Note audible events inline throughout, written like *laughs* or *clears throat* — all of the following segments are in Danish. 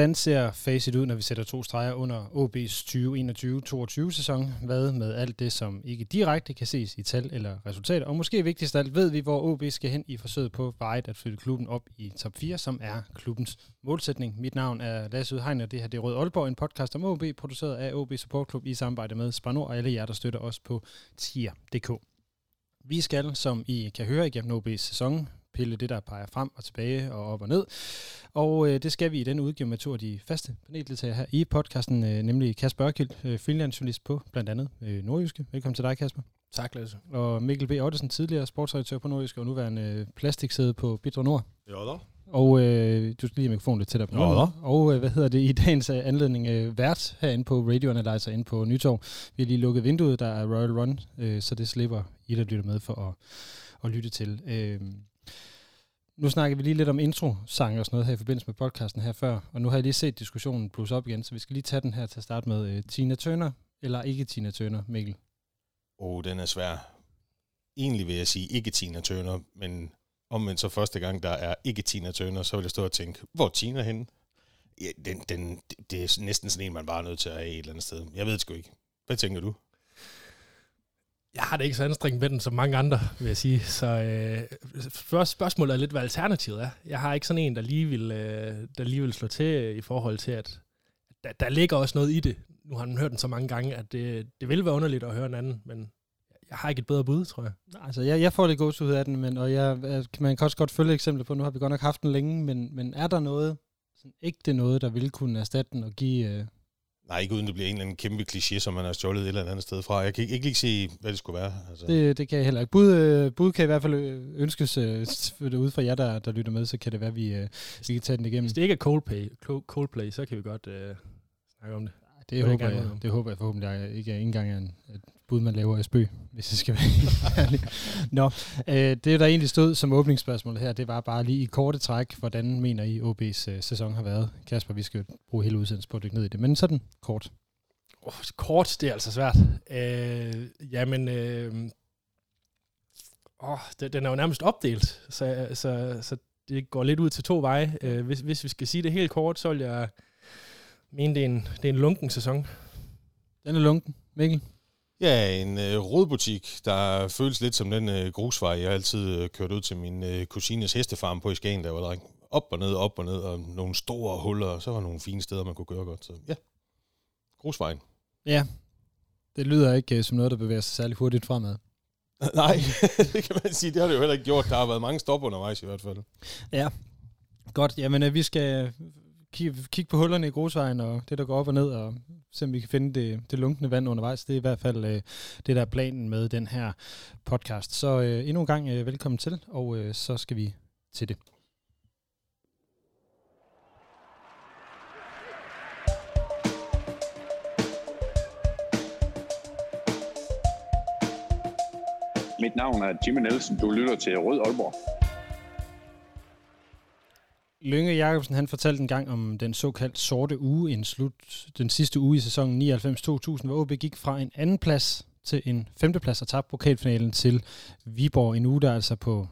Hvordan ser facit ud, når vi sætter to streger under OB's 2021-22 sæson? Hvad med alt det, som ikke direkte kan ses i tal eller resultater? Og måske vigtigst af alt ved vi, hvor OB skal hen i forsøget på vejet at flytte klubben op i top 4, som er klubbens målsætning. Mit navn er Lasse Udhegn, og det her det er Rød Aalborg, en podcast om OB, produceret af OB Support Club i samarbejde med Spanor og alle jer, der støtter os på tier.dk. Vi skal, som I kan høre igennem OB's sæson, pille det, der peger frem og tilbage og op og ned. Og øh, det skal vi i den udgave med to af de faste paneldeltagere her i podcasten, øh, nemlig Kasper Ørkild, øh, freelance-journalist på blandt andet øh, Nordjyske. Velkommen til dig, Kasper. Tak, Lasse. Og Mikkel B. Ottesen, tidligere sportsredaktør på Nordjyske og nuværende øh, plastiksæde på Bidro Nord. Ja da. Og øh, du skal lige have mikrofonen lidt tættere på Ja. Og øh, hvad hedder det i dagens øh, anledning øh, vært herinde på Radio Analyzer inde på Nytorv. Vi har lige lukket vinduet, der er Royal Run, øh, så det slipper I, der lytter med for at, at lytte til. Øh, nu snakker vi lige lidt om intro-sang og sådan noget her i forbindelse med podcasten her før, og nu har jeg lige set diskussionen plus op igen, så vi skal lige tage den her til at starte med øh, Tina Turner, eller ikke Tina Turner, Mikkel. Åh, oh, den er svær. Egentlig vil jeg sige ikke Tina Turner, men omvendt så første gang, der er ikke Tina Turner, så vil jeg stå og tænke, hvor er Tina henne? Ja, den, den, det er næsten sådan en, man bare er nødt til at have et eller andet sted. Jeg ved det sgu ikke. Hvad tænker du? Jeg har det ikke så anstrengt med den som mange andre, vil jeg sige. Så øh, først spørgsmålet er lidt, hvad alternativet er. Jeg har ikke sådan en, der lige vil, øh, der lige vil slå til i forhold til, at der, der ligger også noget i det. Nu har man hørt den så mange gange, at det, det vil være underligt at høre en anden, men jeg har ikke et bedre bud, tror jeg. Altså, jeg, jeg får lidt gås ud af den, men, og jeg, øh, man kan også godt følge eksempler på, nu har vi godt nok haft den længe, men, men er der noget, sådan ægte noget, der vil kunne erstatte den og give... Øh, Nej, ikke uden det bliver en eller anden kæmpe kliché, som man har stjålet et eller andet sted fra. Jeg kan ikke, ikke lige se, hvad det skulle være. Altså. Det, det kan jeg heller ikke. Bud, øh, bud kan i hvert fald ønskes øh, ud fra jer, der, der lytter med, så kan det være, at vi, øh, vi kan tage den igennem. Hvis det ikke er Coldplay, Coldplay så kan vi godt øh, snakke om det. Det, det håber jeg, det håber jeg forhåbentlig ikke er engang en, et bud, man laver i spøg, hvis det skal være *laughs* helt Nå, øh, det der egentlig stod som åbningsspørgsmål her, det var bare lige i korte træk, hvordan mener I OB's øh, sæson har været? Kasper, vi skal bruge hele udsendelsen på at dykke ned i det, men sådan kort. Oh, kort, det er altså svært. Øh, jamen, øh, oh, den er jo nærmest opdelt, så, så, så det går lidt ud til to veje. Øh, hvis, hvis vi skal sige det helt kort, så vil jeg mene, det er en, det er en lunken sæson. Den er lunken. Mikkel? Ja, en øh, rodbutik, der føles lidt som den øh, grusvej, jeg altid øh, kørte ud til min øh, kusines hestefarm på i Skagen, der var dreng. Op og ned, op og ned, og nogle store huller, og så var nogle fine steder, man kunne køre godt. Så ja, grusvejen. Ja, det lyder ikke øh, som noget, der bevæger sig særlig hurtigt fremad. *laughs* Nej, *laughs* det kan man sige. Det har det jo heller ikke gjort. Der har været mange stop undervejs i hvert fald. Ja, godt. Jamen, øh, vi skal kigge kig på hullerne i grusvejen og det, der går op og ned, og se om vi kan finde det, det lunkende vand undervejs. Det er i hvert fald øh, det, der er planen med den her podcast. Så øh, endnu en gang øh, velkommen til, og øh, så skal vi til det. Mit navn er Jimmy Nielsen. Du lytter til Rød Aalborg. Lønge Jacobsen han fortalte en gang om den såkaldt sorte uge, en slut, den sidste uge i sæsonen 99-2000, hvor OB gik fra en anden plads til en femteplads og tabte pokalfinalen til Viborg. En uge, der altså på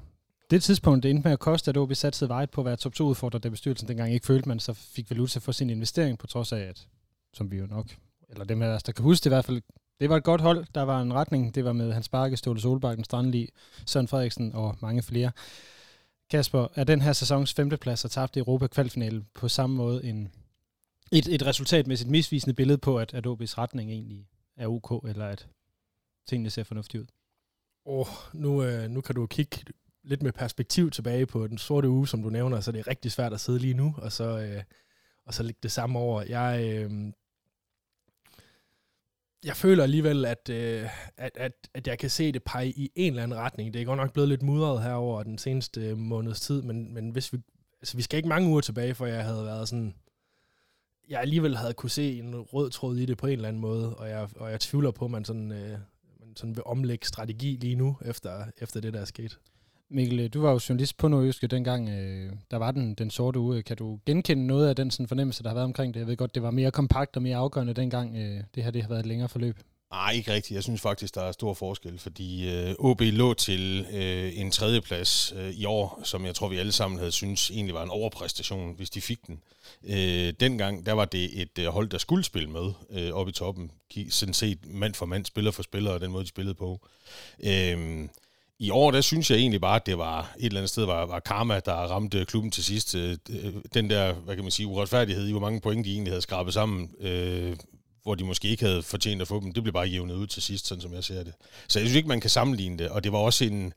det tidspunkt det endte med at koste, at OB satsede vejet på at være top 2 udfordrer, da bestyrelsen dengang ikke følte, man så fik valuta for sin investering, på trods af, at, som vi jo nok, eller dem af os, der kan huske det i hvert fald, det var et godt hold, der var en retning, det var med Hans Barke, Ståle Solbakken, Strandli, Søren Frederiksen og mange flere. Kasper, er den her sæsons femteplads og tabte Europa kvalfinale på samme måde en, et, et resultat med sit misvisende billede på, at, at OB's retning egentlig er ok, eller at tingene ser fornuftigt ud? Åh, oh, nu, øh, nu kan du kigge lidt med perspektiv tilbage på den sorte uge, som du nævner, så det er rigtig svært at sidde lige nu, og så, øh, og så lægge det samme over. Jeg, øh, jeg føler alligevel, at, øh, at, at, at jeg kan se det pege i en eller anden retning. Det er godt nok blevet lidt mudret her over den seneste øh, måneds tid, men, men hvis vi, altså, vi skal ikke mange uger tilbage, for jeg havde været sådan jeg alligevel havde kunne se en rød tråd i det på en eller anden måde, og jeg, og jeg tvivler på, at man sådan, øh, man sådan vil omlægge strategi lige nu, efter, efter det, der er sket. Mikkel, øh, du var jo journalist på Nordjyske dengang, øh, der var den, den sorte uge. Kan du genkende noget af den sådan fornemmelse, der har været omkring det? Jeg ved godt, det var mere kompakt og mere afgørende dengang. Øh, det her det har været et længere forløb. Nej, ikke rigtigt. Jeg synes faktisk, der er stor forskel, fordi øh, OB lå til øh, en tredjeplads øh, i år, som jeg tror, vi alle sammen havde synes egentlig var en overpræstation, hvis de fik den. Øh, dengang, der var det et øh, hold, der skulle spille med øh, oppe i toppen. Sådan set mand for mand, spiller for spiller, og den måde, de spillede på. Øh, i år, der synes jeg egentlig bare, at det var et eller andet sted, var, var karma, der ramte klubben til sidst. Øh, den der, hvad kan man sige, uretfærdighed i, hvor mange point de egentlig havde skrabet sammen, øh, hvor de måske ikke havde fortjent at få dem, det blev bare jævnet ud til sidst, sådan som jeg ser det. Så jeg synes ikke, man kan sammenligne det, og det var også en...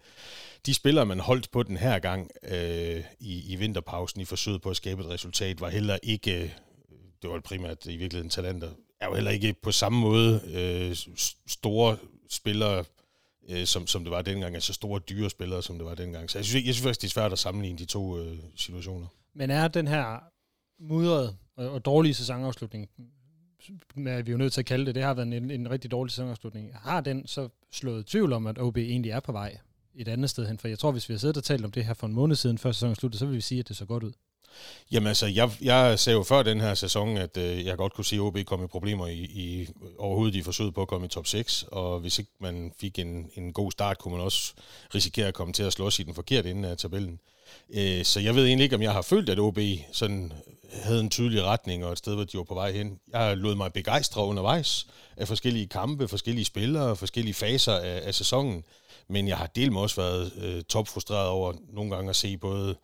De spillere, man holdt på den her gang øh, i, i vinterpausen i forsøget på at skabe et resultat, var heller ikke, øh, det var primært i virkeligheden talenter, er jo heller ikke på samme måde øh, store spillere, øh, som, som det var dengang, altså store dyre spillere, som det var dengang. Så jeg synes, jeg synes faktisk, det er svært at sammenligne de to øh, situationer. Men er den her mudrede og, og dårlige sæsonafslutning, med, vi er jo nødt til at kalde det, det har været en, en rigtig dårlig sæsonafslutning, har den så slået tvivl om, at OB egentlig er på vej et andet sted hen? For jeg tror, hvis vi har siddet og talt om det her for en måned siden, før sæsonen sluttede, så vil vi sige, at det så godt ud. Jamen altså, jeg, jeg sagde jo før den her sæson, at øh, jeg godt kunne se, at OB kom i problemer i, i overhovedet i forsøget på at komme i top 6, og hvis ikke man fik en, en god start, kunne man også risikere at komme til at slås i den forkerte ende af tabellen. Øh, så jeg ved egentlig ikke, om jeg har følt, at OB sådan havde en tydelig retning og et sted, hvor de var på vej hen. Jeg lod mig begejstre undervejs af forskellige kampe, forskellige spillere, forskellige faser af, af sæsonen, men jeg har delt mig også været øh, topfrustreret over nogle gange at se både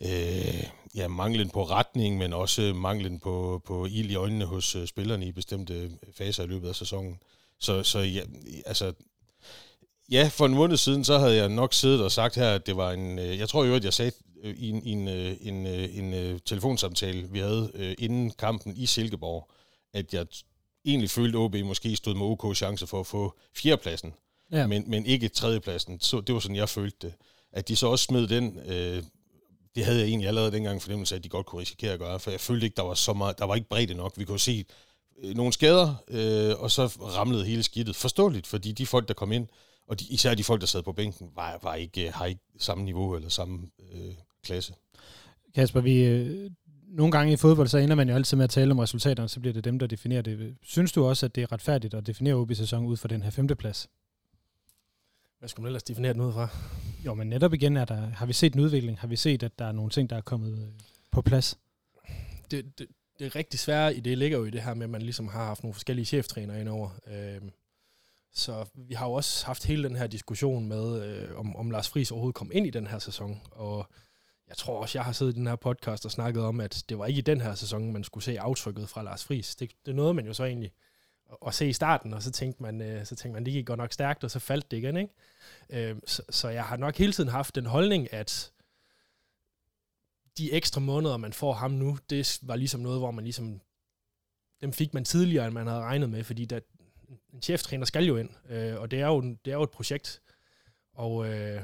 øh, ja, manglen på retning, men også manglen på, på ild i øjnene hos øh, spillerne i bestemte faser i løbet af sæsonen. Så, så ja, altså, ja, for en måned siden, så havde jeg nok siddet og sagt her, at det var en, øh, jeg tror jo, at jeg sagde øh, i en, en, øh, en, en, en telefonsamtale, vi havde inden kampen i Silkeborg, at jeg egentlig følte, at OB måske stod med OK chance for at få fjerdepladsen, ja. men, men ikke tredjepladsen. Så det var sådan, jeg følte det. At de så også smed den øh, det havde jeg egentlig allerede dengang fornemmelse af, at de godt kunne risikere at gøre, for jeg følte ikke, der var så meget, der var ikke bredde nok. Vi kunne se øh, nogle skader, øh, og så ramlede hele skidtet. Forståeligt, fordi de folk, der kom ind, og de, især de folk, der sad på bænken, var, var ikke, øh, har ikke samme niveau eller samme øh, klasse. Kasper, vi, øh, nogle gange i fodbold, så ender man jo altid med at tale om resultaterne, så bliver det dem, der definerer det. Synes du også, at det er retfærdigt at definere OB sæson ud fra den her femteplads? Hvad skulle man ellers definere den ud fra? Jo, men netop igen er der, har vi set en udvikling. Har vi set, at der er nogle ting, der er kommet øh, på plads? Det, det, det er rigtig svært i det ligger jo i det her med, at man ligesom har haft nogle forskellige cheftrænere indover. Øhm, så vi har jo også haft hele den her diskussion med, øh, om, om Lars Friis overhovedet kom ind i den her sæson. Og jeg tror også, jeg har siddet i den her podcast og snakket om, at det var ikke i den her sæson, man skulle se aftrykket fra Lars Friis. Det, det nåede man jo så egentlig at se i starten, og så tænkte man, øh, så tænkte man, det gik godt nok stærkt, og så faldt det igen, ikke? Øh, så, så jeg har nok hele tiden haft den holdning, at de ekstra måneder, man får ham nu, det var ligesom noget, hvor man ligesom, dem fik man tidligere, end man havde regnet med, fordi der, en cheftræner skal jo ind, øh, og det er jo, det er jo et projekt, og, øh,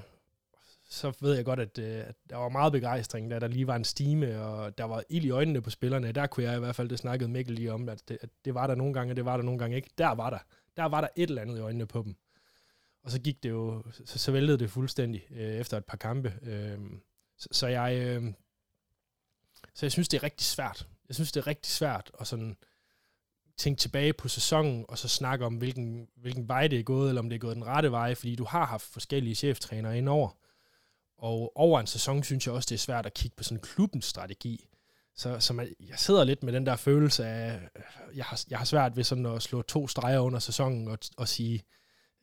så ved jeg godt, at, øh, at der var meget begejstring, da der lige var en stime, og der var ild i øjnene på spillerne. Der kunne jeg i hvert fald, det snakkede Mikkel lige om, at det, at det var der nogle gange, og det var der nogle gange ikke. Der var der. Der var der et eller andet i øjnene på dem. Og så gik det jo, så, så væltede det fuldstændig øh, efter et par kampe. Øh, så, så jeg, øh, så jeg synes, det er rigtig svært. Jeg synes, det er rigtig svært at sådan tænke tilbage på sæsonen, og så snakke om, hvilken, hvilken vej det er gået, eller om det er gået den rette vej, fordi du har haft forskellige cheftrænere indover. Og over en sæson synes jeg også, det er svært at kigge på sådan klubbens strategi. Så, så man, jeg sidder lidt med den der følelse af, øh, jeg har, jeg har svært ved sådan at slå to streger under sæsonen og, og sige,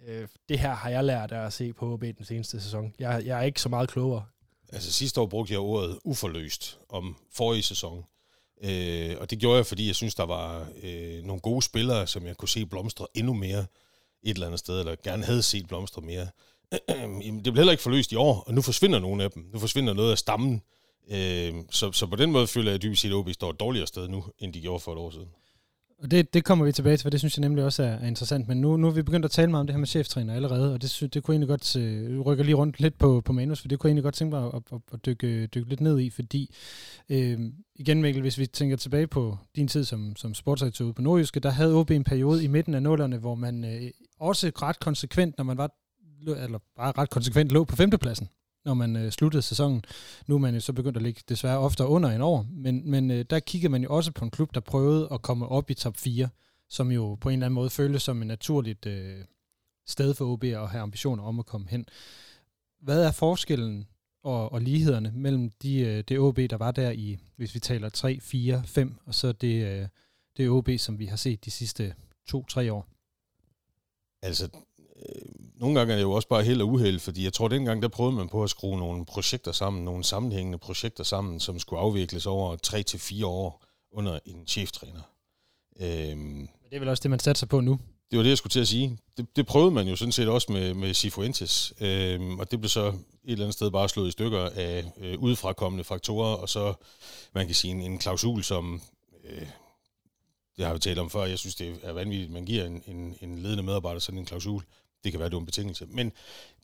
øh, det her har jeg lært af at se på OB den seneste sæson. Jeg, jeg er ikke så meget klogere. Altså sidste år brugte jeg ordet uforløst om forrige sæson. Øh, og det gjorde jeg, fordi jeg synes, der var øh, nogle gode spillere, som jeg kunne se blomstre endnu mere et eller andet sted, eller gerne havde set blomstre mere. *clears throat* det blev heller ikke forløst i år, og nu forsvinder nogle af dem. Nu forsvinder noget af stammen. Øh, så, så på den måde føler jeg dybest set, at OB står et dårligere sted nu, end de gjorde for et år siden. Og det, det kommer vi tilbage til, for det synes jeg nemlig også er, er interessant. Men nu, nu er vi begyndt at tale meget om det her med cheftræner allerede, og det, det kunne jeg egentlig godt øh, rykke lige rundt lidt på, på manus, for det kunne jeg egentlig godt tænke mig at, at, at dykke, dykke lidt ned i, fordi øh, igen Mikkel, hvis vi tænker tilbage på din tid som, som sportsdirektør ude på Nordjyske, der havde OB en periode i midten af nullerne, hvor man øh, også ret konsekvent, når man var eller bare ret konsekvent lå på femtepladsen når man øh, sluttede sæsonen. Nu er man jo så begyndt at ligge desværre ofte under en år, men, men øh, der kiggede man jo også på en klub, der prøvede at komme op i top 4, som jo på en eller anden måde føltes som en naturligt øh, sted for OB at have ambitioner om at komme hen. Hvad er forskellen og, og lighederne mellem de, øh, det OB, der var der i, hvis vi taler 3, 4, 5, og så det, øh, det OB, som vi har set de sidste 2-3 år? Altså, nogle gange er det jo også bare held og uheld, fordi jeg tror, dengang der prøvede man på at skrue nogle projekter sammen, nogle sammenhængende projekter sammen, som skulle afvikles over 3 til fire år under en cheftræner. Øhm, Men det er vel også det, man satser på nu? Det var det, jeg skulle til at sige. Det, det prøvede man jo sådan set også med, med Sifuentes, øhm, og det blev så et eller andet sted bare slået i stykker af øh, udefrakommende faktorer, og så, man kan sige, en, en klausul, som øh, det har vi talt om før, jeg synes, det er vanvittigt, man giver en, en, en ledende medarbejder sådan en klausul. Det kan være, det var en betingelse. Men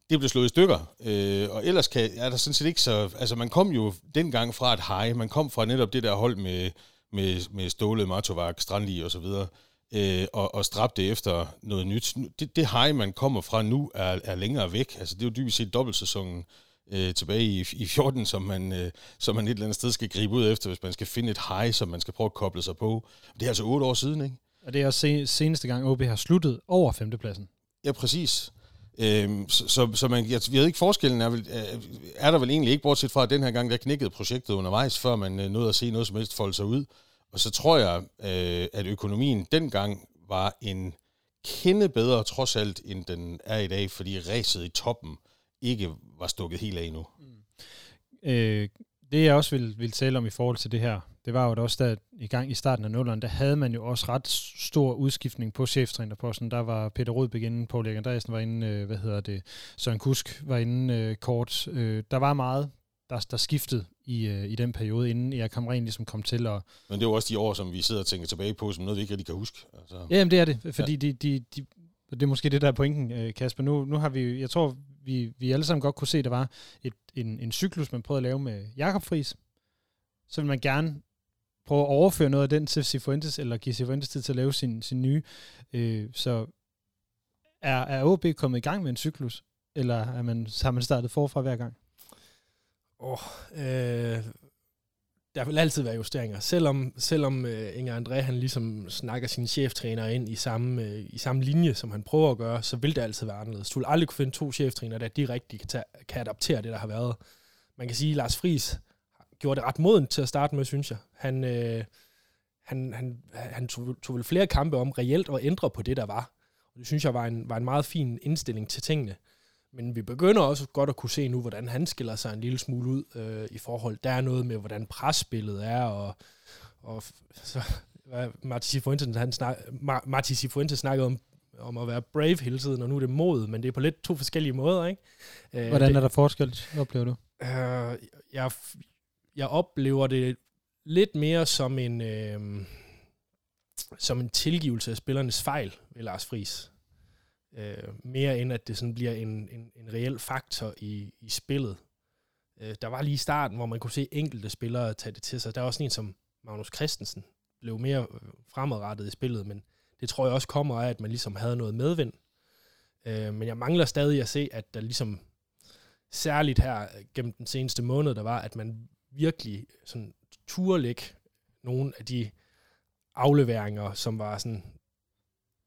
det blev slået i stykker, øh, og ellers kan, er der sådan set ikke så... Altså, man kom jo dengang fra et high, man kom fra netop det der hold med, med, med Ståle, Martovak, Strandli og så videre, øh, og, og strabte efter noget nyt. Det, det high, man kommer fra nu, er, er længere væk. Altså, det er jo dybest set dobbeltsæsonen øh, tilbage i, i 14, som man, øh, som man et eller andet sted skal gribe ud efter, hvis man skal finde et high, som man skal prøve at koble sig på. Det er altså otte år siden, ikke? Og det er også seneste gang, OB har sluttet over femtepladsen. Ja, præcis. Øhm, så, så, så man, jeg, jeg ved ikke, forskellen er, vel, øh, er der vel egentlig ikke, bortset fra at den her gang, der knækkede projektet undervejs, før man øh, nåede at se noget som helst folde sig ud. Og så tror jeg, øh, at økonomien dengang var en kende bedre trods alt, end den er i dag, fordi ræset i toppen ikke var stukket helt af endnu. Mm. Øh, det jeg også vil, vil tale om i forhold til det her, det var jo også der i gang i starten af nullerne, der havde man jo også ret stor udskiftning på cheftrænerposten. Der var Peter Rudbæk inde, Paul Erik Andreasen var inde, øh, hvad hedder det, Søren Kusk var inde øh, kort. Øh, der var meget, der, der skiftede i, øh, i den periode, inden jeg kom rent ligesom kom til. Og Men det er jo også de år, som vi sidder og tænker tilbage på, som noget, vi ikke rigtig kan huske. Altså. Jamen det er det, fordi ja. de, de, de, det er måske det, der er pointen, øh, Kasper. Nu, nu har vi, jeg tror, vi, vi alle sammen godt kunne se, at der var et, en, en cyklus, man prøvede at lave med Jakob Friis. Så vil man gerne prøve at overføre noget af den til Sifuentes, eller give Sifuentes tid til at lave sin, sin nye. Øh, så er, er OB kommet i gang med en cyklus, eller er man, har man startet forfra hver gang? Oh, øh, der vil altid være justeringer. Selvom, selvom øh, Inger André han ligesom snakker sin cheftræner ind i samme, øh, i samme linje, som han prøver at gøre, så vil det altid være anderledes. Du vil aldrig kunne finde to cheftrænere, der direkte kan, tage, kan adaptere det, der har været. Man kan sige, at Lars Friis gjorde det ret modent til at starte med, synes jeg. Han, uh, han, han, han tog, tog vel flere kampe om reelt at ændre på det, der var. Og det synes jeg var en, var en meget fin indstilling til tingene. Men vi begynder også godt at kunne se nu, hvordan han skiller sig en lille smule ud øh, i forhold. Der er noget med, hvordan presspillet er, og, og så, hvad, Martin Cifuentes, han snak, Martin Cifuentes snakkede om, om at være brave hele tiden, og nu er det mod, men det er på lidt to forskellige måder, ikke? Øh, hvordan det, er der forskel, oplever du? Øh, jeg, jeg oplever det lidt mere som en, øh, som en tilgivelse af spillernes fejl ved Lars Friis. Øh, mere end at det sådan bliver en, en, en reel faktor i, i spillet. Øh, der var lige i starten, hvor man kunne se enkelte spillere tage det til sig. Der var også en som Magnus Christensen, blev mere fremadrettet i spillet, men det tror jeg også kommer af, at man ligesom havde noget medvind. Øh, men jeg mangler stadig at se, at der ligesom særligt her øh, gennem den seneste måned, der var, at man virkelig sådan turde nogle af de afleveringer, som var sådan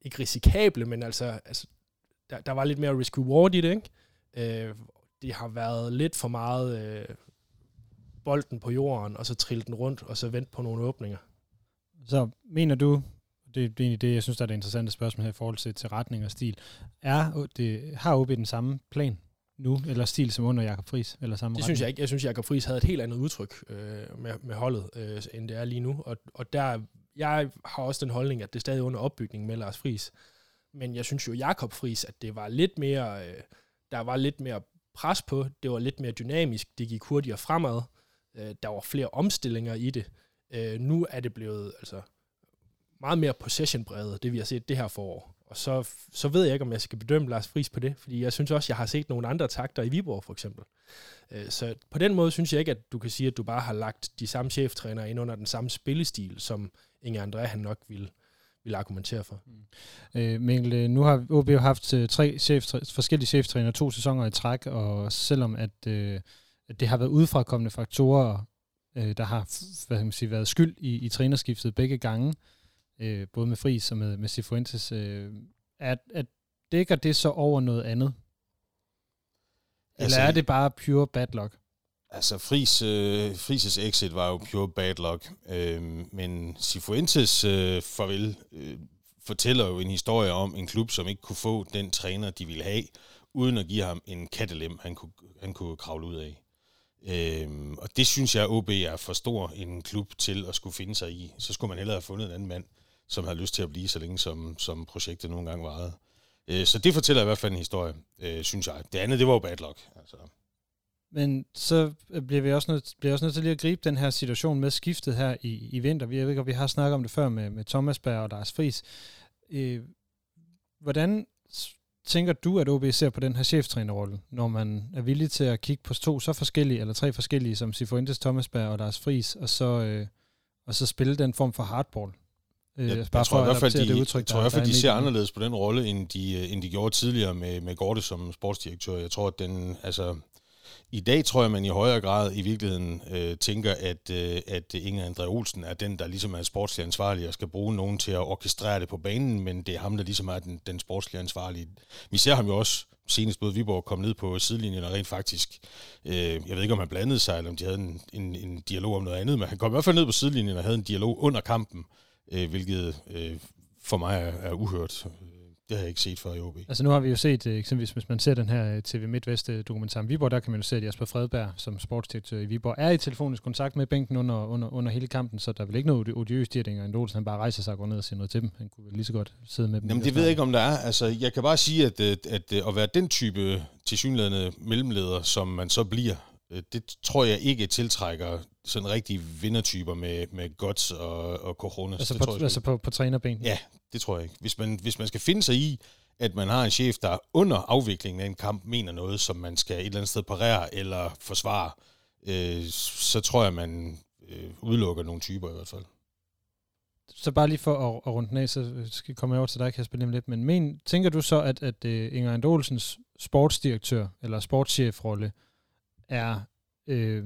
ikke risikable, men altså, altså der, der var lidt mere risk-reward i det, ikke? Øh, det har været lidt for meget øh, bolden på jorden, og så trille den rundt, og så vente på nogle åbninger. Så mener du, det, det er egentlig det, jeg synes, der er det interessante spørgsmål her i forhold til, til retning og stil, er det, har OB den samme plan nu, eller stil som under Jakob Friis? Eller samme det retning? synes jeg ikke. Jeg synes, Jakob Friis havde et helt andet udtryk øh, med, med holdet, øh, end det er lige nu. Og, og der, jeg har også den holdning, at det er stadig under opbygning med Lars Friis. Men jeg synes jo, Jakob Friis, at det var lidt mere, øh, der var lidt mere pres på, det var lidt mere dynamisk, det gik hurtigere fremad, øh, der var flere omstillinger i det. Øh, nu er det blevet, altså, meget mere possession-brevet, det vi har set det her forår. Og så, så ved jeg ikke, om jeg skal bedømme Lars Friis på det, fordi jeg synes også, jeg har set nogle andre takter i Viborg for eksempel. Øh, så på den måde synes jeg ikke, at du kan sige, at du bare har lagt de samme cheftrænere ind under den samme spillestil, som Inge André han nok ville, vil argumentere for. Mm. Øh, Mikkel, øh, nu har OB jo haft øh, tre chef, forskellige cheftræner to sæsoner i træk, og selvom at, øh, det har været udefrakommende faktorer, øh, der har hvad kan man sige, været skyld i, i trænerskiftet begge gange, øh, både med Friis og med, med Cifuentes. Øh, at, at dækker det så over noget andet? Eller altså, er det bare pure bad luck? Altså, Fris, øh, Frises exit var jo pure bad luck, øh, men Cifuentes øh, farvel øh, fortæller jo en historie om en klub, som ikke kunne få den træner, de ville have, uden at give ham en kattelem, han kunne, han kunne kravle ud af. Øhm, og det synes jeg, OB er for stor en klub til at skulle finde sig i. Så skulle man hellere have fundet en anden mand, som havde lyst til at blive så længe, som, som projektet nogle gange varede. Øh, så det fortæller i hvert fald en historie, øh, synes jeg. Det andet, det var jo bad luck. Altså. Men så bliver vi også nødt, bliver også nødt til lige at gribe den her situation med skiftet her i, i vinter. Vi, jeg ved ikke, om vi har snakket om det før med, med Thomas Berg og Lars Friis. Øh, hvordan tænker du, at OB ser på den her cheftrænerrolle, når man er villig til at kigge på to så forskellige, eller tre forskellige, som Sifuentes, Thomas Berg og Lars Friis, og så, øh, og så spille den form for hardball? Øh, jeg, bare jeg tror i hvert fald, de, det udtryk, jeg tror hvert fald, de ser anderledes på den rolle, end de, øh, end de gjorde tidligere med, med Gorte som sportsdirektør. Jeg tror, at den, altså, i dag tror jeg, man i højere grad i virkeligheden øh, tænker, at, øh, at Inger André Olsen er den, der ligesom er sportslig ansvarlig og skal bruge nogen til at orkestrere det på banen, men det er ham, der ligesom er den, den sportslige ansvarlige. Vi ser ham jo også senest både Viborg kom ned på sidelinjen og rent faktisk, øh, jeg ved ikke om han blandede sig, eller om de havde en, en, en dialog om noget andet, men han kom i hvert fald ned på sidelinjen og havde en dialog under kampen, øh, hvilket øh, for mig er, er uhørt. Det har jeg ikke set før i OB. Altså nu har vi jo set, øh, eksempelvis hvis man ser den her øh, TV MidtVest øh, dokumentar om Viborg, der kan man jo se, at Jasper Fredberg som sportsdirektør i Viborg er i telefonisk kontakt med bænken under, under, under hele kampen, så der er vel ikke noget odiøst i, at Inger Olsen han bare rejser sig og går ned og siger noget til dem. Han kunne vel lige så godt sidde med dem. Jamen det ved jeg ikke, om der er. Altså jeg kan bare sige, at, at, at, at være den type tilsyneladende mellemleder, som man så bliver, det tror jeg ikke tiltrækker sådan rigtige vindertyper med, med guts og, og coronas. Altså, det på, tror jeg, altså på, på trænerben? Ja, det tror jeg ikke. Hvis man, hvis man skal finde sig i, at man har en chef, der under afviklingen af en kamp mener noget, som man skal et eller andet sted parere eller forsvare, øh, så tror jeg, man øh, udelukker nogle typer i hvert fald. Så bare lige for at, at runde den af, så skal jeg komme over til dig, Kasper, lige lidt. Men men, tænker du så, at, at uh, Inger Andolsens sportsdirektør eller sportschefrolle er øh,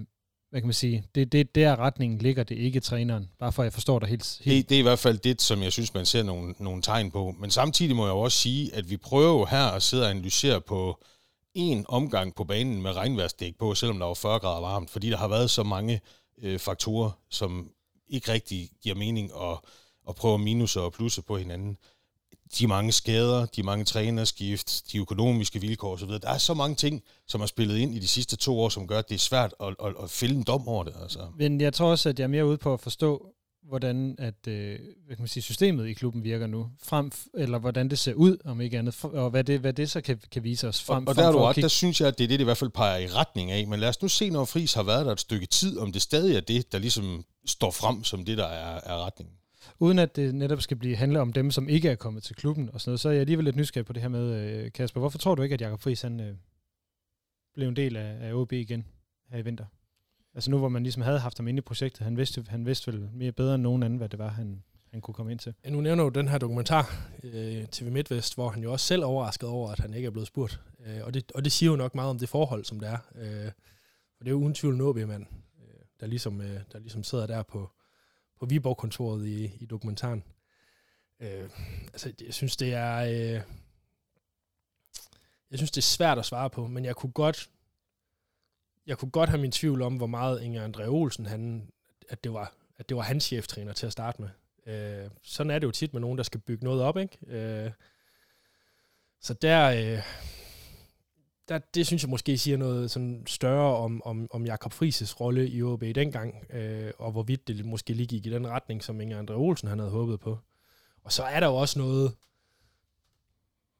hvad kan man sige, det, det der retningen ligger det ikke træneren, bare for at jeg forstår dig helt, helt. Det, det er i hvert fald det, som jeg synes, man ser nogle, nogle tegn på. Men samtidig må jeg også sige, at vi prøver jo her at sidde og analysere på en omgang på banen med regnværsdæk på, selvom der var 40 grader varmt, fordi der har været så mange øh, faktorer, som ikke rigtig giver mening at, at prøve minuser og plusse på hinanden de mange skader, de mange trænerskift, de økonomiske vilkår osv. Der er så mange ting, som har spillet ind i de sidste to år, som gør, at det er svært at, at, at fælde en dom over det. Altså. Men jeg tror også, at jeg er mere ude på at forstå, hvordan at, øh, hvad kan man sige, systemet i klubben virker nu, frem, eller hvordan det ser ud, om ikke andet, og hvad det, hvad det så kan, kan vise os frem. Og, og der er du ret, der synes jeg, at det er det, det i hvert fald peger i retning af. Men lad os nu se, når Friis har været der et stykke tid, om det stadig er det, der ligesom står frem som det, der er, er retningen uden at det netop skal blive handle om dem, som ikke er kommet til klubben og sådan noget, så er jeg alligevel lidt nysgerrig på det her med, øh, Kasper. Hvorfor tror du ikke, at Jakob Friis han, øh, blev en del af, af OB igen her i vinter? Altså nu, hvor man ligesom havde haft ham inde i projektet, han vidste, han vidste vel mere bedre end nogen anden, hvad det var, han, han kunne komme ind til. Ja, nu nævner du den her dokumentar, øh, TV MidtVest, hvor han jo også selv overrasket over, at han ikke er blevet spurgt. Øh, og, det, og det siger jo nok meget om det forhold, som det er. Øh, for det er jo uden tvivl en OB-mand, øh, der, ligesom, øh, der ligesom sidder der på, på Viborg-kontoret i, i dokumentaren. Øh, altså, jeg synes, det er... Øh, jeg synes, det er svært at svare på, men jeg kunne godt jeg kunne godt have min tvivl om, hvor meget Inger André Olsen, han, at, det var, at det var hans cheftræner til at starte med. Øh, sådan er det jo tit med nogen, der skal bygge noget op, ikke? Øh, så der, øh, der, det synes jeg måske siger noget sådan større om, om, om Jakob Frises rolle i OB dengang, øh, og hvorvidt det måske lige gik i den retning, som Inger André Olsen han havde håbet på. Og så er der jo også noget,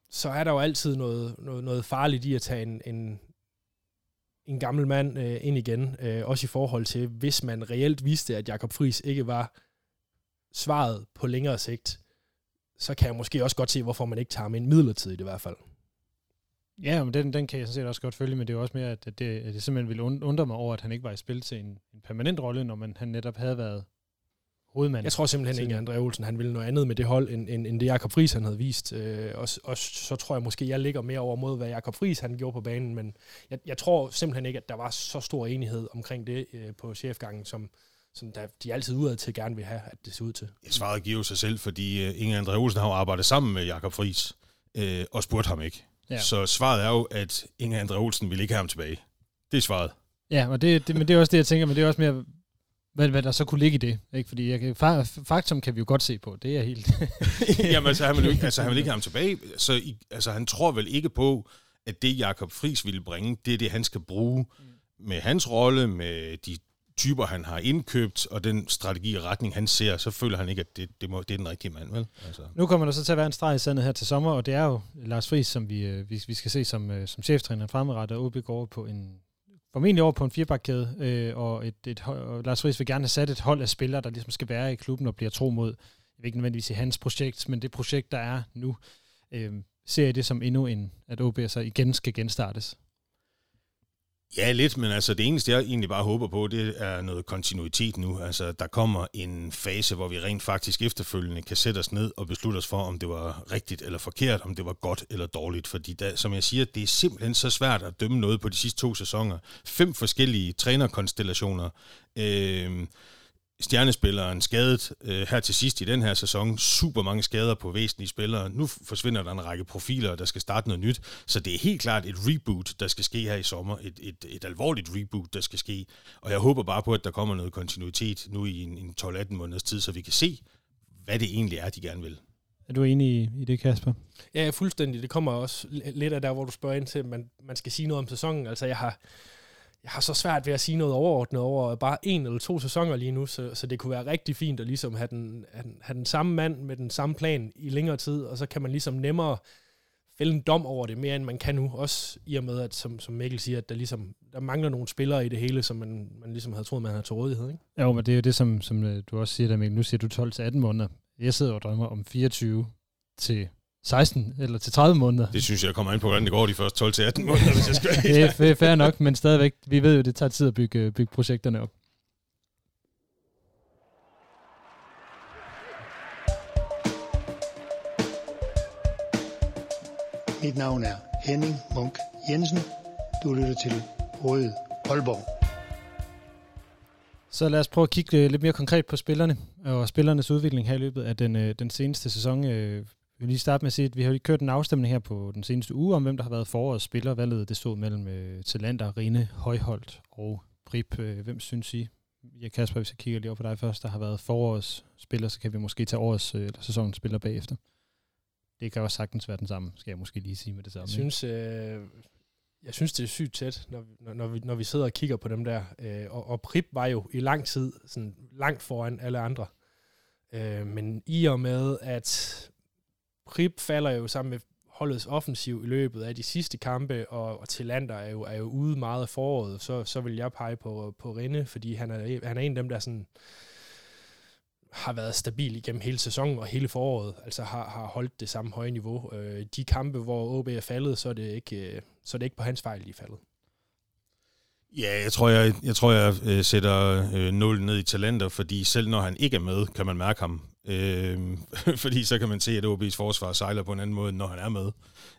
så er der jo altid noget, noget, noget farligt i at tage en, en, en gammel mand øh, ind igen, øh, også i forhold til, hvis man reelt vidste, at Jakob Fris ikke var svaret på længere sigt, så kan jeg måske også godt se, hvorfor man ikke tager ham ind midlertidigt i hvert fald. Ja, men den, den kan jeg sådan set også godt følge, men det er jo også mere, at det, at det simpelthen ville undre mig over, at han ikke var i spil til en, en permanent rolle, når man, han netop havde været hovedmand. Jeg tror simpelthen ikke, at André Olsen han ville noget andet med det hold, end, end, end det Jakob Friis han havde vist. Øh, og, og så tror jeg måske, jeg ligger mere over mod, hvad Jakob Friis han gjorde på banen, men jeg, jeg tror simpelthen ikke, at der var så stor enighed omkring det øh, på chefgangen, som, som der, de altid udad til gerne vil have, at det ser ud til. Jeg svarede giver sig selv, fordi uh, Inge André Olsen har jo arbejdet sammen med Jakob Friis, øh, og spurgte ham ikke. Ja. Så svaret er jo, at Inge André Olsen vil ikke have ham tilbage. Det er svaret. Ja, og det, det, men det er også det, jeg tænker, men det er også mere, hvad, hvad der så kunne ligge i det. Ikke? Fordi jeg kan, faktum kan vi jo godt se på. Det er helt... *laughs* Jamen, altså han, vil ikke, altså, han vil ikke have ham tilbage. Så, i, altså, han tror vel ikke på, at det Jakob Friis ville bringe, det er det, han skal bruge med hans rolle, med de typer, han har indkøbt, og den strategi og retning, han ser, så føler han ikke, at det, det, må, det er den rigtige mand. Vel? Altså. Nu kommer der så til at være en streg i sandet her til sommer, og det er jo Lars Friis, som vi, øh, vi, vi skal se som, øh, som cheftræner fremadrettet, og OB går på en formentlig over på en firebakkæde, øh, og, et, et, og Lars Friis vil gerne have sat et hold af spillere, der ligesom skal være i klubben og bliver tro mod, jeg ved ikke nødvendigvis i hans projekt, men det projekt, der er nu, øh, ser jeg det som endnu en, at OB så igen skal genstartes. Ja, lidt, men altså det eneste, jeg egentlig bare håber på, det er noget kontinuitet nu. Altså der kommer en fase, hvor vi rent faktisk efterfølgende kan sætte os ned og beslutte os for, om det var rigtigt eller forkert, om det var godt eller dårligt. Fordi der, som jeg siger, det er simpelthen så svært at dømme noget på de sidste to sæsoner. Fem forskellige trænerkonstellationer. Øh, stjernespilleren skadet øh, her til sidst i den her sæson. Super mange skader på væsentlige spillere. Nu forsvinder der en række profiler, der skal starte noget nyt. Så det er helt klart et reboot, der skal ske her i sommer. Et, et, et alvorligt reboot, der skal ske. Og jeg håber bare på, at der kommer noget kontinuitet nu i en, en 12-18 måneders tid, så vi kan se, hvad det egentlig er, de gerne vil. Er du enig i, i det, Kasper? Ja, fuldstændig. Det kommer også lidt af der, hvor du spørger ind til, at man, man skal sige noget om sæsonen. Altså, jeg har jeg har så svært ved at sige noget overordnet over bare en eller to sæsoner lige nu, så, så det kunne være rigtig fint at ligesom have den, have, have den samme mand med den samme plan i længere tid, og så kan man ligesom nemmere fælde en dom over det, mere end man kan nu, også i og med, at som, som Mikkel siger, at der, ligesom, der mangler nogle spillere i det hele, som man, man ligesom havde troet, man havde til rådighed. Ikke? Jo, men det er jo det, som, som øh, du også siger der, Mikkel. Nu siger du 12-18 måneder. Jeg sidder og drømmer om 24 til 16 eller til 30 måneder. Det synes jeg kommer ind på, hvordan det går de første 12 til 18 måneder, hvis jeg skal Det er fair nok, men stadigvæk, vi ved jo, det tager tid at bygge, bygge projekterne op. Mit navn er Henning Munk Jensen. Du lytter til Røde Aalborg. Så lad os prøve at kigge lidt mere konkret på spillerne og spillernes udvikling her i løbet af den, øh, den seneste sæson. Øh, vil lige starte med at sige, at vi har lige kørt en afstemning her på den seneste uge om, hvem der har været forårets spiller. Valget det stod mellem uh, Talander, Rine, Højholdt og Prip. Uh, hvem synes I? Ja, Kasper, hvis jeg kigger lige over på dig først, der har været forårets spiller, så kan vi måske tage årets uh, eller sæsonens spiller bagefter. Det kan også sagtens være den samme, skal jeg måske lige sige med det samme. Jeg synes, øh, jeg synes det er sygt tæt, når, når, når, vi, når vi sidder og kigger på dem der. Øh, og, og Prip var jo i lang tid sådan langt foran alle andre. Øh, men i og med, at Krip falder jo sammen med holdets offensiv i løbet af de sidste kampe, og, og Tillander er jo, er jo ude meget af foråret, så, så vil jeg pege på, på Rinde, fordi han er, han er en af dem, der sådan har været stabil igennem hele sæsonen og hele foråret, altså har, har holdt det samme høje niveau. Øh, de kampe, hvor OB er faldet, så er det ikke, øh, så er det ikke på hans fejl, de er faldet. Ja, jeg tror, jeg, jeg, tror, jeg øh, sætter øh, 0 ned i talenter, fordi selv når han ikke er med, kan man mærke ham. Øh, *laughs* fordi så kan man se, at OB's forsvar sejler på en anden måde, når han er med.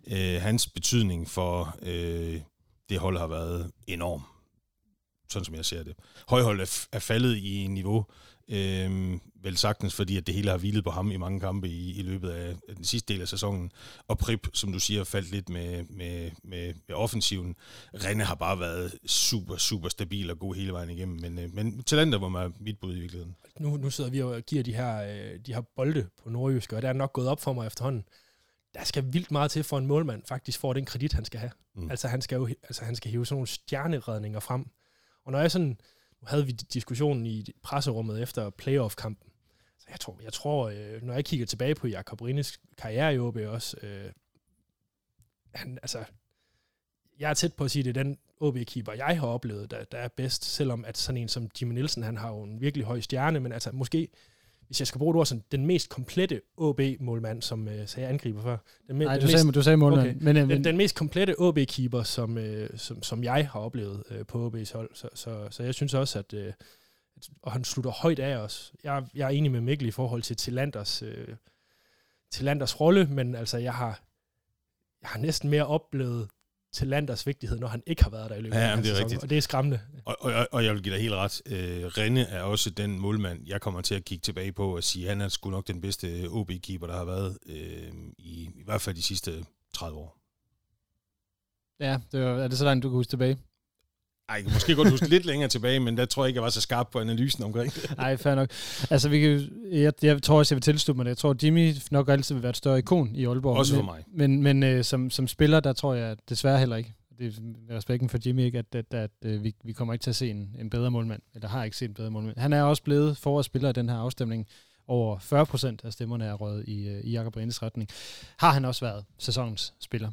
Øh, hans betydning for øh, det hold har været enorm, sådan som jeg ser det. Højhold er, er faldet i niveau, øh, vel sagtens, fordi at det hele har hvilet på ham i mange kampe i, i løbet af den sidste del af sæsonen. Og Prip, som du siger, faldt lidt med, med, med, med offensiven. Renne har bare været super, super stabil og god hele vejen igennem, men, øh, men talenter var mit bud i virkeligheden. Nu, nu sidder vi og giver de her, øh, de her bolde på nordjysk, og det er nok gået op for mig efterhånden. Der skal vildt meget til for en målmand faktisk får den kredit, han skal have. Mm. Altså han skal jo altså, han skal hive sådan nogle stjerneredninger frem. Og når jeg sådan, nu havde vi diskussionen i presserummet efter playoff-kampen, jeg tror, jeg tror øh, når jeg kigger tilbage på Jakob Rines karriere i OB også, øh, han, altså, jeg er tæt på at sige, det er den OB-keeper, jeg har oplevet, der, der er bedst, selvom at sådan en som Jimmy Nielsen, han har jo en virkelig høj stjerne, men altså måske, hvis jeg skal bruge et ord, sådan, den mest komplette OB-målmand, som øh, sagde angriber før. Den, Nej, den du, mest, sagde, du sagde målmand. Okay. Men, øh, den, men, den mest komplette OB-keeper, som, øh, som, som jeg har oplevet øh, på OB's hold. Så, så, så jeg synes også, at, øh, og han slutter højt af os. Jeg, jeg er enig med Mikkel i forhold til Tilanders, øh, Tilanders rolle, men altså, jeg har, jeg har næsten mere oplevet til Landers vigtighed, når han ikke har været der i løbet Ja, af det er sæson, rigtigt. og det er skræmmende. Og, og, og jeg vil give dig helt ret. Øh, Renne er også den målmand, jeg kommer til at kigge tilbage på og sige, at han er sgu nok den bedste OB-keeper, der har været øh, i, i hvert fald de sidste 30 år. ja, det var, er det så langt, du kan huske tilbage? Ej, jeg kan måske godt huske lidt længere tilbage, men der tror jeg ikke, jeg var så skarp på analysen omkring det. *laughs* Nej, fair nok. Altså, vi kan, jeg, jeg tror også, jeg vil tilslutte mig det. Jeg tror, Jimmy nok altid vil være et større ikon i Aalborg. Også for mig. Men, men øh, som, som spiller, der tror jeg desværre heller ikke, det er respekten for Jimmy ikke, at, at, at, at vi, vi kommer ikke til at se en, en bedre målmand, eller har ikke set en bedre målmand. Han er også blevet forårsspiller i den her afstemning. Over 40 procent af stemmerne er røget i, øh, i Jakob Rennes retning. Har han også været sæsonens spiller?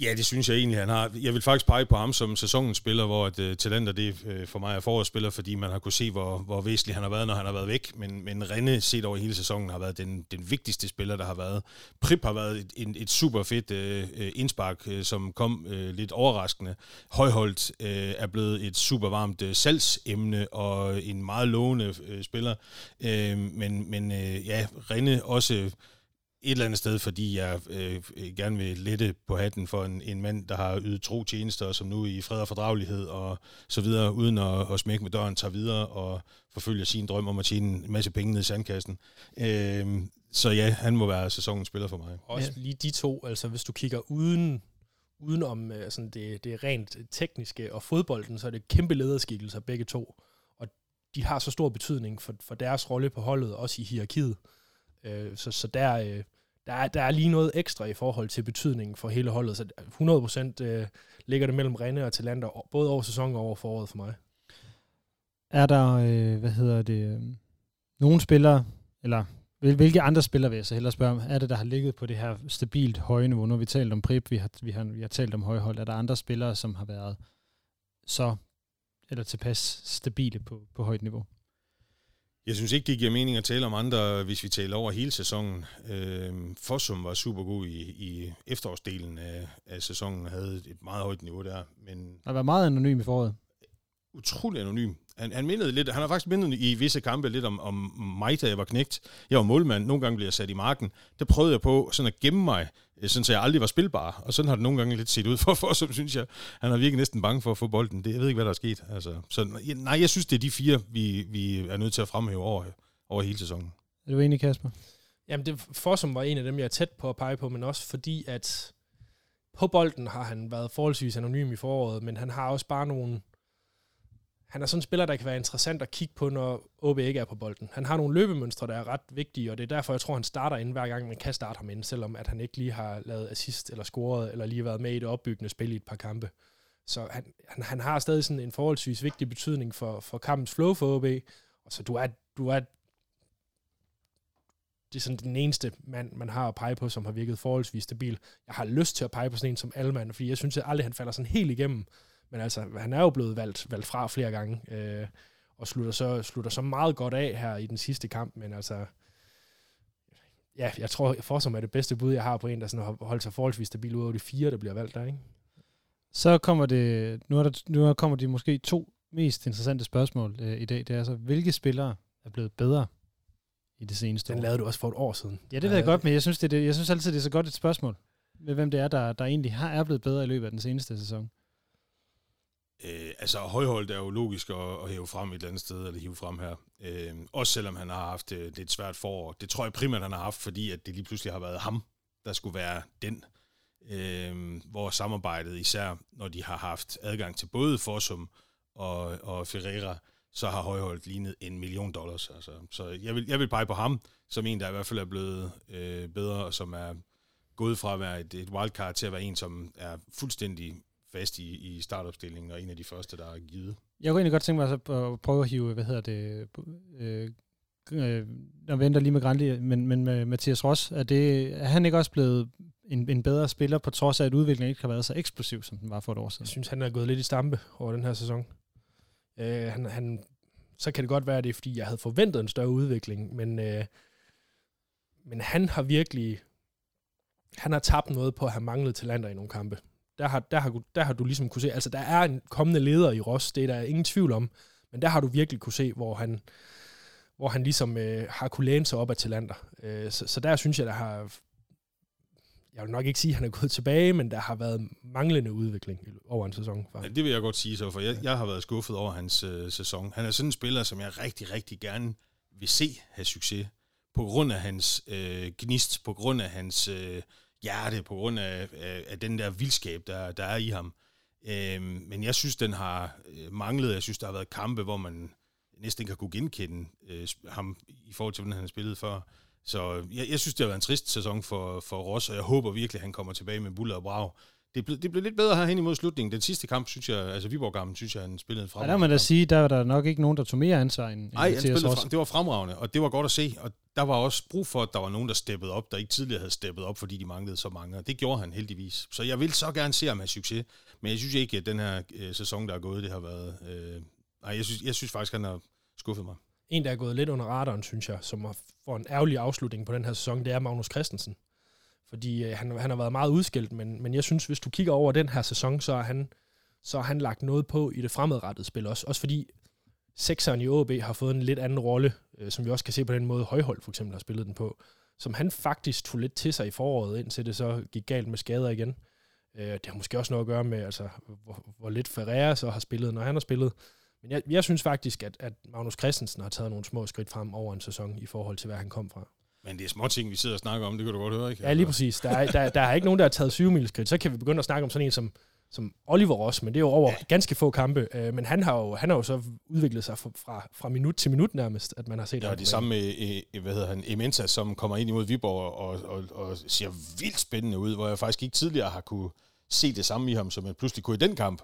Ja, det synes jeg egentlig, han har. Jeg vil faktisk pege på ham som sæsonens spiller, hvor et, uh, øh, Talenter det uh, for mig er forårsspiller, fordi man har kunne se, hvor, hvor væsentlig han har været, når han har været væk. Men, men Renne set over hele sæsonen har været den, den vigtigste spiller, der har været. Prip har været et, et, et super fedt uh, øh, indspark, uh, som kom uh, lidt overraskende. Højholdt uh, er blevet et super varmt uh, salgsemne og en meget lovende uh, spiller. Uh, men men uh, ja, Renne også et eller andet sted, fordi jeg øh, gerne vil lette på hatten for en, en mand, der har ydet tro tjenester, som nu i fred og fordragelighed og så videre, uden at, at smække med døren, tager videre og forfølger sin drøm om at tjene en masse penge ned i sandkassen. Øh, så ja, han må være sæsonens spiller for mig. Også Ja. lige de to, altså hvis du kigger uden, udenom øh, sådan det, det rent tekniske og fodbolden, så er det kæmpe lederskikkelser begge to. Og de har så stor betydning for, for deres rolle på holdet, også i hierarkiet. Øh, så, så der, øh, der, er, der er lige noget ekstra i forhold til betydningen for hele holdet. Så 100% øh, ligger det mellem Rene og Talander, både over sæsonen og over foråret for mig. Er der, øh, hvad hedder det, øh, nogle spillere, eller hvilke andre spillere vil jeg så hellere spørge om, er det, der har ligget på det her stabilt høje niveau? Nu har vi talt om Prip, vi har, vi har, vi har talt om højhold. Er der andre spillere, som har været så, eller tilpas stabile på, på højt niveau? Jeg synes ikke, det giver mening at tale om andre, hvis vi taler over hele sæsonen. Øh, Fossum var super god i, i efterårsdelen af, af sæsonen, havde et meget højt niveau der, men Der har været meget anonym i foråret. utrolig anonym. Han, han, mindede lidt, han har faktisk mindet i visse kampe lidt om, om mig, da jeg var knægt. Jeg var målmand, nogle gange blev jeg sat i marken. Der prøvede jeg på sådan at gemme mig, øh, sådan så jeg aldrig var spilbar. Og sådan har det nogle gange lidt set ud *laughs* for, for som synes jeg. Han har virkelig næsten bange for at få bolden. Det, jeg ved ikke, hvad der er sket. Altså, så nej, jeg synes, det er de fire, vi, vi er nødt til at fremhæve over, over hele sæsonen. Er du enig, Kasper? Jamen, det Fossum var en af dem, jeg er tæt på at pege på, men også fordi, at på bolden har han været forholdsvis anonym i foråret, men han har også bare nogle... Han er sådan en spiller, der kan være interessant at kigge på, når OB ikke er på bolden. Han har nogle løbemønstre, der er ret vigtige, og det er derfor, jeg tror, han starter ind hver gang, man kan starte ham ind, selvom at han ikke lige har lavet assist eller scoret, eller lige været med i det opbyggende spil i et par kampe. Så han, han, han har stadig sådan en forholdsvis vigtig betydning for, for kampens flow for OB. Og så du er, du er det er sådan den eneste mand, man har at pege på, som har virket forholdsvis stabil. Jeg har lyst til at pege på sådan en som Alman, fordi jeg synes at aldrig, han falder sådan helt igennem. Men altså, han er jo blevet valgt, valgt fra flere gange, øh, og slutter så, slutter så meget godt af her i den sidste kamp, men altså, ja, jeg tror, Forsum er det bedste bud, jeg har på en, der sådan har holdt sig forholdsvis stabil ud af de fire, der bliver valgt der, ikke? Så kommer det, nu, er der, nu kommer de måske to mest interessante spørgsmål øh, i dag. Det er altså, hvilke spillere er blevet bedre i det seneste Den år? lavede du også for et år siden. Ja, det ved jeg godt, men jeg synes, det, det, jeg synes altid, det er så godt et spørgsmål. Med hvem det er, der, der egentlig har, er blevet bedre i løbet af den seneste sæson. Øh, altså, højholdt er jo logisk at, at hæve frem et eller andet sted, eller hive frem her. Øh, også selvom han har haft øh, lidt svært forår. Det tror jeg primært, han har haft, fordi at det lige pludselig har været ham, der skulle være den. Øh, hvor samarbejdet, især når de har haft adgang til både Forsum og, og Ferreira, så har højholdt lignet en million dollars. Altså, så jeg vil, jeg vil pege på ham, som en, der i hvert fald er blevet øh, bedre, og som er gået fra at være et, et wildcard til at være en, som er fuldstændig fast i, i startopstillingen, og en af de første, der er givet. Jeg kunne egentlig godt tænke mig så at prøve at hive, hvad hedder det, øh, øh, jeg venter lige med Grandi, men, men med Mathias Ross, er, det, er han ikke også blevet en, en bedre spiller, på trods af, at udviklingen ikke har været så eksplosiv, som den var for et år siden? Jeg synes, han er gået lidt i stampe over den her sæson. Øh, han, han så kan det godt være, at det er, fordi jeg havde forventet en større udvikling, men, øh, men han har virkelig, han har tabt noget på at have manglet talenter i nogle kampe. Der har, der, har, der har du ligesom kunne se, altså der er en kommende leder i Ross, det er der ingen tvivl om, men der har du virkelig kunne se, hvor han, hvor han ligesom øh, har kunne læne sig op af talenter. Øh, så, så der synes jeg, der har jeg vil nok ikke sige, at han er gået tilbage, men der har været manglende udvikling over en sæson. Ja, det vil jeg godt sige så, for jeg, jeg har været skuffet over hans øh, sæson. Han er sådan en spiller, som jeg rigtig, rigtig gerne vil se have succes. På grund af hans øh, gnist, på grund af hans øh, hjerte, på grund af, af, af den der vildskab, der, der er i ham. Øh, men jeg synes, den har øh, manglet. Jeg synes, der har været kampe, hvor man næsten ikke har kunne genkende øh, ham i forhold til, hvordan han har spillet før. Så øh, jeg, jeg synes, det har været en trist sæson for, for Ross, og jeg håber virkelig, at han kommer tilbage med buller og brag. Det blev, det blev lidt bedre her hen imod slutningen. Den sidste kamp, synes jeg, altså Viborg-kampen, synes jeg, han spillede en fremragende Ja, der må da sige, der var der nok ikke nogen, der tog mere ansvar end Nej, han spillede frem, det var fremragende, og det var godt at se. Og der var også brug for, at der var nogen, der steppede op, der ikke tidligere havde steppet op, fordi de manglede så mange. Og det gjorde han heldigvis. Så jeg vil så gerne se ham have succes. Men jeg synes ikke, at den her øh, sæson, der er gået, det har været... Øh, nej, jeg synes, jeg synes faktisk, han har skuffet mig. En, der er gået lidt under radaren, synes jeg, som har fået en ærgerlig afslutning på den her sæson, det er Magnus Christensen. Fordi øh, han, han har været meget udskilt, men, men jeg synes, hvis du kigger over den her sæson, så har han, så har han lagt noget på i det fremadrettede spil også. Også fordi sekseren i OB har fået en lidt anden rolle, øh, som vi også kan se på den måde, Højhold for eksempel har spillet den på, som han faktisk tog lidt til sig i foråret, indtil det så gik galt med skader igen. Øh, det har måske også noget at gøre med, altså, hvor, hvor lidt Ferreira så har spillet, når han har spillet. Men jeg, jeg synes faktisk, at, at Magnus Christensen har taget nogle små skridt frem over en sæson i forhold til, hvad han kom fra. Men det er små ting, vi sidder og snakker om, det kan du godt høre, ikke? Ja, lige præcis. Der er, der, der er ikke nogen, der har taget 7 skridt. Så kan vi begynde at snakke om sådan en som, som Oliver Ross, men det er jo over ja. ganske få kampe. Øh, men han har, jo, han har jo så udviklet sig fra, fra minut til minut nærmest, at man har set Ja, det samme med, øh, hvad hedder han, Ementa, som kommer ind imod Viborg og, og, og ser vildt spændende ud, hvor jeg faktisk ikke tidligere har kunne se det samme i ham, som jeg pludselig kunne i den kamp.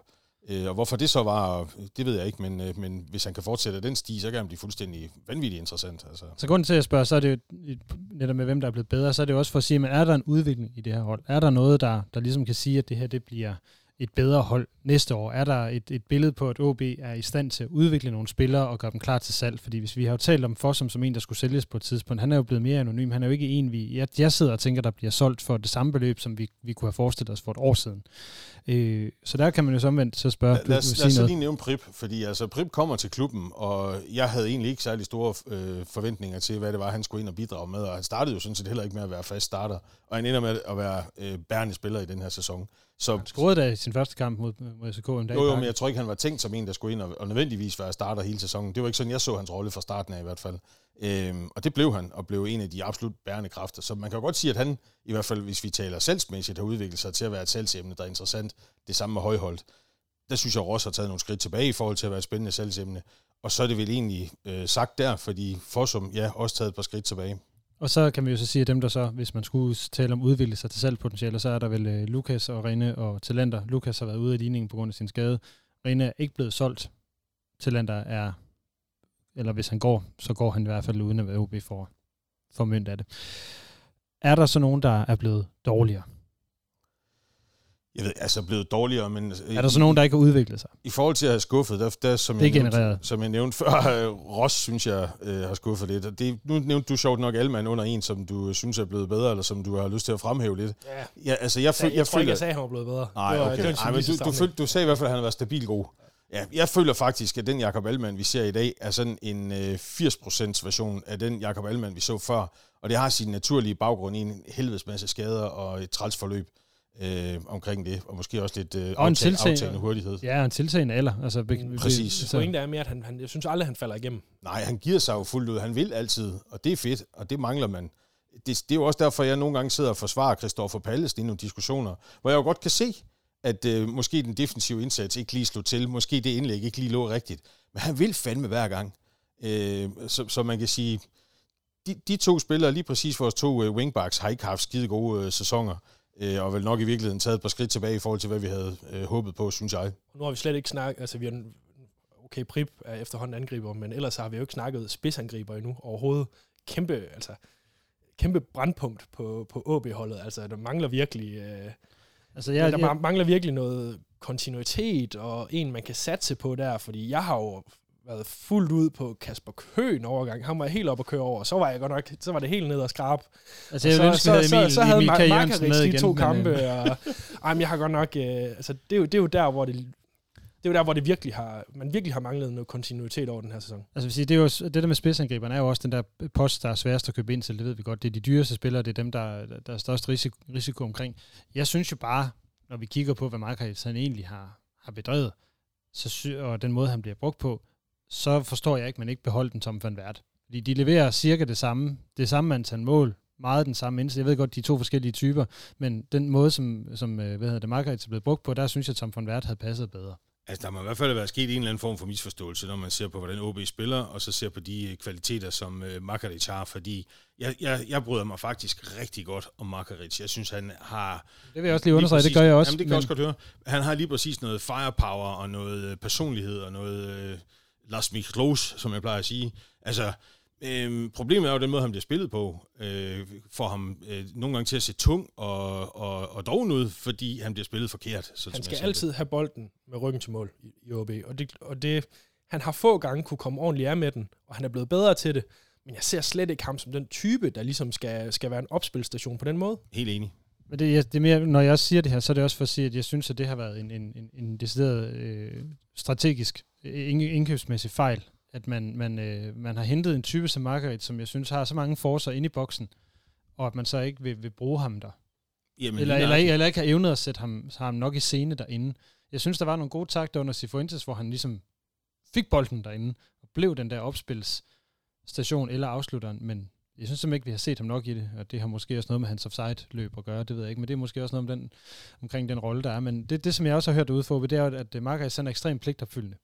Øh, og hvorfor det så var, det ved jeg ikke, men, øh, men hvis han kan fortsætte den sti, så kan han blive fuldstændig vanvittigt interessant. Altså. Så grunden til at spørge, så er det jo netop med, hvem der er blevet bedre, så er det jo også for at sige, men er der en udvikling i det her hold? Er der noget, der, der ligesom kan sige, at det her det bliver et bedre hold næste år? Er der et, et billede på, at OB er i stand til at udvikle nogle spillere og gøre dem klar til salg? Fordi hvis vi har jo talt om Fossum som en, der skulle sælges på et tidspunkt, han er jo blevet mere anonym. Han er jo ikke en, vi... Jeg, jeg sidder og tænker, der bliver solgt for det samme beløb, som vi, vi kunne have forestillet os for et år siden. Øh, så der kan man jo så omvendt så spørge... Lad, lad os, lad os lige nævne Prip, fordi altså, Prip kommer til klubben, og jeg havde egentlig ikke særlig store øh, forventninger til, hvad det var, han skulle ind og bidrage med, og han startede jo sådan set heller ikke med at være fast starter, og han ender med at være øh, bærende spiller i den her sæson. Så, han scorede da i sin første kamp mod, mod SK en dag. Jo, jo, men jeg tror ikke, han var tænkt som en, der skulle ind og, og nødvendigvis være starter hele sæsonen. Det var ikke sådan, jeg så hans rolle fra starten af i hvert fald. Øhm, og det blev han, og blev en af de absolut bærende kræfter. Så man kan godt sige, at han, i hvert fald hvis vi taler salgsmæssigt, har udviklet sig til at være et salgsemne, der er interessant. Det samme med Højholdt. Der synes jeg også har taget nogle skridt tilbage i forhold til at være et spændende salgsemne. Og så er det vel egentlig øh, sagt der, fordi Fossum, ja, også taget et par skridt tilbage. Og så kan vi jo så sige, at dem der så, hvis man skulle tale om udvikle sig til salgpotentiale, så er der vel øh, Lukas og Rene og Talenter. Lukas har været ude af ligningen på grund af sin skade. Rene er ikke blevet solgt. Talenter er, eller hvis han går, så går han i hvert fald uden at være OB for, for mønt af det. Er der så nogen, der er blevet dårligere? Jeg ved, altså blevet dårligere, men... Er der så nogen, der ikke har udviklet sig? I forhold til at have skuffet, der, der som, det jeg nævnte, som jeg nævnte før, *laughs* Ross synes jeg øh, har skuffet lidt. Og det, nu nævnte du sjovt nok Alman under en, som du synes er blevet bedre, eller som du har lyst til at fremhæve lidt. Ja, ja altså jeg, jeg, jeg, jeg tror føler, ikke, jeg sagde, at han var blevet bedre. Nej, okay. Det var, det var Ej, men du, du, følte, du sagde i hvert fald, at han har været stabil god. Ja, jeg føler faktisk, at den Jakob Alman, vi ser i dag, er sådan en øh, 80% version af den Jakob Alman, vi så før. Og det har sin naturlige baggrund i en helvedes masse skader og et træls forløb øh, omkring det, og måske også lidt øh, og en aftagende hurtighed. Ja, en tiltagende alder. Altså, be, mm, Præcis. Så. Pointen er mere, at han, han, jeg synes aldrig, han falder igennem. Nej, han giver sig jo fuldt ud. Han vil altid, og det er fedt, og det mangler man. Det, det er jo også derfor, jeg nogle gange sidder og forsvarer Christoffer Palles i nogle diskussioner, hvor jeg jo godt kan se, at øh, måske den defensive indsats ikke lige slog til, måske det indlæg ikke lige lå rigtigt, men han vil fandme hver gang. Øh, så, så man kan sige, de, de to spillere, lige præcis vores to øh, wingbacks, har ikke haft skide gode øh, sæsoner øh, og vel nok i virkeligheden taget et par skridt tilbage i forhold til, hvad vi havde øh, håbet på, synes jeg. Nu har vi slet ikke snakket, altså vi har okay, Prip er efterhånden angriber, men ellers har vi jo ikke snakket spidsangriber endnu overhovedet. Kæmpe, altså, kæmpe brandpunkt på, på AB-holdet, altså der mangler virkelig, øh, altså jeg, der jeg, mangler virkelig noget kontinuitet, og en man kan satse på der, fordi jeg har jo været fuldt ud på Kasper Kø en overgang. Han var helt op at køre over. Så var jeg godt nok, så var det helt ned og skrab. Altså, jeg ville ønske, vi havde så, Emil, så, så havde Emil med de igen. to men, øh, kampe. Og, ej, men jeg har godt nok... Øh, altså, det, er jo, det er jo der, hvor det, det er jo der, hvor det virkelig har, man virkelig har manglet noget kontinuitet over den her sæson. Altså, vil sige, det, er jo, det der med spidsangriberne er jo også den der post, der er sværest at købe ind til, det ved vi godt. Det er de dyreste spillere, det er dem, der, der er størst risiko, risiko omkring. Jeg synes jo bare, når vi kigger på, hvad Margaret han egentlig har, har bedrevet, så sy- og den måde, han bliver brugt på, så forstår jeg ikke, at man ikke beholder den som van Vært. Fordi de leverer cirka det samme, det samme antal mål, meget den samme indsats. Jeg ved godt, de er to forskellige typer, men den måde, som, som øh, hvad hedder det, Margaret er blevet brugt på, der synes jeg, at Tom van Vært havde passet bedre. Altså, der må i hvert fald være sket en eller anden form for misforståelse, når man ser på, hvordan OB spiller, og så ser på de øh, kvaliteter, som øh, Makaric har, fordi jeg, jeg, jeg bryder mig faktisk rigtig godt om Makaric. Jeg synes, han har... Det vil jeg også lige understrege, det gør jeg også. Jamen, det kan jeg også godt høre. Han har lige præcis noget firepower og noget øh, personlighed og noget øh, Lars Miklos, som jeg plejer at sige. Altså, Øhm, problemet er jo den måde, han bliver spillet på, øh, får ham øh, nogle gange til at se tung og, og, og doven ud, fordi han bliver spillet forkert. Så Han skal altid have bolden med ryggen til mål i, i OB, og det, og det, han har få gange kunne komme ordentligt af med den, og han er blevet bedre til det, men jeg ser slet ikke ham som den type, der ligesom skal, skal være en opspilstation på den måde. Helt enig. Men det, jeg- det er mere, når jeg også siger det her, så er det også for at sige, at jeg synes, at det har været en, en, en, en decideret øh, strategisk øh, indkøbsmæssig fejl, at man, man, øh, man har hentet en type som Margaret, som jeg synes har så mange forser inde i boksen, og at man så ikke vil, vil bruge ham der. Jamen, Eller, eller, ikke, eller ikke har evnet at sætte ham, ham nok i scene derinde. Jeg synes, der var nogle gode takter under Sifuentes, hvor han ligesom fik bolden derinde, og blev den der opspilsstation eller afslutteren, men jeg synes simpelthen ikke, vi har set ham nok i det, og det har måske også noget med hans offside-løb at gøre, det ved jeg ikke, men det er måske også noget om den, omkring den rolle, der er. Men det, det som jeg også har hørt derude for, det er, jo, at Margaret er ekstremt pligtopfyldende.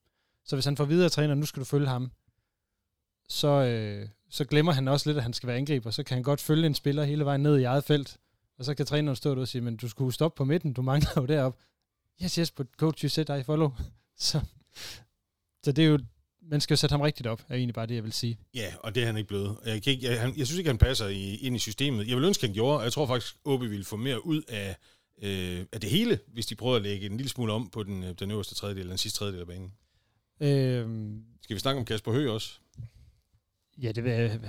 Så hvis han får videre træner, nu skal du følge ham, så, øh, så glemmer han også lidt, at han skal være angriber. Så kan han godt følge en spiller hele vejen ned i eget felt, og så kan træneren stå der og sige, men du skulle stoppe på midten, du *laughs* mangler jo derop. Yes, yes, but coach, you said I follow. *laughs* Så, så det er jo, man skal jo sætte ham rigtigt op, er egentlig bare det, jeg vil sige. Ja, og det er han ikke blevet. Jeg, kan ikke, jeg, han, jeg synes ikke, han passer i, ind i systemet. Jeg vil ønske, han gjorde, og jeg tror faktisk, OB ville få mere ud af, øh, af det hele, hvis de prøvede at lægge en lille smule om på den, øh, den øverste tredjedel, den sidste tredjedel af banen. Øhm, Skal vi snakke om Kasper Høgh også? ja, det, vil,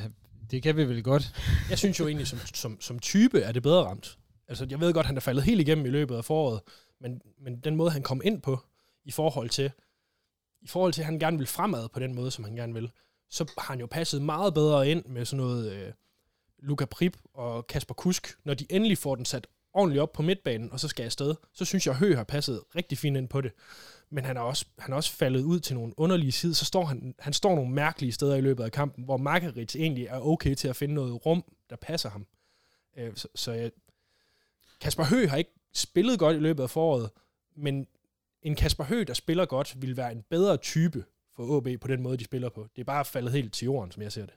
det kan vi vel godt. *laughs* Jeg synes jo egentlig, som, som, som type er det bedre ramt. Altså, jeg ved godt, han er faldet helt igennem i løbet af foråret, men, men den måde, han kom ind på, i forhold til, i forhold til, at han gerne vil fremad på den måde, som han gerne vil, så har han jo passet meget bedre ind med sådan noget øh, Luka Prip og Kasper Kusk, når de endelig får den sat ordentligt op på midtbanen, og så skal jeg afsted, så synes jeg, at Høgh har passet rigtig fint ind på det. Men han er også, han er også faldet ud til nogle underlige sider, så står han, han står nogle mærkelige steder i løbet af kampen, hvor Margaret egentlig er okay til at finde noget rum, der passer ham. Øh, så, så jeg, Kasper Høgh har ikke spillet godt i løbet af foråret, men en Kasper Høgh, der spiller godt, vil være en bedre type for AB på den måde, de spiller på. Det er bare faldet helt til jorden, som jeg ser det.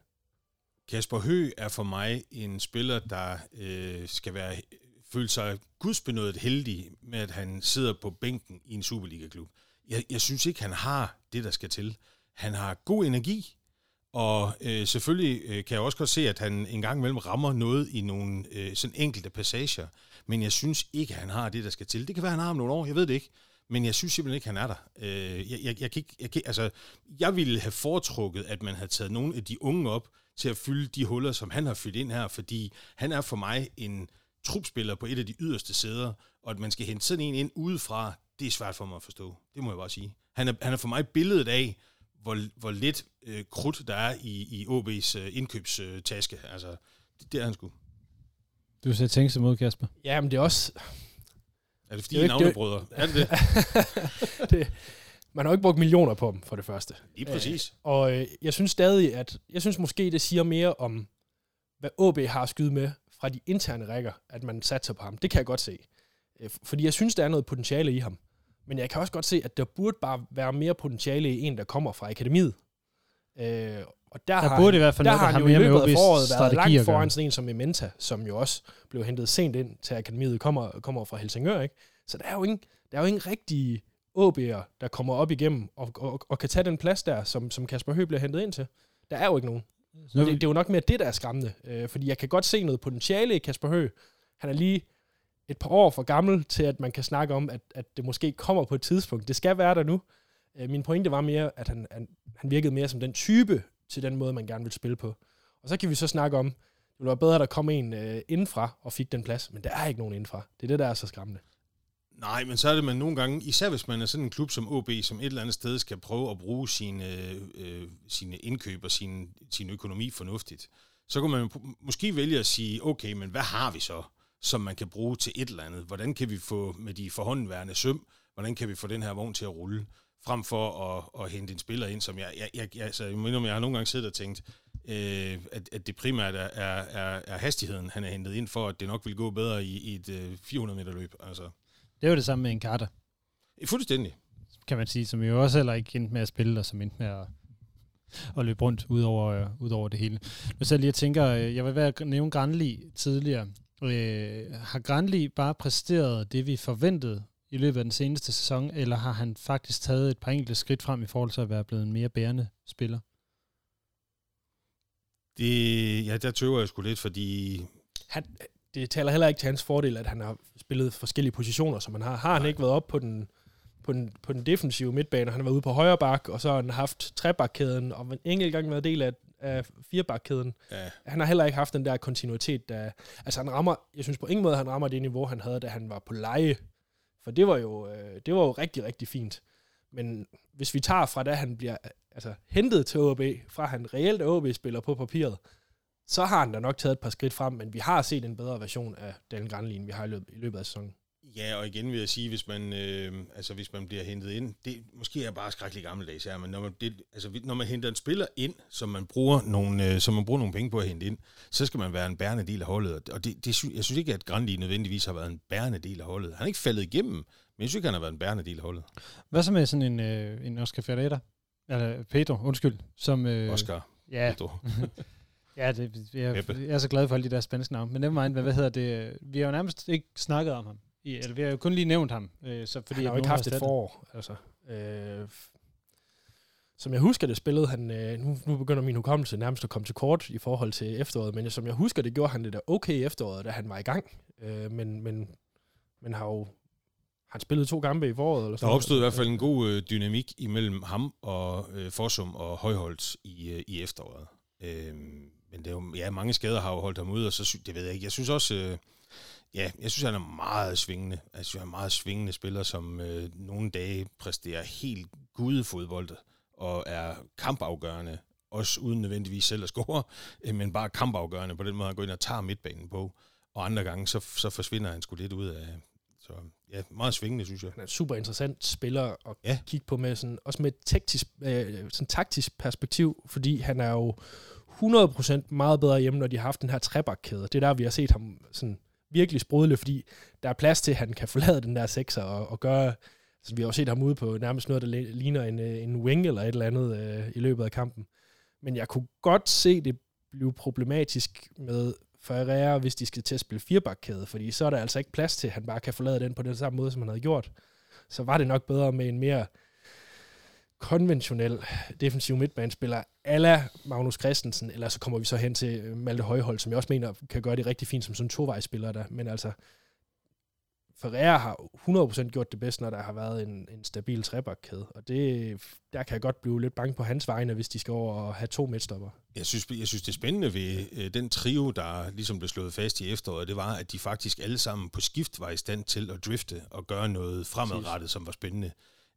Kasper Høgh er for mig en spiller, der øh, skal være følte sig gudsbenået heldig med, at han sidder på bænken i en Superliga-klub. Jeg, jeg synes ikke, han har det, der skal til. Han har god energi, og øh, selvfølgelig øh, kan jeg også godt se, at han en gang imellem rammer noget i nogle øh, sådan enkelte passager, men jeg synes ikke, at han har det, der skal til. Det kan være, at han har om nogle år, jeg ved det ikke, men jeg synes simpelthen ikke, han er der. Øh, jeg, jeg, jeg, kan ikke, jeg, kan, altså, jeg ville have foretrukket, at man havde taget nogle af de unge op til at fylde de huller, som han har fyldt ind her, fordi han er for mig en trupspiller på et af de yderste sæder, og at man skal hente sådan en ind udefra, det er svært for mig at forstå. Det må jeg bare sige. Han er, han er for mig billedet af, hvor, hvor lidt øh, krudt der er i, i OB's øh, indkøbstaske. Altså, det, det er han sgu. Du ser tænke sig mod, Kasper. Ja, men det er også... Er det fordi, Det er I navnebrødre? Er det det? *laughs* det, man har jo ikke brugt millioner på dem, for det første. Lige præcis. Og øh, jeg synes stadig, at jeg synes måske, det siger mere om, hvad AB har at skyde med fra de interne rækker, at man satser på ham. Det kan jeg godt se. Øh, fordi jeg synes, der er noget potentiale i ham. Men jeg kan også godt se, at der burde bare være mere potentiale i en, der kommer fra akademiet. Øh, og der, Der har burde han, i hvert fald der noget, har han jo i løbet af foråret været langt foran sådan en som Mementa, som jo også blev hentet sent ind til akademiet, kommer, kommer fra Helsingør. Ikke? Så der er jo ingen, der er jo ingen rigtige AB'er, der kommer op igennem og, og, og kan tage den plads der, som, som Kasper Høgh bliver hentet ind til. Der er jo ikke nogen. Så Det, det er jo nok mere det, der er skræmmende. Øh, fordi jeg kan godt se noget potentiale i Kasper Høgh. Han er lige et par år for gammel til, at man kan snakke om, at, at det måske kommer på et tidspunkt. Det skal være der nu. Øh, min pointe var mere, at han, han, han virkede mere som den type til den måde, man gerne vil spille på. Og så kan vi så snakke om, det ville være bedre, at der kom en øh, indenfra og fik den plads, men der er ikke nogen indenfra. Det er det, der er så skræmmende. Nej, men så er det man nogle gange, især hvis man er sådan en klub som OB, som et eller andet sted skal prøve at bruge sine, øh, øh, sine indkøb og sin, sin økonomi fornuftigt, så kan man måske vælge at sige, okay, men hvad har vi så, som man kan bruge til et eller andet? Hvordan kan vi få med de forhåndenværende søm, hvordan kan vi få den her vogn til at rulle? frem for at, at hente en spiller ind, som jeg, jeg, jeg, altså, jeg, mener, jeg har nogle gange siddet og tænkt, øh, at, at det primært er, er, er hastigheden, han er hentet ind for, at det nok vil gå bedre i, i et øh, 400 meter løb. Altså. Det er jo det samme med en Carter. Fuldstændig. Kan man sige, som jo også heller ikke endte med at spille, og som endte med at, at løbe rundt ud over, øh, ud over det hele. Nu så lige jeg tænker, øh, jeg vil være nævne Granli tidligere. Øh, har Granli bare præsteret det, vi forventede i løbet af den seneste sæson, eller har han faktisk taget et par enkelte skridt frem i forhold til at være blevet en mere bærende spiller? Det, ja, der tøver jeg sgu lidt, fordi... Han, det taler heller ikke til hans fordel, at han har spillet forskellige positioner, som han har. Har han Nej. ikke været op på den, på den, på den defensive midtbane, han har været ude på højre bak, og så har han haft trebakkæden, og en enkelt gang været del af, af firebakkæden. Ja. Han har heller ikke haft den der kontinuitet, der... Altså han rammer, jeg synes på ingen måde, han rammer det niveau, han havde, da han var på leje for det var jo, øh, det var jo rigtig, rigtig fint. Men hvis vi tager fra da han bliver altså, hentet til OB, fra han reelt er OB-spiller på papiret, så har han da nok taget et par skridt frem, men vi har set en bedre version af den Granlin, vi har i løbet, i løbet af sæsonen. Ja, og igen vil jeg sige, hvis man, øh, altså hvis man bliver hentet ind, det måske er bare skrækkelig gammeldags her, men når man, det, altså, når man henter en spiller ind, som man, bruger nogle, øh, som man bruger nogle penge på at hente ind, så skal man være en bærende del af holdet. Og det, det, jeg synes ikke, at Grandi nødvendigvis har været en bærende del af holdet. Han er ikke faldet igennem, men jeg synes ikke, han har været en bærende del af holdet. Hvad så med sådan en, øh, en Oscar Ferreira? Eller Pedro, undskyld. Som, øh, Oscar. Ja. Pedro. *laughs* Ja, det, jeg, jeg er så glad for alle de der spanske navne. Men nevermind, hvad, hvad hedder det? Vi har jo nærmest ikke snakket om ham. I, eller vi har jo kun lige nævnt ham. Øh, så fordi han har jo ikke haft et forår. Altså, øh, som jeg husker det spillede han, øh, nu, nu begynder min hukommelse nærmest at komme til kort i forhold til efteråret, men som jeg husker det, gjorde han det der okay efteråret, da han var i gang. Øh, men, men, men har jo han spillet to kampe i foråret? Eller sådan der opstod i hvert fald en god øh, dynamik imellem ham og øh, Forsum og Højholdt i, øh, i efteråret. Øh, men det er jo, ja, mange skader har jo holdt ham ude, og så det ved jeg ikke. Jeg synes også, øh, Ja, jeg synes, han er meget svingende. Jeg synes, han er en meget svingende spiller, som øh, nogle dage præsterer helt gudefodbold og er kampafgørende, også uden nødvendigvis selv at score, øh, men bare kampafgørende på den måde, han går ind og tager midtbanen på. Og andre gange, så, så forsvinder han sgu lidt ud af... Så ja, meget svingende, synes jeg. Han er en super interessant spiller at ja. kigge på, med sådan, også med et taktisk, øh, sådan taktisk perspektiv, fordi han er jo 100% meget bedre hjemme, når de har haft den her trebakkæde. Det er der, vi har set ham sådan virkelig sprudle, fordi der er plads til, at han kan forlade den der sekser og, og gøre... Altså, vi har jo set ham ude på nærmest noget, der ligner en, øh, en wing eller et eller andet øh, i løbet af kampen. Men jeg kunne godt se det blive problematisk med Ferreira, hvis de skal til at spille firebakkæde, fordi så er der altså ikke plads til, at han bare kan forlade den på den samme måde, som han havde gjort. Så var det nok bedre med en mere konventionel defensiv midtbanespiller, ala Magnus Christensen, eller så kommer vi så hen til Malte Højhold, som jeg også mener kan gøre det rigtig fint som sådan en tovejsspiller der, men altså Ferreira har 100% gjort det bedst, når der har været en, en stabil trebakkæde, og det, der kan jeg godt blive lidt bange på hans vegne, hvis de skal over og have to midtstopper. Jeg synes, jeg synes, det spændende ved øh, den trio, der ligesom blev slået fast i efteråret, det var, at de faktisk alle sammen på skift var i stand til at drifte og gøre noget fremadrettet, som var spændende.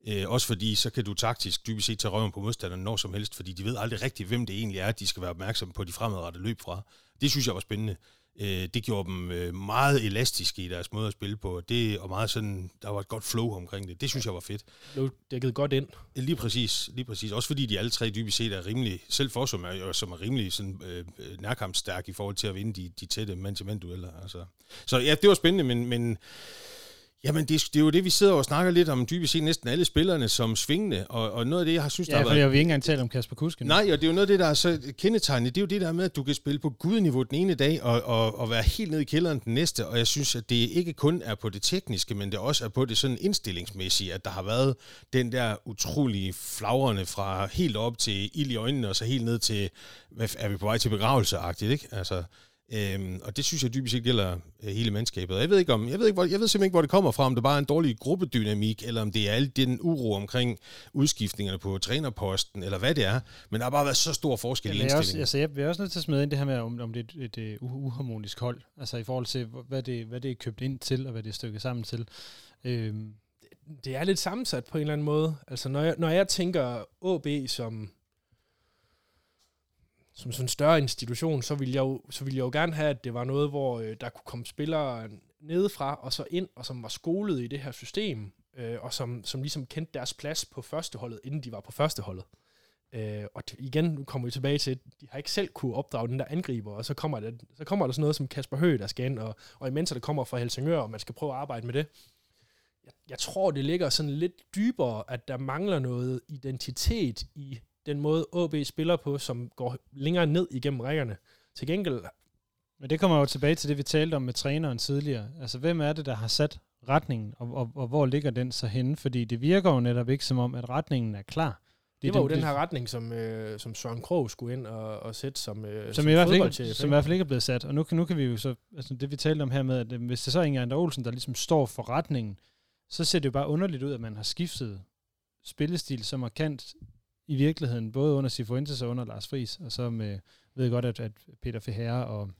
Øh, også fordi, så kan du taktisk dybest set tage røven på modstanderen når som helst, fordi de ved aldrig rigtigt, hvem det egentlig er, de skal være opmærksomme på de fremadrettede løb fra. Det synes jeg var spændende. Øh, det gjorde dem øh, meget elastiske i deres måde at spille på, det, og meget sådan, der var et godt flow omkring det. Det synes jeg var fedt. Det dækket godt ind. Lige præcis, lige præcis. Også fordi de alle tre dybest set er rimelig, selv for som er, som er rimelig sådan, øh, nærkampsstærk i forhold til at vinde de, de tætte mand-til-mand-dueller. Altså. Så ja, det var spændende, men, men Jamen, det, det er jo det, vi sidder og snakker lidt om, dybest set næsten alle spillerne som svingende, og, og noget af det, jeg har synes, ja, der har været... Ja, for jeg vil ikke engang tale om Kasper Kusken. Nej, og det er jo noget af det, der er så kendetegnet, det er jo det der med, at du kan spille på gudniveau den ene dag, og, og, og være helt nede i kælderen den næste, og jeg synes, at det ikke kun er på det tekniske, men det også er på det sådan indstillingsmæssige, at der har været den der utrolige flagrende fra helt op til ild i øjnene, og så helt ned til, hvad er vi på vej til begravelse ikke? Altså, Øhm, og det synes jeg dybest set gælder øh, hele mandskabet. Jeg ved, ikke om, jeg, ved ikke, hvor, jeg ved simpelthen ikke, hvor det kommer fra, om det bare er en dårlig gruppedynamik, eller om det er alt den uro omkring udskiftningerne på trænerposten, eller hvad det er. Men der har bare været så stor forskel Ja, i men jeg, er også, indstillingen. altså, jeg, jeg er også nødt til at smide ind det her med, om, om det er et, et, et uharmonisk hold. Altså i forhold til, hvad det, hvad det er købt ind til, og hvad det er stykket sammen til. Øhm, det er lidt sammensat på en eller anden måde. Altså, når jeg, når jeg tænker AB som, som sådan en større institution, så ville jeg jo, så ville jeg jo gerne have, at det var noget, hvor øh, der kunne komme spillere nedefra og så ind, og som var skolet i det her system, øh, og som, som ligesom kendte deres plads på førsteholdet, inden de var på førsteholdet. Øh, og t- igen, nu kommer vi tilbage til, at de har ikke selv kunne opdrage den der angriber, og så kommer, det, så kommer der sådan noget som Kasper Høgh, der skal ind, og, og imens der kommer fra Helsingør, og man skal prøve at arbejde med det, jeg, jeg tror, det ligger sådan lidt dybere, at der mangler noget identitet i den måde, AB spiller på, som går længere ned igennem rækkerne. Til gengæld, Men det kommer jo tilbage til det, vi talte om med træneren tidligere. Altså, hvem er det, der har sat retningen, og, og, og hvor ligger den så henne? Fordi det virker jo netop ikke som om, at retningen er klar. det, det var jo den her retning, som, øh, som Søren Krog skulle ind og, og sætte som, øh, som, i hvert fald ikke, som i hvert fald ikke er blevet sat. Og nu, kan- nu kan vi jo så, altså det vi talte om her med, at øh, hvis det så er Inger Ander Olsen, der ligesom står for retningen, så ser det jo bare underligt ud, at man har skiftet spillestil så markant i virkeligheden, både under Sifuentes og under Lars Friis, og så med, ved jeg godt, at, at Peter Feherre og,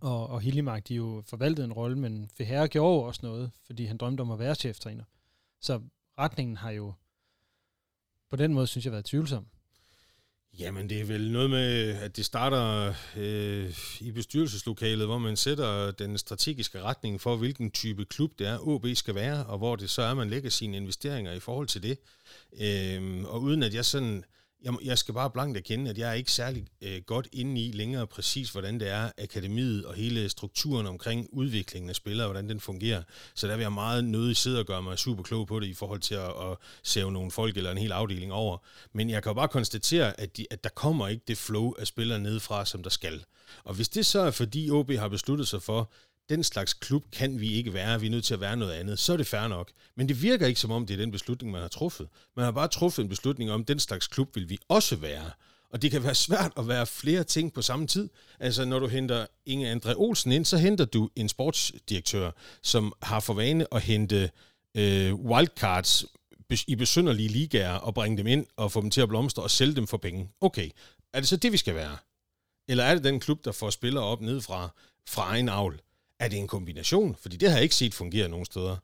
og, og Hillimark, de jo forvaltede en rolle, men Feherre gjorde jo også noget, fordi han drømte om at være cheftræner. Så retningen har jo på den måde, synes jeg, været tvivlsom. Jamen, det er vel noget med, at det starter øh, i bestyrelseslokalet, hvor man sætter den strategiske retning for, hvilken type klub det er, OB skal være, og hvor det så er, man lægger sine investeringer i forhold til det. Øh, og uden at jeg sådan... Jeg, jeg skal bare blankt erkende, at jeg er ikke særlig øh, godt inde i længere præcis, hvordan det er, akademiet og hele strukturen omkring udviklingen af spillere, hvordan den fungerer. Så der vil jeg meget nødig sidde og gøre mig super klog på det i forhold til at, at sæve nogle folk eller en hel afdeling over. Men jeg kan jo bare konstatere, at, de, at der kommer ikke det flow af spillere nedefra, som der skal. Og hvis det så er, fordi OB har besluttet sig for, den slags klub kan vi ikke være, vi er nødt til at være noget andet, så er det fair nok. Men det virker ikke som om, det er den beslutning, man har truffet. Man har bare truffet en beslutning om, den slags klub vil vi også være. Og det kan være svært at være flere ting på samme tid. Altså, når du henter Inge Andre Olsen ind, så henter du en sportsdirektør, som har for vane at hente øh, wildcards i besynderlige ligaer og bringe dem ind og få dem til at blomstre og sælge dem for penge. Okay, er det så det, vi skal være? Eller er det den klub, der får spillere op nedefra fra egen avl? Er det en kombination? Fordi det har jeg ikke set fungere nogen steder.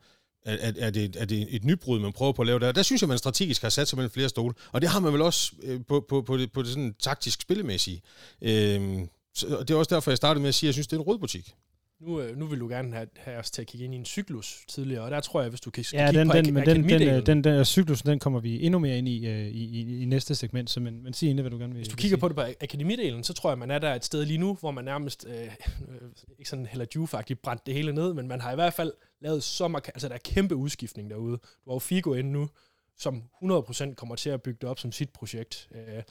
Er, er, er, det, er det et nybrud, man prøver på at lave der? Der synes jeg, man strategisk har sat sig mellem flere stole. Og det har man vel også øh, på, på, på, det, på det sådan taktisk spillemæssige. Øhm, så, og det er også derfor, jeg startede med at sige, at jeg synes, det er en rød butik nu, øh, nu vil du gerne have, have os til at kigge ind i en cyklus tidligere, og der tror jeg, hvis du kan Ja, kigge den, på den, ak- den, den, øh, den, den, cyklusen, den kommer vi endnu mere ind i øh, i, i, i næste segment, så men, men sig endelig, hvad du gerne vil Hvis du kigger sige. på det på akademidelen, så tror jeg, man er der et sted lige nu, hvor man nærmest, øh, *laughs* øh, ikke sådan heller faktisk brændt det hele ned, men man har i hvert fald lavet så markant, altså der er kæmpe udskiftning derude. Du har jo Figo inde nu, som 100% kommer til at bygge det op som sit projekt. Øh,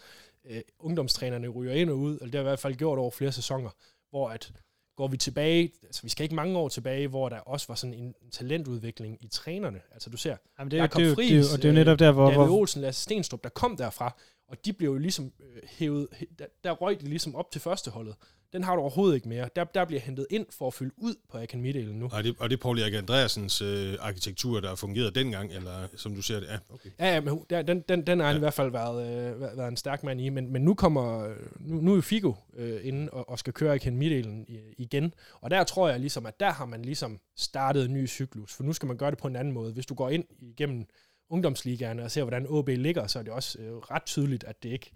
øh, ungdomstrænerne ryger ind og ud, eller det har i hvert fald gjort over flere sæsoner, hvor at går vi tilbage, altså vi skal ikke mange år tilbage, hvor der også var sådan en talentudvikling i trænerne. Altså du ser, Jamen, det, er, Jakob det, er jo- det, er Friis, og det er netop der, hvor... David Olsen, Lasse Stenstrup, der kom derfra, og de blev jo ligesom øh, hævet, der, der røg de ligesom op til førsteholdet. Den har du overhovedet ikke mere. Der, der bliver hentet ind for at fylde ud på akademidelen nu. Og det, og det er Paul Erik Andreasens øh, arkitektur, der har fungeret dengang, eller som du ser det? Ja, okay. Ja, ja, men der, den, den, den har han i hvert fald været, øh, været- en stærk mand i, men, men nu kommer, nu, nu er Figo øh, inde og, og skal køre akademidelen igen, og der tror jeg ligesom, at der har man ligesom startet en ny cyklus, for nu skal man gøre det på en anden måde. Hvis du går ind igennem ungdomsligaerne og ser, hvordan OB ligger, så er det også øh, ret tydeligt, at det ikke,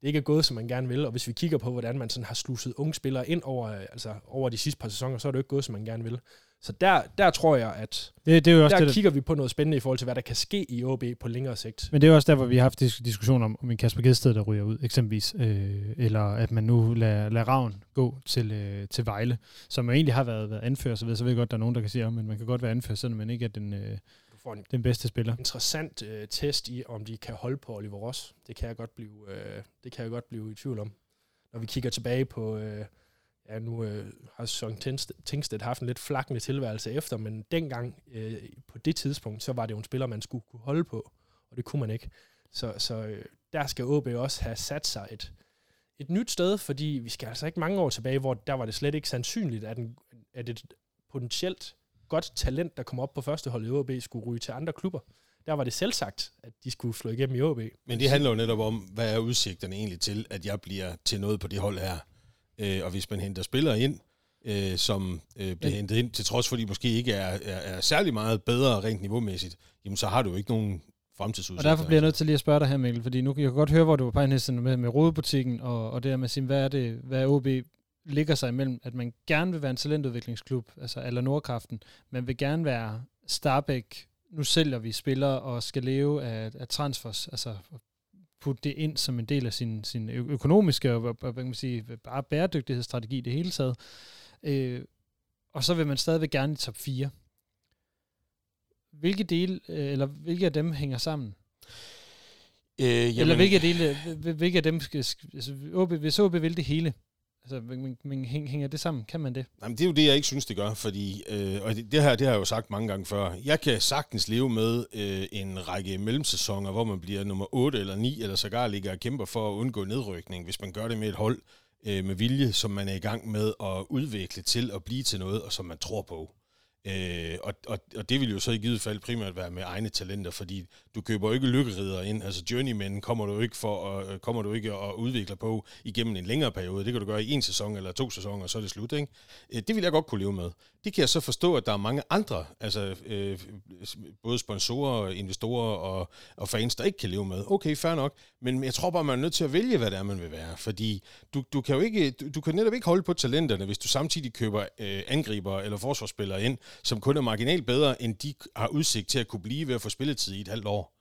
det ikke er gået, som man gerne vil. Og hvis vi kigger på, hvordan man sådan har sluset unge spillere ind over, øh, altså over de sidste par sæsoner, så er det jo ikke gået, som man gerne vil. Så der, der tror jeg, at det, det er jo også der det, kigger vi på noget spændende i forhold til, hvad der kan ske i OB på længere sigt. Men det er jo også der, hvor vi har haft dis- diskussion om, om en Kasper Gedsted, der ryger ud, eksempelvis. Øh, eller at man nu lader, lader Ravn gå til, øh, til Vejle, som jo egentlig har været, været anfører, så ved, så ved jeg godt, der er nogen, der kan sige, at man kan godt være anfører, selvom man ikke er den, øh, får en den bedste spiller. interessant øh, test i, om de kan holde på Oliver Ross. Det kan jeg godt blive, øh, det kan jeg godt blive i tvivl om. Når vi kigger tilbage på, øh, ja nu øh, har Søren Tingstedt- haft en lidt flakkende tilværelse efter, men dengang øh, på det tidspunkt, så var det jo en spiller, man skulle kunne holde på, og det kunne man ikke. Så, så øh, der skal OB også have sat sig et, et nyt sted, fordi vi skal altså ikke mange år tilbage, hvor der var det slet ikke sandsynligt, at, en, at et potentielt godt talent, der kom op på første hold i OB, skulle ryge til andre klubber. Der var det selvsagt, at de skulle slå igennem i OB. Men det handler jo netop om, hvad er udsigterne egentlig til, at jeg bliver til noget på det hold her. Øh, og hvis man henter spillere ind, øh, som øh, bliver hentet ind, til trods for, at de måske ikke er, er, er særlig meget bedre rent niveaumæssigt, jamen så har du jo ikke nogen fremtidsudsigter. Og derfor bliver jeg nødt til lige at spørge dig her, Mikkel, fordi nu jeg kan godt høre, hvor du var på med, med rodebutikken, og, og det her med at sige, hvad er det, hvad er OB ligger sig imellem, at man gerne vil være en talentudviklingsklub, altså eller Nordkraften, man vil gerne være Starbæk, nu sælger vi spillere og skal leve af, af transfers, altså putte det ind som en del af sin, sin økonomiske og hvad kan man sige, bare bæredygtighedsstrategi det hele taget. Øh, og så vil man stadigvæk gerne i top 4. Hvilke dele, øh, eller hvilke af dem hænger sammen? Øh, jamen, eller hvilke, dele, hvilke af dem skal, altså, OB, hvis OB vil det hele, Altså, men, men hænger det sammen? Kan man det? Jamen, det er jo det, jeg ikke synes, det gør, fordi, øh, og det, det her det har jeg jo sagt mange gange før, jeg kan sagtens leve med øh, en række mellemsæsoner, hvor man bliver nummer 8 eller 9, eller sågar ligger og kæmper for at undgå nedrykning, hvis man gør det med et hold øh, med vilje, som man er i gang med at udvikle til at blive til noget, og som man tror på. Øh, og, og, og det vil jo så i givet fald primært være med egne talenter, fordi du køber jo ikke lykkerider ind. Altså journeymen kommer du ikke for at, øh, kommer du ikke at udvikle på igennem en længere periode. Det kan du gøre i en sæson eller to sæsoner, og så er det slut. Ikke? Øh, det vil jeg godt kunne leve med. Det kan jeg så forstå, at der er mange andre, altså øh, både sponsorer, investorer og, og fans, der ikke kan leve med. Okay, fair nok, men jeg tror bare, man er nødt til at vælge, hvad det er, man vil være. Fordi du, du kan jo ikke, du, du kan netop ikke holde på talenterne, hvis du samtidig køber øh, angriber eller forsvarsspillere ind, som kun er marginalt bedre, end de har udsigt til at kunne blive ved at få spilletid i et halvt år.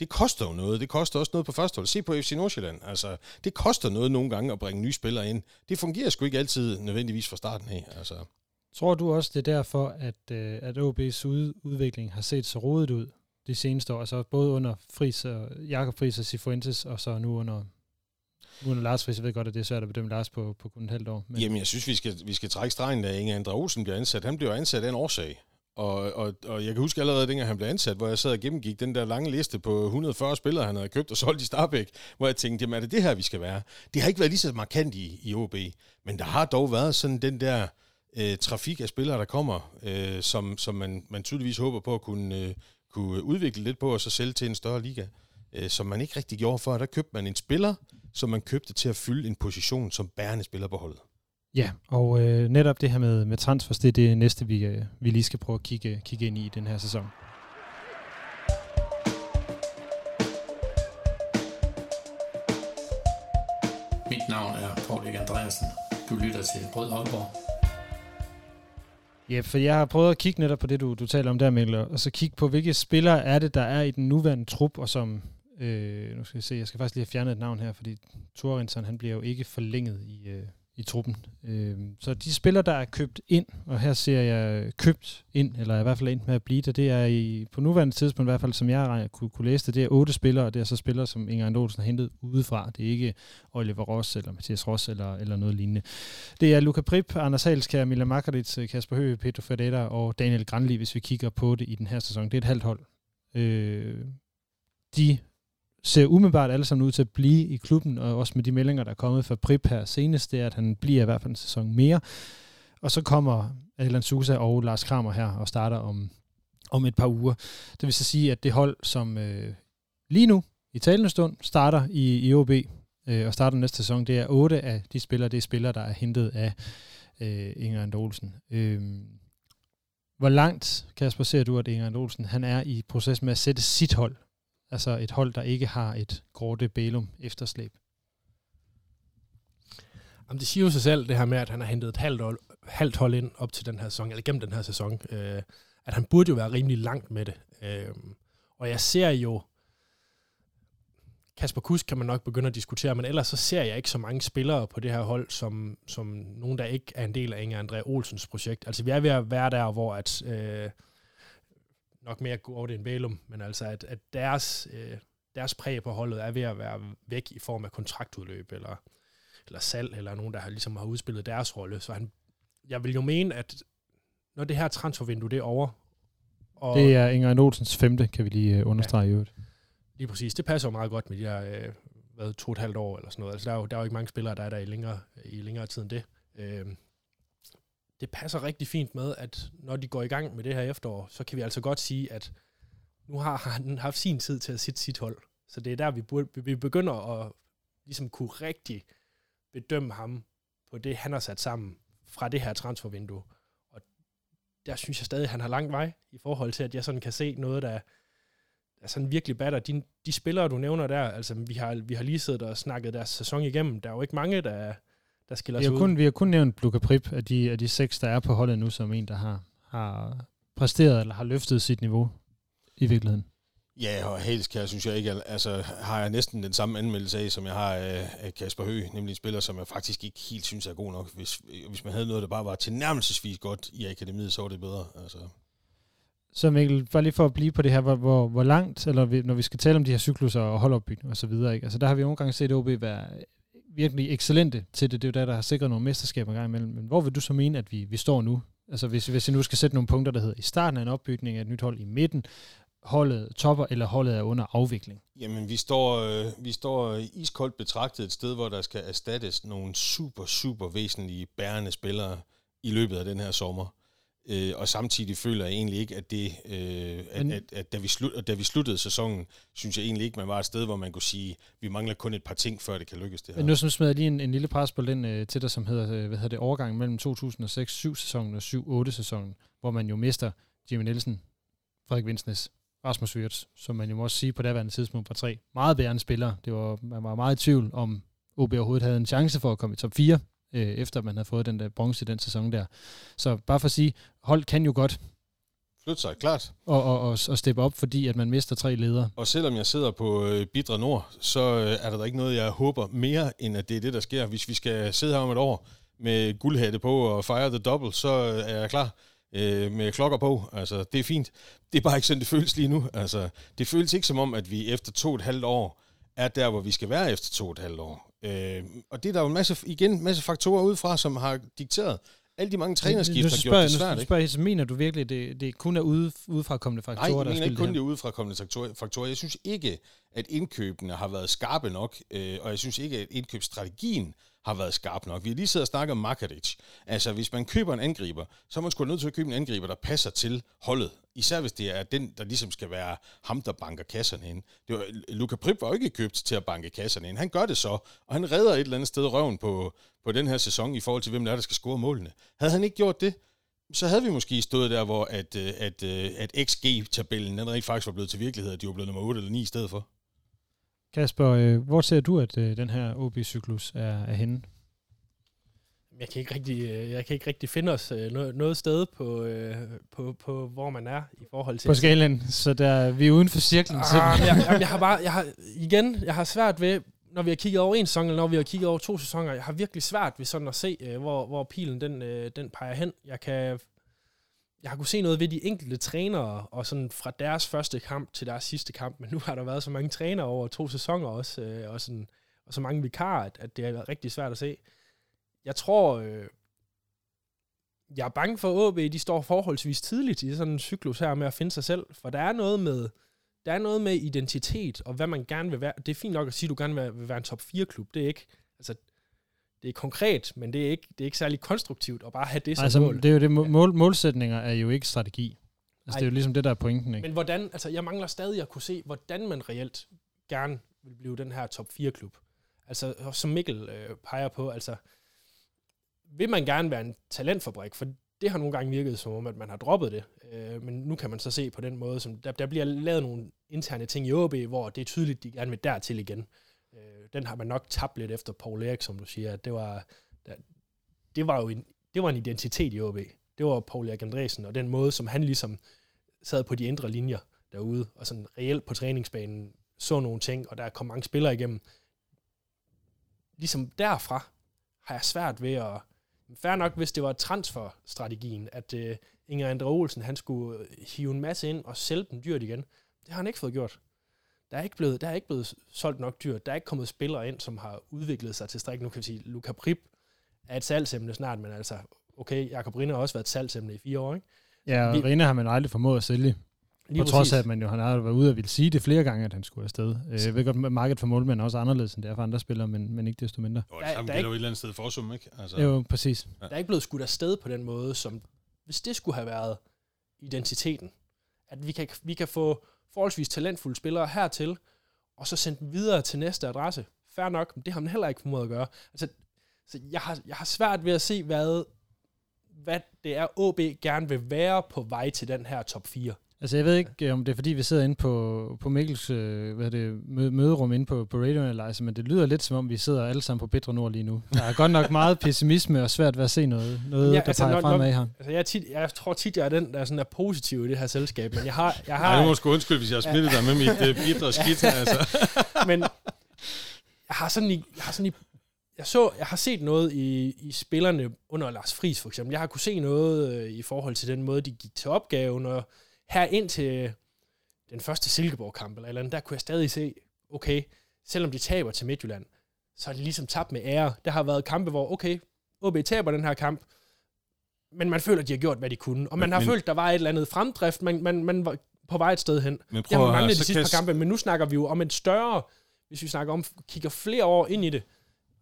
Det koster jo noget. Det koster også noget på første hold. Se på FC Nordsjælland. Altså, det koster noget nogle gange at bringe nye spillere ind. Det fungerer sgu ikke altid nødvendigvis fra starten af. Altså. Tror du også, det er derfor, at, øh, at OB's udvikling har set så rodet ud de seneste år? Altså både under Fris og, Jakob Friis og Sifuentes, og så nu under nu Lars Friis, jeg ved godt, at det er svært at bedømme Lars på, på kun et halvt år. Men... Jamen, jeg synes, vi skal, vi skal trække stregen, da Inge Andre Olsen bliver ansat. Han bliver ansat af en årsag. Og, og, og jeg kan huske allerede, dengang han blev ansat, hvor jeg sad og gennemgik den der lange liste på 140 spillere, han havde købt og solgt i Starbæk, hvor jeg tænkte, jamen er det det her, vi skal være? Det har ikke været lige så markant i, i OB, men der har dog været sådan den der øh, trafik af spillere, der kommer, øh, som, som man, man tydeligvis håber på at kunne, øh, kunne udvikle lidt på, og så sælge til en større liga, øh, som man ikke rigtig gjorde før. Der købte man en spiller, som man købte til at fylde en position som bærende spiller på holdet. Ja, og øh, netop det her med, med transfers, det er det næste, vi, øh, vi lige skal prøve at kigge, kigge ind i den her sæson. Mit navn er Paul Andreasen. Du lytter til Rød Aalborg. Ja, for jeg har prøvet at kigge netop på det, du, du taler om der, Mikkel, og så kigge på, hvilke spillere er det, der er i den nuværende trup, og som, øh, nu skal jeg se, jeg skal faktisk lige have fjernet et navn her, fordi Thorinsson, han bliver jo ikke forlænget i, øh, i truppen. Øh, så de spillere, der er købt ind, og her ser jeg øh, købt ind, eller i hvert fald ind med at blive det, det er i, på nuværende tidspunkt, i hvert fald som jeg kunne, kunne læse det, det er otte spillere, og det er så spillere, som Inger Andolsen har hentet udefra. Det er ikke Oliver Ross, eller Mathias Ross, eller, eller noget lignende. Det er Luca Prip, Anders Halskær, Mila Makaric, Kasper Høgh, Pedro Ferdetta og Daniel Granli, hvis vi kigger på det i den her sæson. Det er et halvt hold. Øh, de ser umiddelbart alle sammen ud til at blive i klubben, og også med de meldinger, der er kommet fra Prip her senest, det er, at han bliver i hvert fald en sæson mere. Og så kommer Alan Sousa og Lars Kramer her og starter om, om et par uger. Det vil så sige, at det hold, som øh, lige nu i talende stund starter i, i OB øh, og starter næste sæson, det er otte af de spillere, det er spillere, der er hentet af øh, Inger And Olsen. Øh, hvor langt, Kasper, ser du, at Inger Andolsen han er i proces med at sætte sit hold Altså et hold, der ikke har et Gorte Bælum efterslæb. Jamen, det siger jo sig selv, det her med, at han har hentet et halvt hold, halvt hold ind op til den her sæson, eller gennem den her sæson, øh, at han burde jo være rimelig langt med det. Øh, og jeg ser jo, Kasper Kusk kan man nok begynde at diskutere, men ellers så ser jeg ikke så mange spillere på det her hold, som, som nogen, der ikke er en del af Inger André Olsens projekt. Altså vi er ved at være der, hvor at, øh, nok mere det end Bælum, men altså at, at deres, øh, deres præg på holdet er ved at være væk i form af kontraktudløb, eller, eller salg, eller nogen, der har, ligesom har udspillet deres rolle. Så han, jeg vil jo mene, at når det her transfervindue det er over, og det er Inger Olsens femte, kan vi lige uh, understrege ja, i øvrigt. Lige præcis. Det passer jo meget godt med de her, øh, været to og et halvt år eller sådan noget. Altså, der er jo, der er jo ikke mange spillere, der er der i længere, i længere tid end det. Øh, det passer rigtig fint med, at når de går i gang med det her efterår, så kan vi altså godt sige, at nu har han haft sin tid til at sætte sit hold. Så det er der, vi, burde, vi begynder at ligesom kunne rigtig bedømme ham på det, han har sat sammen fra det her transfervindue. Og der synes jeg stadig, at han har lang vej i forhold til, at jeg sådan kan se noget, der, der sådan virkelig batter. De, de spillere, du nævner der, altså vi har, vi har lige siddet og snakket deres sæson igennem. Der er jo ikke mange, der, der skiller vi sig har ud. kun, Vi har kun nævnt Luka Prip af de, af de seks, der er på holdet nu, som en, der har, har præsteret eller har løftet sit niveau i virkeligheden. Ja, og Halskær synes jeg ikke, altså har jeg næsten den samme anmeldelse af, som jeg har af, af Kasper Høgh, nemlig en spiller, som jeg faktisk ikke helt synes er god nok. Hvis, hvis man havde noget, der bare var tilnærmelsesvis godt i akademiet, så var det bedre. Altså. Så Mikkel, bare lige for at blive på det her, hvor, hvor, hvor langt, eller vi, når vi skal tale om de her cykluser og holdopbygning og så videre, ikke? Altså der har vi nogle gange set OB være virkelig excellente til det. Det er jo der, der har sikret nogle mesterskaber gang imellem. Men hvor vil du så mene, at vi, vi står nu? Altså hvis, hvis jeg nu skal sætte nogle punkter, der hedder i starten af en opbygning af et nyt hold i midten, holdet topper, eller holdet er under afvikling? Jamen, vi står, øh, vi står iskoldt betragtet et sted, hvor der skal erstattes nogle super, super væsentlige bærende spillere i løbet af den her sommer. Øh, og samtidig føler jeg egentlig ikke, at det, øh, at, Men- at, at, da, vi slut, da vi sluttede sæsonen, synes jeg egentlig ikke, man var et sted, hvor man kunne sige, vi mangler kun et par ting, før det kan lykkes det her. Men nu smider jeg lige en, en lille presbold ind øh, til dig, som hedder, øh, hvad hedder det, overgang mellem 2006-7-sæsonen og 7-8-sæsonen, hvor man jo mister Jimmy Nielsen, Frederik Vinsnes, Rasmus Wirtz, som man jo må også sige på daværende tidspunkt var tre meget bærende spillere. Det var, man var meget i tvivl om OB overhovedet havde en chance for at komme i top 4, øh, efter man havde fået den der bronze i den sæson der. Så bare for at sige, hold kan jo godt Flyt sig, klart. og, og, og, og steppe op, fordi at man mister tre ledere. Og selvom jeg sidder på øh, Bidre Nord, så øh, er der da ikke noget, jeg håber mere, end at det er det, der sker. Hvis vi skal sidde her om et år med guldhætte på og fejre the double, så øh, er jeg klar øh, med klokker på. Altså, det er fint. Det er bare ikke sådan, det føles lige nu. Altså, det føles ikke som om, at vi efter to og et halvt år er der, hvor vi skal være efter to og et halvt år. Øh, og det er der jo en masse, igen, en masse faktorer udefra, som har dikteret alle de mange trænerskift, nu har gjort det nu svært. Ikke? spørger jeg, så mener du virkelig, det, det kun er ude, udefrakommende Nej, faktorer, jeg der er mener ikke kun det det udefrakommende faktorer- faktorer. Jeg synes ikke, at indkøbene har været skarpe nok, øh, og jeg synes ikke, at indkøbsstrategien har været skarp nok. Vi har lige siddet og snakket om Makaric. Altså, hvis man køber en angriber, så er man sgu nødt til at købe en angriber, der passer til holdet. Især hvis det er den, der ligesom skal være ham, der banker kasserne ind. Det var, Luka Prip var jo ikke købt til at banke kasserne ind. Han gør det så, og han redder et eller andet sted røven på, på den her sæson i forhold til, hvem der er, der skal score målene. Havde han ikke gjort det, så havde vi måske stået der, hvor at, øh, at, øh, at, at XG-tabellen den rent faktisk var blevet til virkelighed, at de var blevet nummer 8 eller 9 i stedet for. Kasper, øh, hvor ser du, at øh, den her OB-cyklus er, er henne? Jeg kan ikke rigtig, øh, jeg kan ikke rigtig finde os noget, noget sted på, på, på, hvor man er i forhold til... På skalaen, så der, vi er uden for cirklen. Ah, jeg, jeg, jeg, har *laughs* bare, jeg har, igen, jeg har svært ved, når vi har kigget over en sæson, eller når vi har kigget over to sæsoner, jeg har virkelig svært ved sådan at se, hvor, hvor pilen den, den peger hen. Jeg kan, jeg har kunne se noget ved de enkelte trænere, og sådan fra deres første kamp til deres sidste kamp, men nu har der været så mange trænere over to sæsoner også, øh, og, sådan, og så mange vikarer, at, at det er rigtig svært at se. Jeg tror, øh, jeg er bange for, at AB, de står forholdsvis tidligt i sådan en cyklus her med at finde sig selv, for der er noget med, der er noget med identitet, og hvad man gerne vil være. Det er fint nok at sige, at du gerne vil, vil være en top 4-klub. Det er ikke, altså, det er konkret, men det er ikke, det er ikke særlig konstruktivt at bare have det som altså, mål. det er jo det, mål, målsætninger er jo ikke strategi. Altså, Ej. det er jo ligesom det, der er pointen, ikke? Men hvordan, altså jeg mangler stadig at kunne se, hvordan man reelt gerne vil blive den her top 4-klub. Altså, som Mikkel øh, peger på, altså, vil man gerne være en talentfabrik, for det har nogle gange virket som om, at man har droppet det. Øh, men nu kan man så se på den måde, som der, der bliver lavet nogle interne ting i OB, hvor det er tydeligt, de gerne vil dertil igen. Øh, den har man nok tabt lidt efter Paul Erik, som du siger. Det var, det var jo en, det var en identitet i OB. Det var Paul Erik Andresen, og den måde, som han ligesom sad på de indre linjer derude, og sådan reelt på træningsbanen så nogle ting, og der kom mange spillere igennem. Ligesom derfra har jeg svært ved at... Færre nok, hvis det var transferstrategien, at øh, Inger Andre Olsen, han skulle hive en masse ind og sælge dem dyrt igen. Det har han ikke fået gjort. Der er ikke blevet, der er ikke blevet solgt nok dyrt. Der er ikke kommet spillere ind, som har udviklet sig til stræk. Nu kan vi sige, Luca Prip er et salgsemne snart, men altså, okay, Jakob Rinde har også været et salgsemne i fire år, ikke? Ja, og vi- Rene har man aldrig formået at sælge. Lige på trods af, at man jo han har været ude og ville sige det flere gange, at han skulle afsted. Øh, jeg ved godt, at markedet for målmænd er også anderledes, end det er for andre spillere, men, men ikke desto mindre. Jo, det samme gælder jo et eller andet sted forsum, ikke? Altså. Jo, præcis. Ja. Der er ikke blevet skudt afsted på den måde, som hvis det skulle have været identiteten. At vi kan, vi kan få forholdsvis talentfulde spillere hertil, og så sende dem videre til næste adresse. Fær nok, men det har man heller ikke formået at gøre. Altså, så jeg, har, jeg har svært ved at se, hvad, hvad det er, OB gerne vil være på vej til den her top 4. Altså jeg ved ikke, øh, om det er fordi, vi sidder inde på, på Mikkels øh, hvad det, møderum inde på, på Radio Analyzer, men det lyder lidt som om, vi sidder alle sammen på Bedre Nord lige nu. Der er godt nok meget pessimisme og svært ved at se noget, noget ja, der altså, peger fremad her. Altså jeg, tit, jeg tror tit, jeg er den, der er, sådan er positiv i det her selskab, men jeg har... Jeg har Nej, du må sgu undskylde, hvis jeg har smittet dig med mit uh, bitre skidt. Altså. *laughs* men jeg har sådan i, jeg har sådan i jeg, så, jeg har set noget i, i spillerne under Lars Friis for eksempel. Jeg har kunne se noget øh, i forhold til den måde, de gik til opgaven, og her ind til den første Silkeborg-kamp, eller, eller andet, der kunne jeg stadig se, okay, selvom de taber til Midtjylland, så er de ligesom tabt med ære. Der har været kampe, hvor, okay, OB taber den her kamp, men man føler, at de har gjort, hvad de kunne. Og man men, har men, følt, der var et eller andet fremdrift, man, man, man var på vej et sted hen. Men det har man manglet de sidste par kampe, men nu snakker vi jo om en større, hvis vi snakker om, kigger flere år ind i det.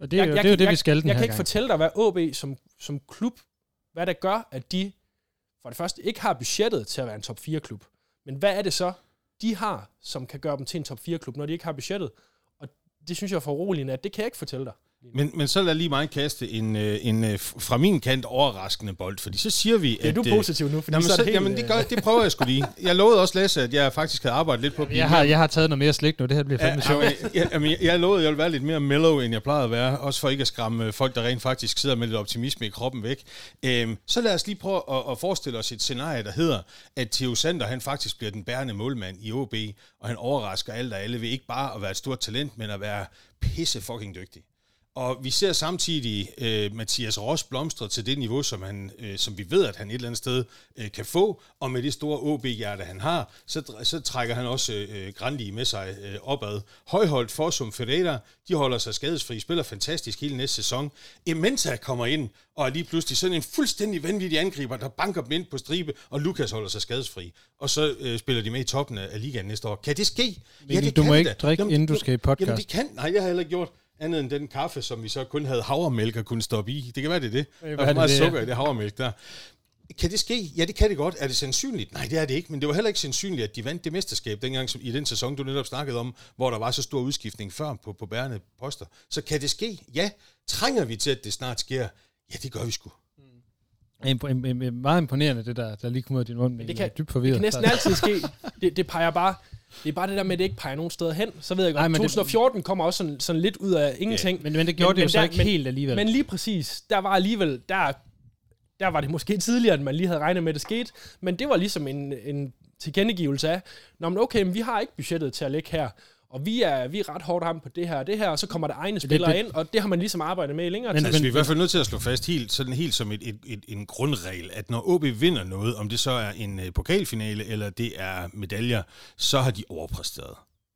Og det er jo jeg, det, er jo det jeg, vi skal den Jeg, jeg kan gang. ikke fortælle dig, hvad OB som, som klub, hvad der gør, at de for det første ikke har budgettet til at være en top 4-klub. Men hvad er det så, de har, som kan gøre dem til en top 4-klub, når de ikke har budgettet? Og det synes jeg er for roligt, at det kan jeg ikke fortælle dig. Men, men så lad lige mig kaste en, øh, en, øh, fra min kant overraskende bold, fordi så siger vi, at... Ja, du er positiv nu, fordi jamen, så, så helt, jamen, det, gør, *laughs* det prøver jeg sgu lige. Jeg lovede også Lasse, at jeg faktisk havde arbejdet lidt på jeg har, jeg har taget noget mere slik nu, det her bliver fandme sjovt. Jeg, jeg, jeg lovede, at jeg ville være lidt mere mellow, end jeg plejede at være, også for ikke at skræmme folk, der rent faktisk sidder med lidt optimisme i kroppen væk. Øhm, så lad os lige prøve at, at forestille os et scenarie, der hedder, at Theo Sander, han faktisk bliver den bærende målmand i OB, og han overrasker alle og alle ved ikke bare at være et stort talent, men at være pisse fucking dygtig. Og vi ser samtidig øh, Mathias Ross blomstre til det niveau, som, han, øh, som vi ved, at han et eller andet sted øh, kan få. Og med det store OB-hjerte, han har, så, så trækker han også øh, Grandi med sig øh, opad. Højholdt Forsum Ferreira, de holder sig skadesfri, spiller fantastisk hele næste sæson. Ementa kommer ind, og er lige pludselig sådan en fuldstændig vanvittig angriber, der banker dem ind på stribe, og Lukas holder sig skadesfri. Og så øh, spiller de med i toppen af ligaen næste år. Kan det ske? Men ja, det du kan må ikke drikke, jamen, inden du skal i podcast. Jamen det kan, nej, det har jeg heller ikke gjort andet end den kaffe, som vi så kun havde havremælk at kunne stoppe i. Det kan være, det er det. Der er meget det, sukker ja. i det havremælk der. Kan det ske? Ja, det kan det godt. Er det sandsynligt? Nej, det er det ikke. Men det var heller ikke sandsynligt, at de vandt det mesterskab dengang som i den sæson, du netop snakkede om, hvor der var så stor udskiftning før på, på bærende poster. Så kan det ske? Ja. Trænger vi til, at det snart sker? Ja, det gør vi sgu. Mm. Meget imponerende, det der, der lige kommer ud af din mund. Det kan, dybt det kan næsten altid ske. Det, det peger bare det er bare det der med, at det ikke peger nogen steder hen. Så ved jeg godt, 2014 det, kommer også sådan, sådan lidt ud af ingenting. Ja, men, men det gjorde men, det jo men så der, ikke men, helt alligevel. Men lige præcis, der var alligevel, der, der var det måske tidligere, at man lige havde regnet med, at det skete. Men det var ligesom en, en tilkendegivelse af, Nå, men okay, men vi har ikke budgettet til at ligge her og vi er, vi er ret hårdt ham på det her og det her, og så kommer der egne spillere det, det, ind, og det har man ligesom arbejdet med i længere tid. Men, altså, vi er i hvert fald nødt til at slå fast helt, sådan helt som et, et, et, en grundregel, at når OB vinder noget, om det så er en uh, pokalfinale, eller det er medaljer, så har de overpræsteret.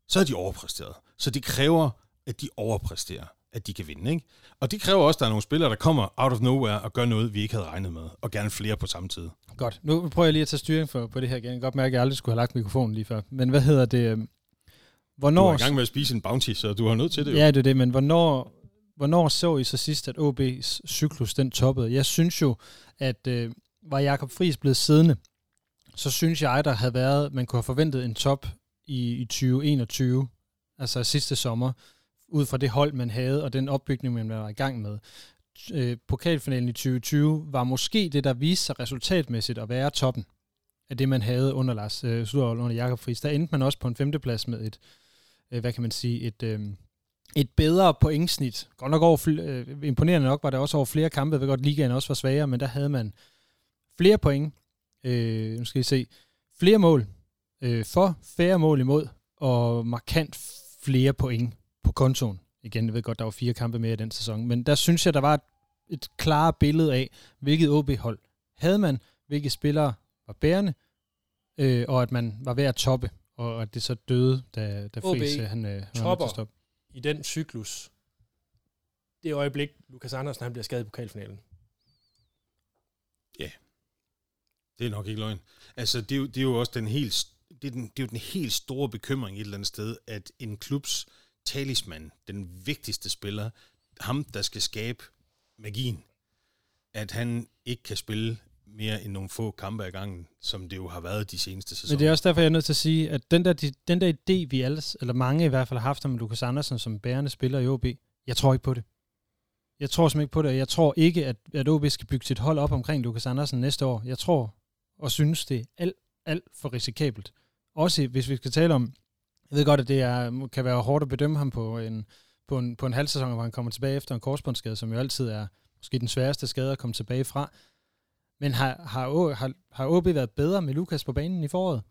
Så har de overpræsteret. Så det kræver, at de overpræsterer, at de kan vinde. Ikke? Og det kræver også, at der er nogle spillere, der kommer out of nowhere og gør noget, vi ikke havde regnet med, og gerne flere på samme tid. Godt. Nu prøver jeg lige at tage styring for, på det her igen. Jeg kan godt mærke, at jeg aldrig skulle have lagt mikrofonen lige før. Men hvad hedder det? Hvornår, du er i gang med at spise en bounty, så du har nødt til det jo. Ja, det er det, men hvornår, hvornår så I så sidst, at OB's cyklus den toppede? Jeg synes jo, at øh, var Jakob Friis blevet siddende, så synes jeg, der havde været, man kunne have forventet en top i, i 2021, altså sidste sommer, ud fra det hold, man havde, og den opbygning, man var i gang med. Øh, pokalfinalen i 2020 var måske det, der viste sig resultatmæssigt at være toppen af det, man havde under Lars øh, under Jakob Friis. Der endte man også på en femteplads med et, øh, hvad kan man sige, et, øh, et bedre pointsnit. Godt nok over, øh, imponerende nok var det også over flere kampe. Jeg ved godt, ligaen også var svagere, men der havde man flere point. Øh, nu skal I se. Flere mål øh, for, færre mål imod, og markant flere point på kontoen. Igen, jeg ved godt, der var fire kampe mere i den sæson, men der synes jeg, der var et, et klart billede af, hvilket OB-hold havde man, hvilke spillere var bærende, øh, og at man var ved at toppe og at det så døde, da, da Friis øh, han, øh, topper han i den cyklus, det øjeblik, Lukas Andersen han bliver skadet i pokalfinalen. Ja, det er nok ikke løgn. Altså, det er, jo, det er jo også den helt det, er den, det er jo den helt store bekymring et eller andet sted, at en klubs talisman, den vigtigste spiller, ham, der skal skabe magien, at han ikke kan spille mere end nogle få kampe ad gangen, som det jo har været de seneste sæsoner. Men det er også derfor, jeg er nødt til at sige, at den der, den der idé, vi alle, eller mange i hvert fald har haft om Lukas Andersen som bærende spiller i OB, jeg tror ikke på det. Jeg tror simpelthen ikke på det, jeg tror ikke, at, at OB skal bygge sit hold op omkring Lukas Andersen næste år. Jeg tror og synes, det er alt, alt for risikabelt. Også hvis vi skal tale om, jeg ved godt, at det er, kan være hårdt at bedømme ham på en, på en, på en halv sæson, hvor han kommer tilbage efter en korsbåndsskade, som jo altid er måske den sværeste skade at komme tilbage fra. Men har, har, har, har OB været bedre med Lukas på banen i foråret?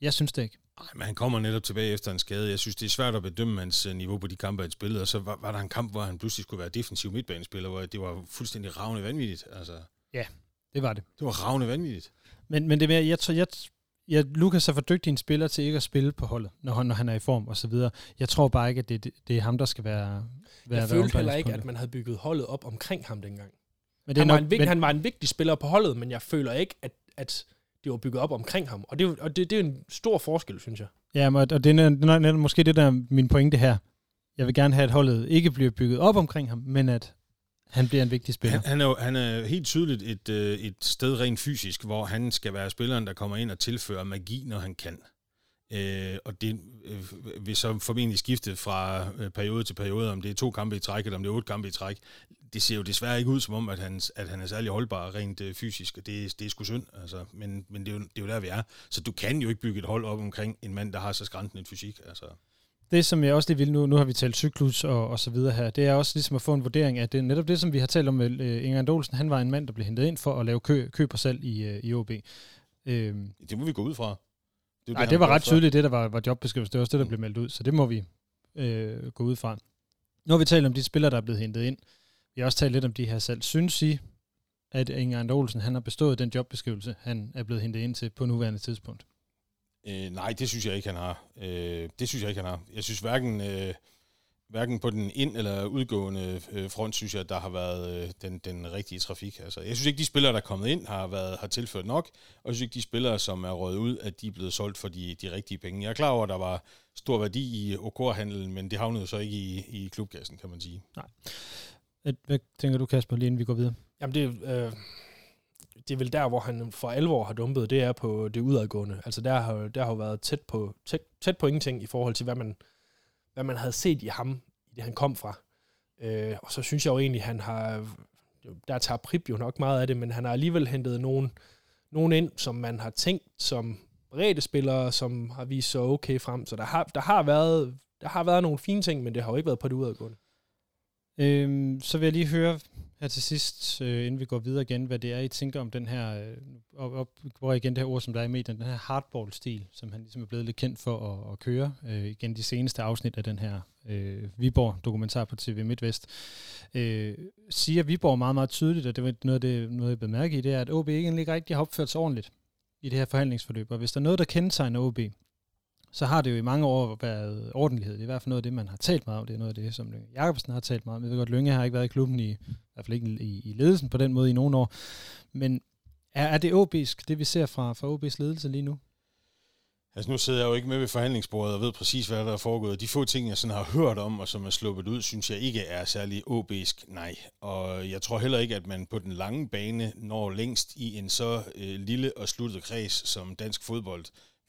Jeg synes det ikke. Nej, men han kommer netop tilbage efter en skade. Jeg synes, det er svært at bedømme hans øh, niveau på de kampe, han spillede. Og så var, var der en kamp, hvor han pludselig skulle være defensiv midtbanespiller, hvor det var fuldstændig ravne vanvittigt. Altså, ja, det var det. Det var ravne vanvittigt. Men, men det er jeg tror, jeg, jeg, Lukas er for dygtig en spiller til ikke at spille på holdet, når han, når han er i form og så videre. Jeg tror bare ikke, at det, det, det er ham, der skal være, være Jeg følte heller ikke, at man havde bygget holdet op omkring ham dengang. Men det han, var nok, en, men, han var en vigtig spiller på holdet, men jeg føler ikke, at, at det var bygget op omkring ham. Og det, og det, det er en stor forskel, synes jeg. Ja, og det er, det er måske det, der er min pointe her. Jeg vil gerne have, at holdet ikke bliver bygget op omkring ham, men at han bliver en vigtig spiller. Han, han, er, jo, han er helt tydeligt et, øh, et sted rent fysisk, hvor han skal være spilleren, der kommer ind og tilfører magi, når han kan. Øh, og det øh, vil så formentlig skifte fra øh, periode til periode, om det er to kampe i træk, eller om det er otte kampe i træk. Det ser jo desværre ikke ud som om, at han, at han er særlig holdbar rent øh, fysisk, og det, det er sgu synd, altså, men, men det, er jo, det er jo der, vi er. Så du kan jo ikke bygge et hold op omkring en mand, der har så skræntende en fysik. Altså. Det, som jeg også lige vil nu, nu har vi talt cyklus og, og så videre her, det er også ligesom at få en vurdering af det. Netop det, som vi har talt om med uh, Inger Andolsen, han var en mand, der blev hentet ind for at lave kø, køb og salg i, uh, i OB. Øhm, det må vi gå ud fra. Det, nej, det, var ret tydeligt, det der var, var jobbeskrivelse. Det var også det, der blev meldt ud, så det må vi øh, gå ud fra. Nu har vi talt om de spillere, der er blevet hentet ind. Vi har også talt lidt om de her salg. Synes I, at Inger And Olsen han har bestået den jobbeskrivelse, han er blevet hentet ind til på nuværende tidspunkt? Øh, nej, det synes jeg ikke, han har. Øh, det synes jeg ikke, han har. Jeg synes hverken, øh, hverken på den ind- eller udgående øh, front, synes jeg, der har været øh, den, den rigtige trafik. Altså, jeg synes ikke, de spillere, der er kommet ind, har, været, har tilført nok, og jeg synes ikke, de spillere, som er røget ud, at de er blevet solgt for de, de rigtige penge. Jeg er klar over, at der var stor værdi i OK-handelen, men det havnede så ikke i, i klubgassen, kan man sige. Nej. Hvad tænker du, Kasper, lige inden vi går videre? Jamen, det, øh, det er vel der, hvor han for alvor har dumpet, det er på det udadgående. Altså, der har, der har været tæt på, tæt, tæt på ingenting i forhold til, hvad man, hvad man havde set i ham, i det han kom fra. Øh, og så synes jeg jo egentlig, han har, der tager Prip jo nok meget af det, men han har alligevel hentet nogen, nogen ind, som man har tænkt som brede spillere, som har vist så okay frem. Så der har, der har været der har været nogle fine ting, men det har jo ikke været på det udadgående. Øhm, så vil jeg lige høre her til sidst, øh, inden vi går videre igen, hvad det er, I tænker om den her, øh, op, op, hvor igen det her ord, som der er i medien, den her hardball-stil, som han ligesom er blevet lidt kendt for at, at køre. Øh, igen de seneste afsnit af den her øh, Viborg-dokumentar på TV MidtVest. Øh, siger Viborg meget, meget tydeligt, og det var noget, det, noget jeg bemærker i, det er, at OB egentlig ikke rigtig har opført sig ordentligt i det her forhandlingsforløb. Og hvis der er noget, der kendetegner OB, så har det jo i mange år været ordentlighed. Det er i hvert fald noget af det, man har talt meget om. Det er noget af det, som Lønge Jacobsen har talt meget om. Jeg ved godt, Lønge har ikke været i klubben, i, i hvert fald ikke i, i ledelsen på den måde i nogle år. Men er, er det OB'sk, det vi ser fra, fra OB's ledelse lige nu? Altså nu sidder jeg jo ikke med ved forhandlingsbordet og ved præcis, hvad der er foregået. De få ting, jeg sådan har hørt om, og som er sluppet ud, synes jeg ikke er særlig OB'sk, nej. Og jeg tror heller ikke, at man på den lange bane når længst i en så øh, lille og sluttet kreds som dansk fodbold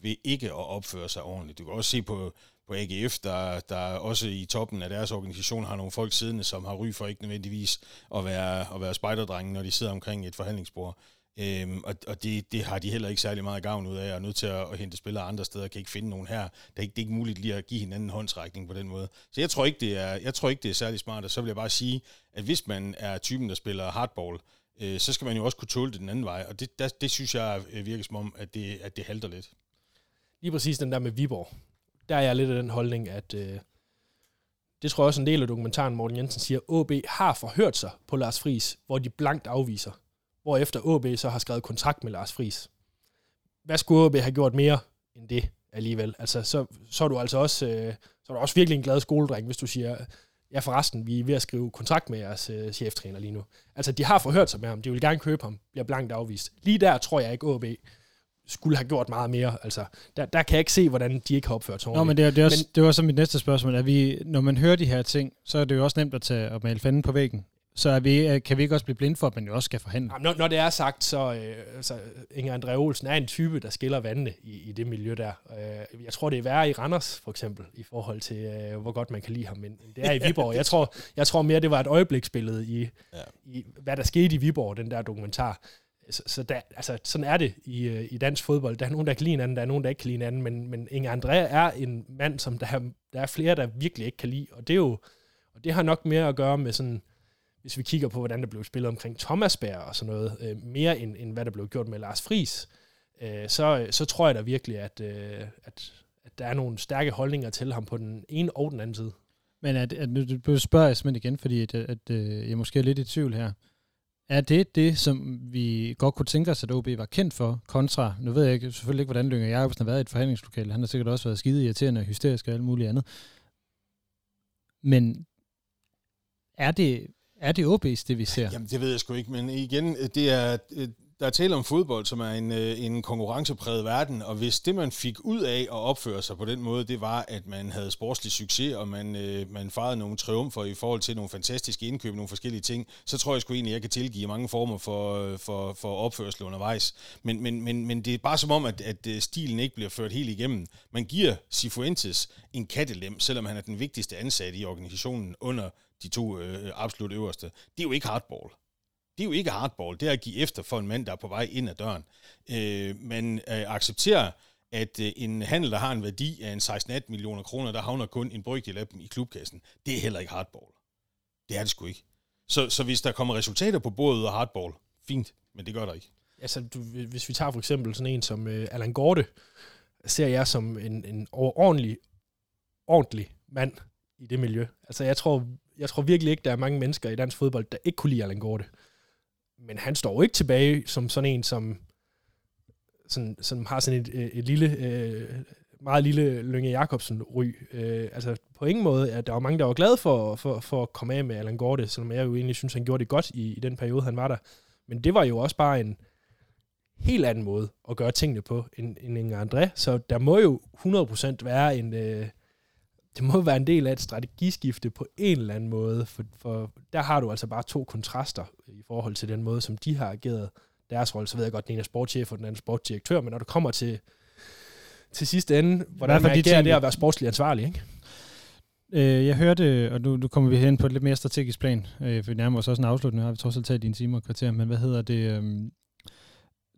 ved ikke at opføre sig ordentligt. Du kan også se på, på AGF, der, der også i toppen af deres organisation har nogle folk siddende, som har ry for ikke nødvendigvis at være, at være spejderdrenge, når de sidder omkring et forhandlingsbord. Øhm, og og det, det har de heller ikke særlig meget gavn ud af, og er nødt til at, at hente spillere andre steder, kan ikke finde nogen her. Det er ikke, det er ikke muligt lige at give hinanden en håndsrækning på den måde. Så jeg tror ikke, det er, jeg tror ikke, det er særlig smart, og så vil jeg bare sige, at hvis man er typen, der spiller hardball, øh, så skal man jo også kunne tåle det den anden vej, og det, der, det synes jeg virker som om, at det, at det halter lidt lige præcis den der med Viborg, der er jeg lidt af den holdning, at øh, det tror jeg også en del af dokumentaren, Morten Jensen siger, AB har forhørt sig på Lars Friis, hvor de blankt afviser. hvor efter AB så har skrevet kontrakt med Lars Friis. Hvad skulle AB have gjort mere end det alligevel? Altså, så, så er du altså også, øh, så er du også virkelig en glad skoledreng, hvis du siger, ja forresten, vi er ved at skrive kontrakt med jeres øh, cheftræner lige nu. Altså, de har forhørt sig med ham, de vil gerne købe ham, bliver blankt afvist. Lige der tror jeg ikke, AB skulle have gjort meget mere. Altså, der, der kan jeg ikke se, hvordan de ikke har opført sig Nå, men det, er, det, er også, men, det var så mit næste spørgsmål. Er vi, når man hører de her ting, så er det jo også nemt at tage og male fanden på væggen. Så er vi, kan vi ikke også blive blinde for, at man jo også skal forhandle? Jamen, når, når det er sagt, så øh, altså, Inger André Olsen er en type, der skiller vandene i, i det miljø der. Øh, jeg tror, det er værre i Randers, for eksempel, i forhold til, øh, hvor godt man kan lide ham. Men det er i Viborg. Jeg tror, jeg tror mere, det var et øjebliksbillede i, ja. i, hvad der skete i Viborg, den der dokumentar. Så, så der, altså, sådan er det i, øh, i dansk fodbold. Der er nogen, der kan lide anden, der er nogen, der ikke kan lide anden, men, men Inge André er en mand, som der, der er flere, der virkelig ikke kan lide, og det er jo, og det har nok mere at gøre med sådan, hvis vi kigger på, hvordan der blev spillet omkring Thomas Bær og sådan noget, øh, mere end, end hvad der blev gjort med Lars Friis, øh, så, så tror jeg da virkelig, at, øh, at, at der er nogle stærke holdninger til ham på den ene og den anden side. Men at, at, nu spørger jeg simpelthen igen, fordi at, at, at jeg måske er lidt i tvivl her. Er det det, som vi godt kunne tænke os, at OB var kendt for, kontra, nu ved jeg ikke, selvfølgelig ikke, hvordan Lynger Jacobsen har været i et forhandlingslokale, han har sikkert også været skide irriterende og hysterisk og alt muligt andet. Men er det, er det OB's, det vi ser? Jamen, det ved jeg sgu ikke, men igen, det er, øh, der er tale om fodbold, som er en, øh, en konkurrencepræget verden, og hvis det, man fik ud af at opføre sig på den måde, det var, at man havde sportslig succes, og man, øh, man fejrede nogle triumfer i forhold til nogle fantastiske indkøb, nogle forskellige ting, så tror jeg sgu egentlig, at jeg kan tilgive mange former for, øh, for, for opførsel undervejs. Men, men, men, men det er bare som om, at, at stilen ikke bliver ført helt igennem. Man giver Sifuentes en kattelem, selvom han er den vigtigste ansatte i organisationen under de to øh, absolut øverste. Det er jo ikke hardball. Det er jo ikke hardball. Det er at give efter for en mand, der er på vej ind ad døren. Øh, man øh, accepterer, at øh, en handel, der har en værdi af en 16-18 millioner kroner, der havner kun en brygdel af dem i klubkassen. Det er heller ikke hardball. Det er det sgu ikke. Så, så hvis der kommer resultater på bordet af hardball, fint, men det gør der ikke. Altså, du, hvis vi tager for eksempel sådan en som øh, Allan Gorte, ser jeg som en, en ordentlig, ordentlig mand i det miljø. Altså, jeg tror, jeg tror virkelig ikke, der er mange mennesker i dansk fodbold, der ikke kunne lide Allan Gorte men han står jo ikke tilbage som sådan en, som, sådan, som har sådan et, øh, et lille, øh, meget lille Lønge Jacobsen-ry. Øh, altså på ingen måde, at der var mange, der var glade for, for, for at komme af med Allan Gorte, selvom jeg jo egentlig synes, han gjorde det godt i, i den periode, han var der. Men det var jo også bare en helt anden måde at gøre tingene på end, end Inger André. Så der må jo 100% være en... Øh, det må være en del af et strategiskifte på en eller anden måde, for, for der har du altså bare to kontraster i forhold til den måde, som de har ageret deres rolle. Så ved jeg godt, at den ene er sportschef, og den anden er sportsdirektør, men når du kommer til, til sidste ende, hvordan man agerer det at være sportslig ansvarlig, ikke? Øh, jeg hørte, og nu, nu kommer vi hen på et lidt mere strategisk plan, øh, for vi nærmer os også en afslutning, har vi trods alt taget din time og kvarter, men hvad hedder det? Øh,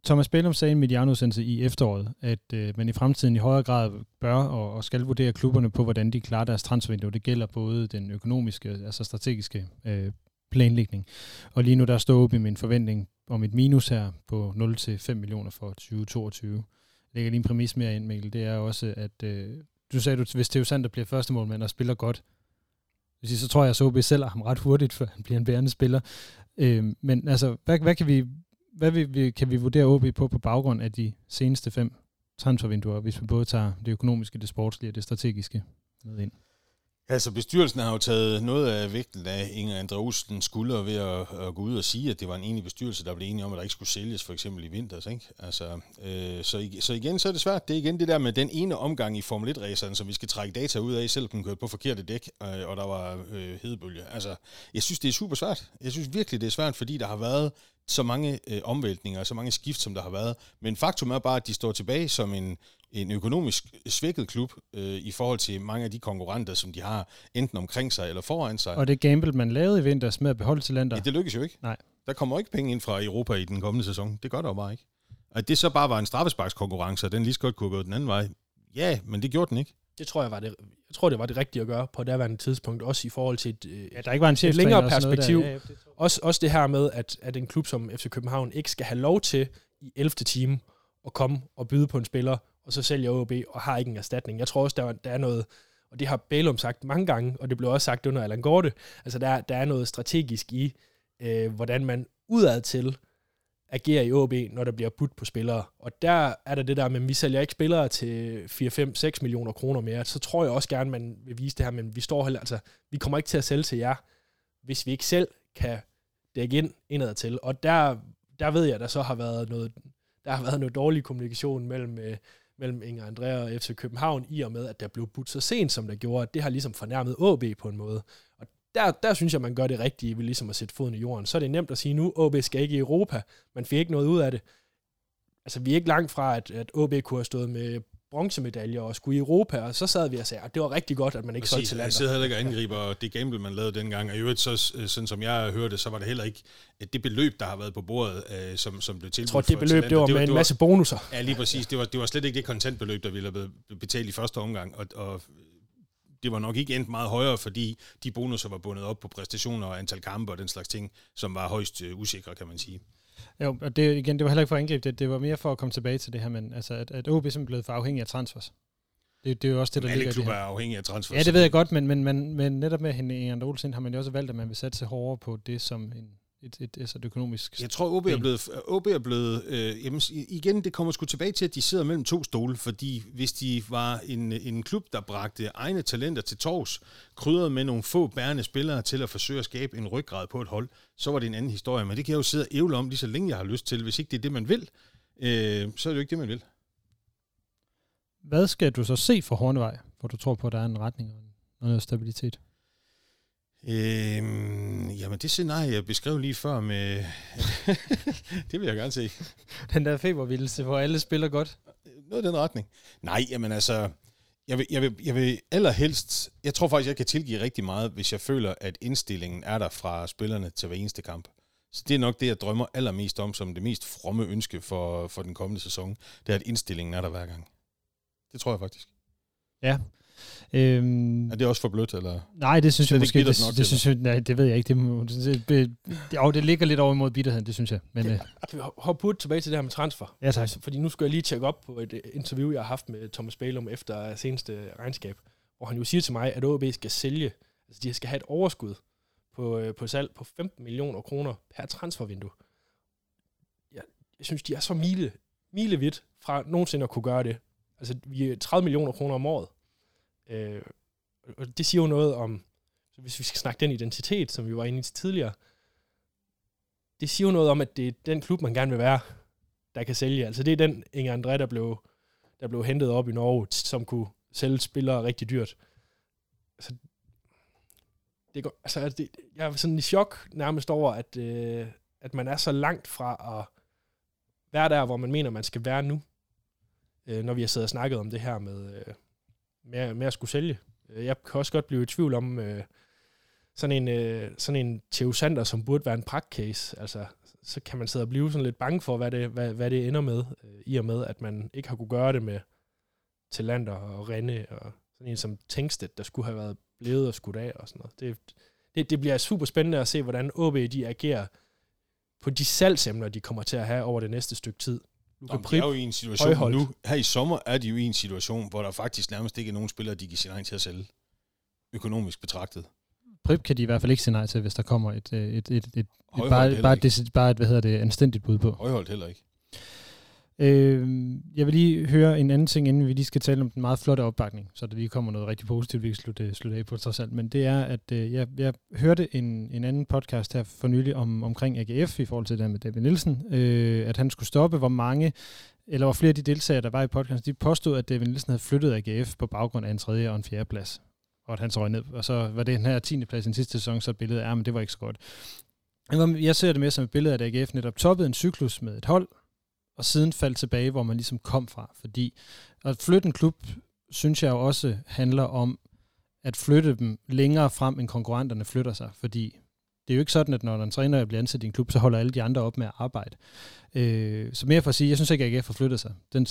Thomas Bellum sagde i en medianudsendelse i efteråret, at øh, man i fremtiden i højere grad bør og, og skal vurdere klubberne på, hvordan de klarer deres transfervindue. Det gælder både den økonomiske, altså strategiske øh, planlægning. Og lige nu der står op i min forventning om et minus her på 0-5 millioner for 2022. Jeg lægger lige en præmis mere ind, Mikkel. Det er også, at øh, du sagde, at hvis det er bliver første målmand og spiller godt, så tror jeg, at Sobe sælger ham ret hurtigt, før han bliver en bærende spiller. Øh, men altså, hvad, hvad kan vi hvad vi, vi, kan vi vurdere OB på på baggrund af de seneste fem transfervinduer, hvis vi både tager det økonomiske, det sportslige og det strategiske med ind? Altså bestyrelsen har jo taget noget af vægten af Inger Andreusens skulder ved at, at gå ud og sige, at det var en enig bestyrelse, der blev enige om, at der ikke skulle sælges for eksempel i vinters. Ikke? Altså, øh, så, så igen, så er det svært. Det er igen det der med den ene omgang i Formel 1-raceren, som vi skal trække data ud af, selvom den kørte på forkerte dæk, øh, og der var øh, hedebølge. Altså, jeg synes, det er super svært. Jeg synes virkelig, det er svært, fordi der har været så mange øh, omvæltninger, så mange skift, som der har været. Men faktum er bare, at de står tilbage som en, en økonomisk svækket klub øh, i forhold til mange af de konkurrenter, som de har enten omkring sig eller foran sig. Og det gamble, man lavede i vinters med at beholde talenter. Ja, det lykkes jo ikke. Nej. Der kommer ikke penge ind fra Europa i den kommende sæson. Det gør der jo bare ikke. At det så bare var en straffesparkskonkurrence, og den lige så godt kunne gå den anden vej. Ja, men det gjorde den ikke. Det tror jeg var det, jeg tror, det var det rigtige at gøre på daværende tidspunkt, også i forhold til et, øh, ja, der ikke var en et længere perspektiv. Der, ja, det også, også det her med, at, at en klub som FC København ikke skal have lov til i 11. time at komme og byde på en spiller, og så sælger OB og har ikke en erstatning. Jeg tror også, der, der er noget, og det har Bælum sagt mange gange, og det blev også sagt under Allan Gorte, altså der, der er noget strategisk i, øh, hvordan man udad til agerer i OB, når der bliver budt på spillere. Og der er der det der med, at vi sælger ikke spillere til 4-5-6 millioner kroner mere. Så tror jeg også gerne, man vil vise det her, men vi står heller, altså, vi kommer ikke til at sælge til jer, hvis vi ikke selv kan dække ind indad til. Og der, der ved jeg, der så har været noget, der har været noget dårlig kommunikation mellem, øh, mellem Inger Andrea og FC København, i og med, at der blev budt så sent, som der gjorde. Det har ligesom fornærmet AB på en måde. Der, der synes jeg, man gør det rigtige ved ligesom at sætte foden i jorden. Så er det nemt at sige, nu AB skal ikke i Europa. Man fik ikke noget ud af det. Altså, vi er ikke langt fra, at, at AB kunne have stået med bronzemedaljer og skulle i Europa, og så sad vi og sagde, at det var rigtig godt, at man ikke solgte til Jeg sidder heller ikke og angriber det gamble, man lavede dengang, og i øvrigt, så, sådan som jeg hørte, så var det heller ikke det beløb, der har været på bordet, øh, som, som blev tilbudt Jeg tror, det beløb, det var med det var, en masse bonusser. Ja, lige præcis. Det var, det var slet ikke det kontantbeløb, der ville have betalt i første omgang, og, og det var nok ikke endt meget højere, fordi de bonusser var bundet op på præstationer og antal kampe og den slags ting, som var højst øh, usikre, kan man sige. Jo, og det, igen, det var heller ikke for at angribe det, det var mere for at komme tilbage til det her, men altså, at, at OB er blevet for afhængig af transfers. Det, det er jo også det, der Alle ligger klubber er afhængige af transfers. Ja, det ved jeg godt, men, men, men, men netop med hende Inger Olsen har man jo også valgt, at man vil sætte sig hårdere på det som en, et, et, et, et økonomisk... Jeg tror, OB er blevet... OB er blevet øh, jamen, igen, det kommer sgu tilbage til, at de sidder mellem to stole, fordi hvis de var en, en klub, der bragte egne talenter til tors, krydret med nogle få bærende spillere til at forsøge at skabe en ryggrad på et hold, så var det en anden historie. Men det kan jeg jo sidde og ævle om lige så længe jeg har lyst til. Hvis ikke det er det, man vil, øh, så er det jo ikke det, man vil. Hvad skal du så se for Hornevej, hvor du tror på, at der er en retning og noget stabilitet? Øhm, jamen det scenarie, jeg beskrev lige før med... *laughs* det vil jeg gerne se. *laughs* Den der febervildelse, hvor alle spiller godt. Noget i den retning. Nej, jamen altså... Jeg vil, jeg, vil, jeg vil allerhelst... Jeg tror faktisk, jeg kan tilgive rigtig meget, hvis jeg føler, at indstillingen er der fra spillerne til hver eneste kamp. Så det er nok det, jeg drømmer allermest om, som det mest fromme ønske for, for den kommende sæson. Det er, at indstillingen er der hver gang. Det tror jeg faktisk. Ja, Øhm, er det også for blødt, eller? Nej, det synes jeg måske, det, nok, det, synes jeg, nej, det ved jeg ikke. Det, det, det, det, det ligger lidt over imod bitterheden, det synes jeg. Men, kan, øh, kan vi hoppe tilbage til det her med transfer? Ja, tak. Fordi nu skal jeg lige tjekke op på et øh, interview, jeg har haft med Thomas Balum efter seneste regnskab, hvor han jo siger til mig, at OB skal sælge, altså de skal have et overskud på, øh, på salg på 15 millioner kroner per transfervindue. Jeg, jeg synes, de er så mile, milevidt fra nogensinde at kunne gøre det. Altså, vi er 30 millioner kroner om året. Øh, og det siger jo noget om, så hvis vi skal snakke den identitet, som vi var inde i tidligere, det siger jo noget om, at det er den klub, man gerne vil være, der kan sælge. Altså det er den Inge André, der blev, der blev hentet op i Norge, som kunne sælge spillere rigtig dyrt. Altså, det går, altså, det, jeg er sådan i chok nærmest over, at, øh, at man er så langt fra at være der, hvor man mener, man skal være nu. Øh, når vi har siddet og snakket om det her med, øh, med, med at skulle sælge. Øh, jeg kan også godt blive i tvivl om øh, sådan en, øh, sådan en Theo Sander, som burde være en pragtcase. Altså, så kan man sidde og blive sådan lidt bange for, hvad det, hvad, hvad det ender med, øh, i og med, at man ikke har kunne gøre det med Talander og Renne og sådan en som Tænkstedt, der skulle have været blevet og skudt af og sådan noget. Det, det, det bliver super spændende at se, hvordan OB de agerer på de salgsemner, de kommer til at have over det næste stykke tid. Luka Prip, er jo i en situation højholdt. nu, her i sommer er de jo i en situation, hvor der faktisk nærmest ikke er nogen spillere, de kan sige nej til at sælge, økonomisk betragtet. Prip kan de i hvert fald ikke sige nej til, hvis der kommer et, et, et, et, et bare, bare, et, bare et, hvad hedder det, anstændigt bud på. Højholdt heller ikke. Øh, jeg vil lige høre en anden ting, inden vi lige skal tale om den meget flotte opbakning, så der lige kommer noget rigtig positivt, vi kan slutte, øh, slutte af på trods alt. Men det er, at øh, jeg, jeg hørte en, en anden podcast her for nylig om, omkring AGF i forhold til det med David Nielsen, øh, at han skulle stoppe, hvor mange, eller hvor flere af de deltagere, der var i podcasten, de påstod, at David Nielsen havde flyttet AGF på baggrund af en tredje og en fjerde plads. Og at han så røg ned. Og så var det den her 10. plads i den sidste sæson, så billedet er, men det var ikke så godt. Jeg ser det mere som et billede af, at AGF netop toppede en cyklus med et hold, og siden faldt tilbage, hvor man ligesom kom fra. Fordi at flytte en klub, synes jeg jo også handler om at flytte dem længere frem, end konkurrenterne flytter sig. Fordi det er jo ikke sådan, at når en træner bliver ansat i en klub, så holder alle de andre op med at arbejde. Øh, så mere for at sige, jeg synes ikke, at AGF har flyttet sig. Den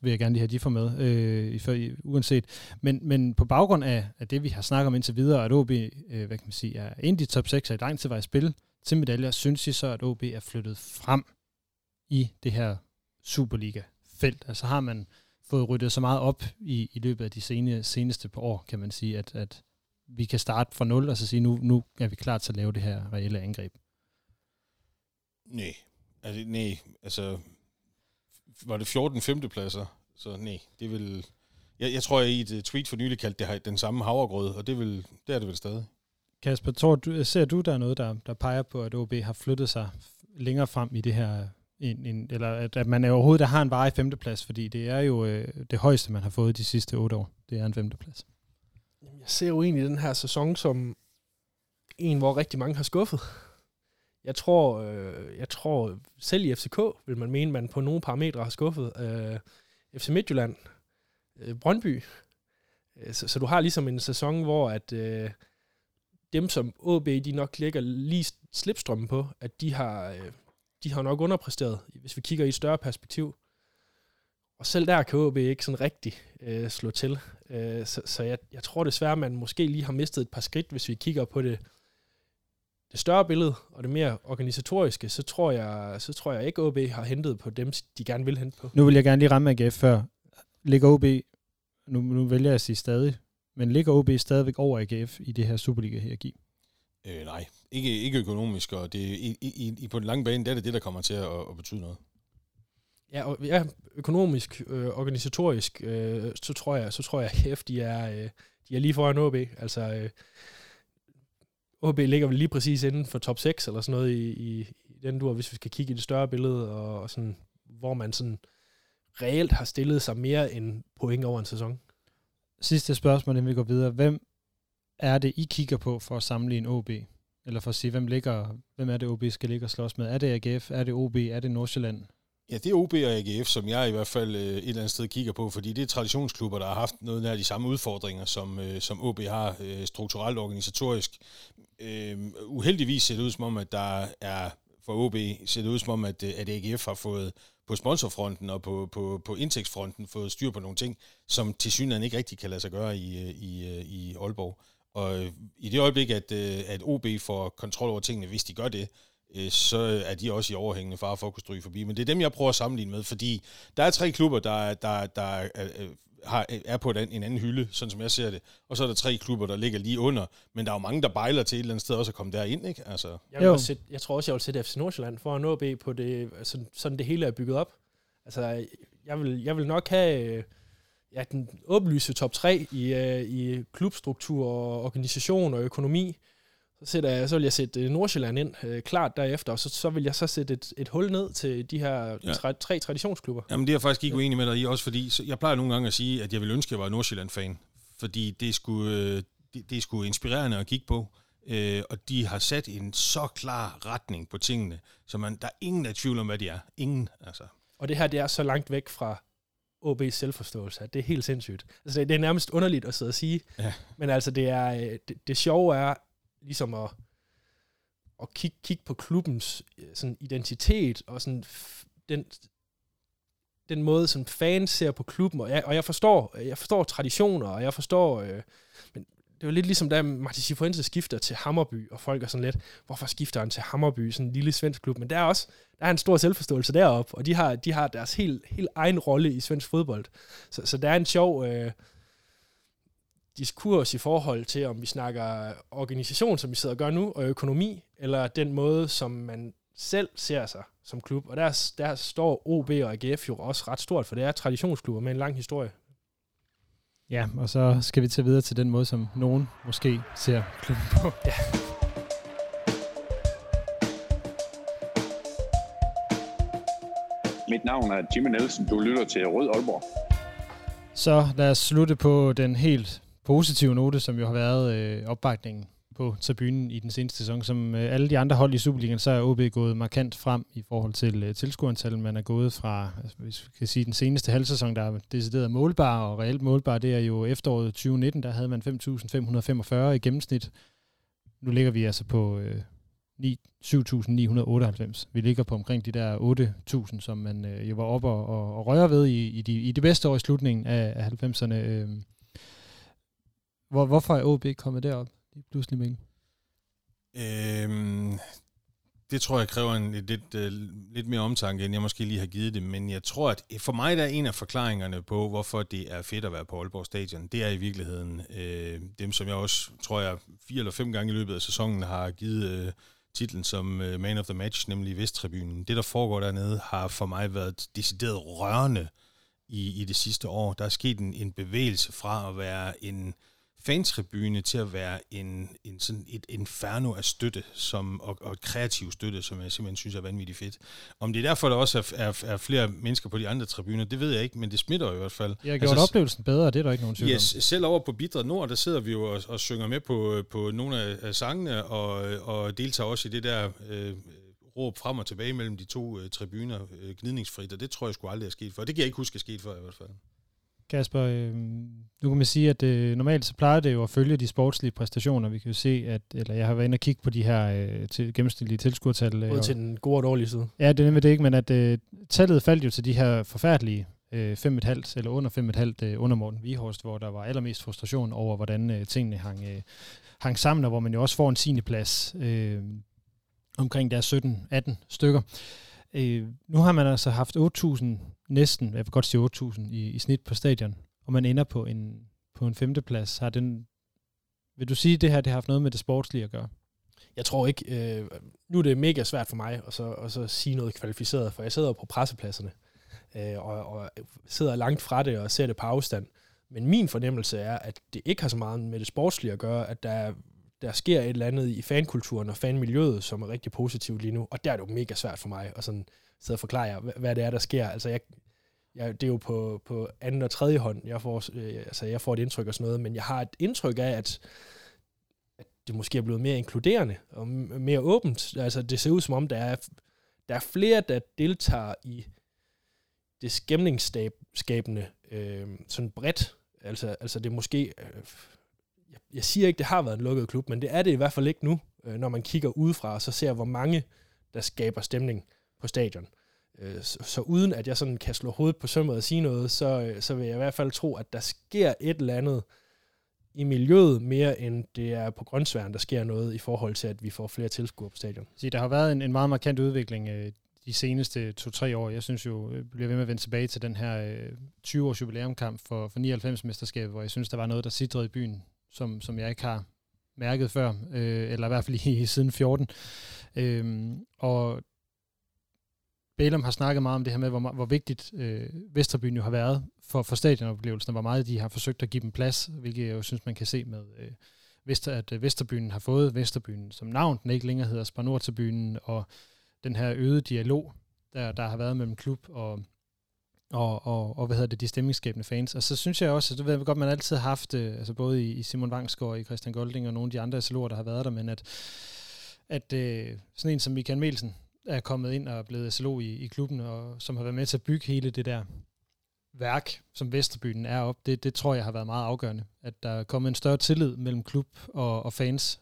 vil jeg gerne lige have de for med, øh, for, uanset. Men, men på baggrund af, af det, vi har snakket om indtil videre, at OB øh, hvad kan man sige, er en af de top 6 og i lang tid var i spil til medaljer, synes I så, at OB er flyttet frem i det her Superliga-felt. Altså har man fået ryddet så meget op i, i løbet af de sene, seneste par år, kan man sige, at, at vi kan starte fra nul og så sige, nu, nu er vi klar til at lave det her reelle angreb. Nej, altså, nej, altså var det 14 femtepladser, så nej, det vil... Jeg, jeg tror, jeg i et øh, tweet for nylig kaldte det den samme havregrød, og det, vil, det er det vel stadig. Kasper, tror du, ser du, der er noget, der, der peger på, at OB har flyttet sig længere frem i det her en, en, eller at, at man overhovedet har en varig femteplads, fordi det er jo øh, det højeste, man har fået de sidste otte år. Det er en femteplads. Jeg ser jo egentlig den her sæson som en, hvor rigtig mange har skuffet. Jeg tror, øh, jeg tror selv i FCK vil man mene, man på nogle parametre har skuffet. Øh, FC Midtjylland, øh, Brøndby. Øh, så, så du har ligesom en sæson, hvor at øh, dem, som OB de nok ligger lige slipstrømmen på, at de har, øh, de har nok underpræsteret, hvis vi kigger i et større perspektiv. Og selv der kan OB ikke sådan rigtig øh, slå til. Øh, så så jeg, jeg tror desværre, man måske lige har mistet et par skridt, hvis vi kigger på det, det større billede og det mere organisatoriske, så tror jeg, så tror jeg ikke, OB har hentet på dem, de gerne vil hente på. Nu vil jeg gerne lige ramme AGF før. Ligger OB, nu, nu vælger jeg at sige stadig, men ligger OB stadigvæk over AGF i det her Superliga-hierarki? Øh, nej, ikke, ikke økonomisk, og det, i, i, i, på den lange bane, der er det det, der kommer til at, at betyde noget. Ja, og, ja økonomisk, øh, organisatorisk, øh, så tror jeg, så tror jeg, at AGF, de er, øh, de er lige foran OB. Altså, øh, OB ligger vel lige præcis inden for top 6 eller sådan noget i, i, i den dur, hvis vi skal kigge i det større billede, og, og sådan, hvor man sådan reelt har stillet sig mere end point over en sæson. Sidste spørgsmål, inden vi går videre. Hvem er det, I kigger på for at sammenligne OB? Eller for at sige, hvem, ligger, hvem er det, OB skal ligge og slås med? Er det AGF? Er det OB? Er det Nordsjælland? Ja, det er OB og AGF, som jeg i hvert fald øh, et eller andet sted kigger på, fordi det er traditionsklubber, der har haft noget af de samme udfordringer, som, øh, som OB har øh, strukturelt organisatorisk. Øh, uheldigvis ser det ud som om, at der er for OB ser det ud som om, at, øh, at AGF har fået på sponsorfronten og på, på, på indtægtsfronten fået styr på nogle ting, som til synligheden ikke rigtig kan lade sig gøre i, øh, i, øh, i Aalborg. Og i det øjeblik, at, at OB får kontrol over tingene, hvis de gør det, så er de også i overhængende fare for at kunne stryge forbi. Men det er dem, jeg prøver at sammenligne med, fordi der er tre klubber, der, der, der har, er på en anden hylde, sådan som jeg ser det. Og så er der tre klubber, der ligger lige under. Men der er jo mange, der bejler til et eller andet sted også at komme derind, ikke? Altså. Jeg, vil også sætte, jeg tror også, jeg vil sætte FC Nordsjælland for at nå B på det, altså, sådan det hele er bygget op. Altså, jeg vil, jeg vil nok have ja, den åbenlyse top 3 i, uh, i klubstruktur, og organisation og økonomi. Så, sætter jeg, så vil jeg sætte øh, Nordsjælland ind øh, klart derefter, og så, så vil jeg så sætte et, et hul ned til de her ja. tre, tre traditionsklubber. Jamen det er jeg faktisk ikke uenig med dig i, også fordi så jeg plejer nogle gange at sige, at jeg vil ønske, at jeg var Nordsjælland-fan, fordi det skulle, øh, det, det er sgu inspirerende at kigge på, øh, og de har sat en så klar retning på tingene, så man, der er ingen der er tvivl om, hvad de er. Ingen, altså. Og det her, det er så langt væk fra OB's selvforståelse, at det er helt sindssygt. Altså, det er nærmest underligt at sidde og sige, ja. men altså, det, er, øh, det, det sjove er, ligesom at, at kigge, kigge på klubbens øh, sådan identitet og sådan den, den måde, som fans ser på klubben, og jeg, og jeg forstår, jeg forstår traditioner, og jeg forstår, øh, det var lidt ligesom da Martin Cifuentes skifter til Hammerby, og folk er sådan lidt, hvorfor skifter han til Hammerby, sådan en lille svensk klub, men der er også, der er en stor selvforståelse deroppe, og de har, de har deres helt, helt egen rolle i svensk fodbold. Så, så der er en sjov, øh, diskurs i forhold til, om vi snakker organisation, som vi sidder og gør nu, og økonomi, eller den måde, som man selv ser sig som klub. Og der, der står OB og AGF jo også ret stort, for det er traditionsklubber med en lang historie. Ja, og så skal vi tage videre til den måde, som nogen måske ser klubben på. *laughs* Ja. Mit navn er Jimmy Nielsen. Du lytter til Rød Aalborg. Så lad os slutte på den helt positive note, som jo har været øh, opbakningen på tribunen i den seneste sæson. Som øh, alle de andre hold i Superligaen, så er OB gået markant frem i forhold til øh. Man er gået fra, altså, hvis vi kan sige, den seneste halvsæson, der er decideret målbar og reelt målbar, det er jo efteråret 2019, der havde man 5.545 i gennemsnit. Nu ligger vi altså på øh, 7.998. Vi ligger på omkring de der 8.000, som man øh, jo var oppe og, og, og røre ved i, i, de, i det bedste år i slutningen af, af 90'erne. Øh, hvor, hvorfor er OB kommet derop lige pludselig, Mikkel? Øhm, det tror jeg kræver en lidt, uh, lidt mere omtanke, end jeg måske lige har givet det. Men jeg tror, at for mig der er en af forklaringerne på, hvorfor det er fedt at være på Aalborg Stadion, det er i virkeligheden øh, dem, som jeg også, tror jeg, fire eller fem gange i løbet af sæsonen har givet øh, titlen som øh, man of the match, nemlig Vesttribunen. Det, der foregår dernede, har for mig været decideret rørende i, i det sidste år. Der er sket en, en bevægelse fra at være en fantribune til at være en, en sådan et inferno af støtte som, og, og kreativ støtte, som jeg simpelthen synes er vanvittigt fedt. Om det er derfor, der også er, er, er flere mennesker på de andre tribuner, det ved jeg ikke, men det smitter i hvert fald. Jeg har gjort altså, oplevelsen bedre, det er der ikke nogen tvivl yes, Selv over på Bidre Nord, der sidder vi jo og, og synger med på, på nogle af, sangene, og, og deltager også i det der øh, råb frem og tilbage mellem de to øh, tribuner øh, gnidningsfrit, og det tror jeg sgu aldrig er sket før. Det kan jeg ikke huske er sket før i hvert fald. Kasper, øh, nu kan man sige, at øh, normalt så plejer det jo at følge de sportslige præstationer. Vi kan jo se, at eller jeg har været inde og kigge på de her øh, til, gennemsnitlige tilskuertal. Øh, til den gode og dårlige side. Ja, det er nemlig det ikke, men at øh, tallet faldt jo til de her forfærdelige øh, 5,5 eller under 5,5 øh, under Morten Vihorst, hvor der var allermest frustration over, hvordan øh, tingene hang, øh, hang sammen, og hvor man jo også får en sine plads øh, omkring der 17-18 stykker. Øh, nu har man altså haft 8.000 næsten, jeg vil godt sige 8.000 i, i snit på stadion, og man ender på en, på en femteplads. Har den, vil du sige, at det her det har haft noget med det sportslige at gøre? Jeg tror ikke, øh, nu er det mega svært for mig at så, at så sige noget kvalificeret, for jeg sidder på pressepladserne, øh, og, og sidder langt fra det og ser det på afstand. Men min fornemmelse er, at det ikke har så meget med det sportslige at gøre, at der, der sker et eller andet i fankulturen og fanmiljøet, som er rigtig positivt lige nu, og der er det jo mega svært for mig at sådan sidde og forklare jer, hvad det er, der sker. Altså, jeg, jeg, det er jo på, på anden og tredje hånd, jeg får, øh, altså, jeg får et indtryk og sådan noget, men jeg har et indtryk af, at, at det måske er blevet mere inkluderende og mere åbent. Altså, det ser ud som om, der er, der er flere, der deltager i det skæmningsskabende øh, sådan bredt. Altså, altså det er måske... Øh, jeg, jeg siger ikke, det har været en lukket klub, men det er det i hvert fald ikke nu, øh, når man kigger udefra og så ser, hvor mange, der skaber stemning på stadion. Øh, så, så uden at jeg sådan kan slå hovedet på sømmet og sige noget, så, øh, så vil jeg i hvert fald tro, at der sker et eller andet i miljøet, mere end det er på grøntsværen, der sker noget i forhold til, at vi får flere tilskuere på stadion. Så der har været en, en meget markant udvikling øh, de seneste to-tre år. Jeg synes jo, jeg bliver ved med at vende tilbage til den her 20-års jubilæumkamp for, for 99-mesterskabet, hvor jeg synes, der var noget, der sidrede i byen, som, som jeg ikke har mærket før, øh, eller i hvert fald i, siden 14. Øhm, og Bælum har snakket meget om det her med, hvor, hvor vigtigt øh, Vesterbyen jo har været for, for stadionoplevelsen, og hvor meget de har forsøgt at give dem plads, hvilket jeg jo synes, man kan se med, øh, Vester, at øh, Vesterbyen har fået Vesterbyen som navn, den ikke længere hedder Spanord til byen, og den her øgede dialog, der, der har været mellem klub og, og, og, og hvad hedder det, de stemningsskabende fans. Og så synes jeg også, at det ved jeg godt, man altid har haft, øh, altså både i, i Simon Vangsgaard, i Christian Golding og nogle af de andre SLO'er, der har været der, men at, at øh, sådan en som Michael Melsen, er kommet ind og er blevet SLO i, i klubben, og som har været med til at bygge hele det der værk, som Vesterbyen er op, det, det tror jeg har været meget afgørende. At der er kommet en større tillid mellem klub og, og fans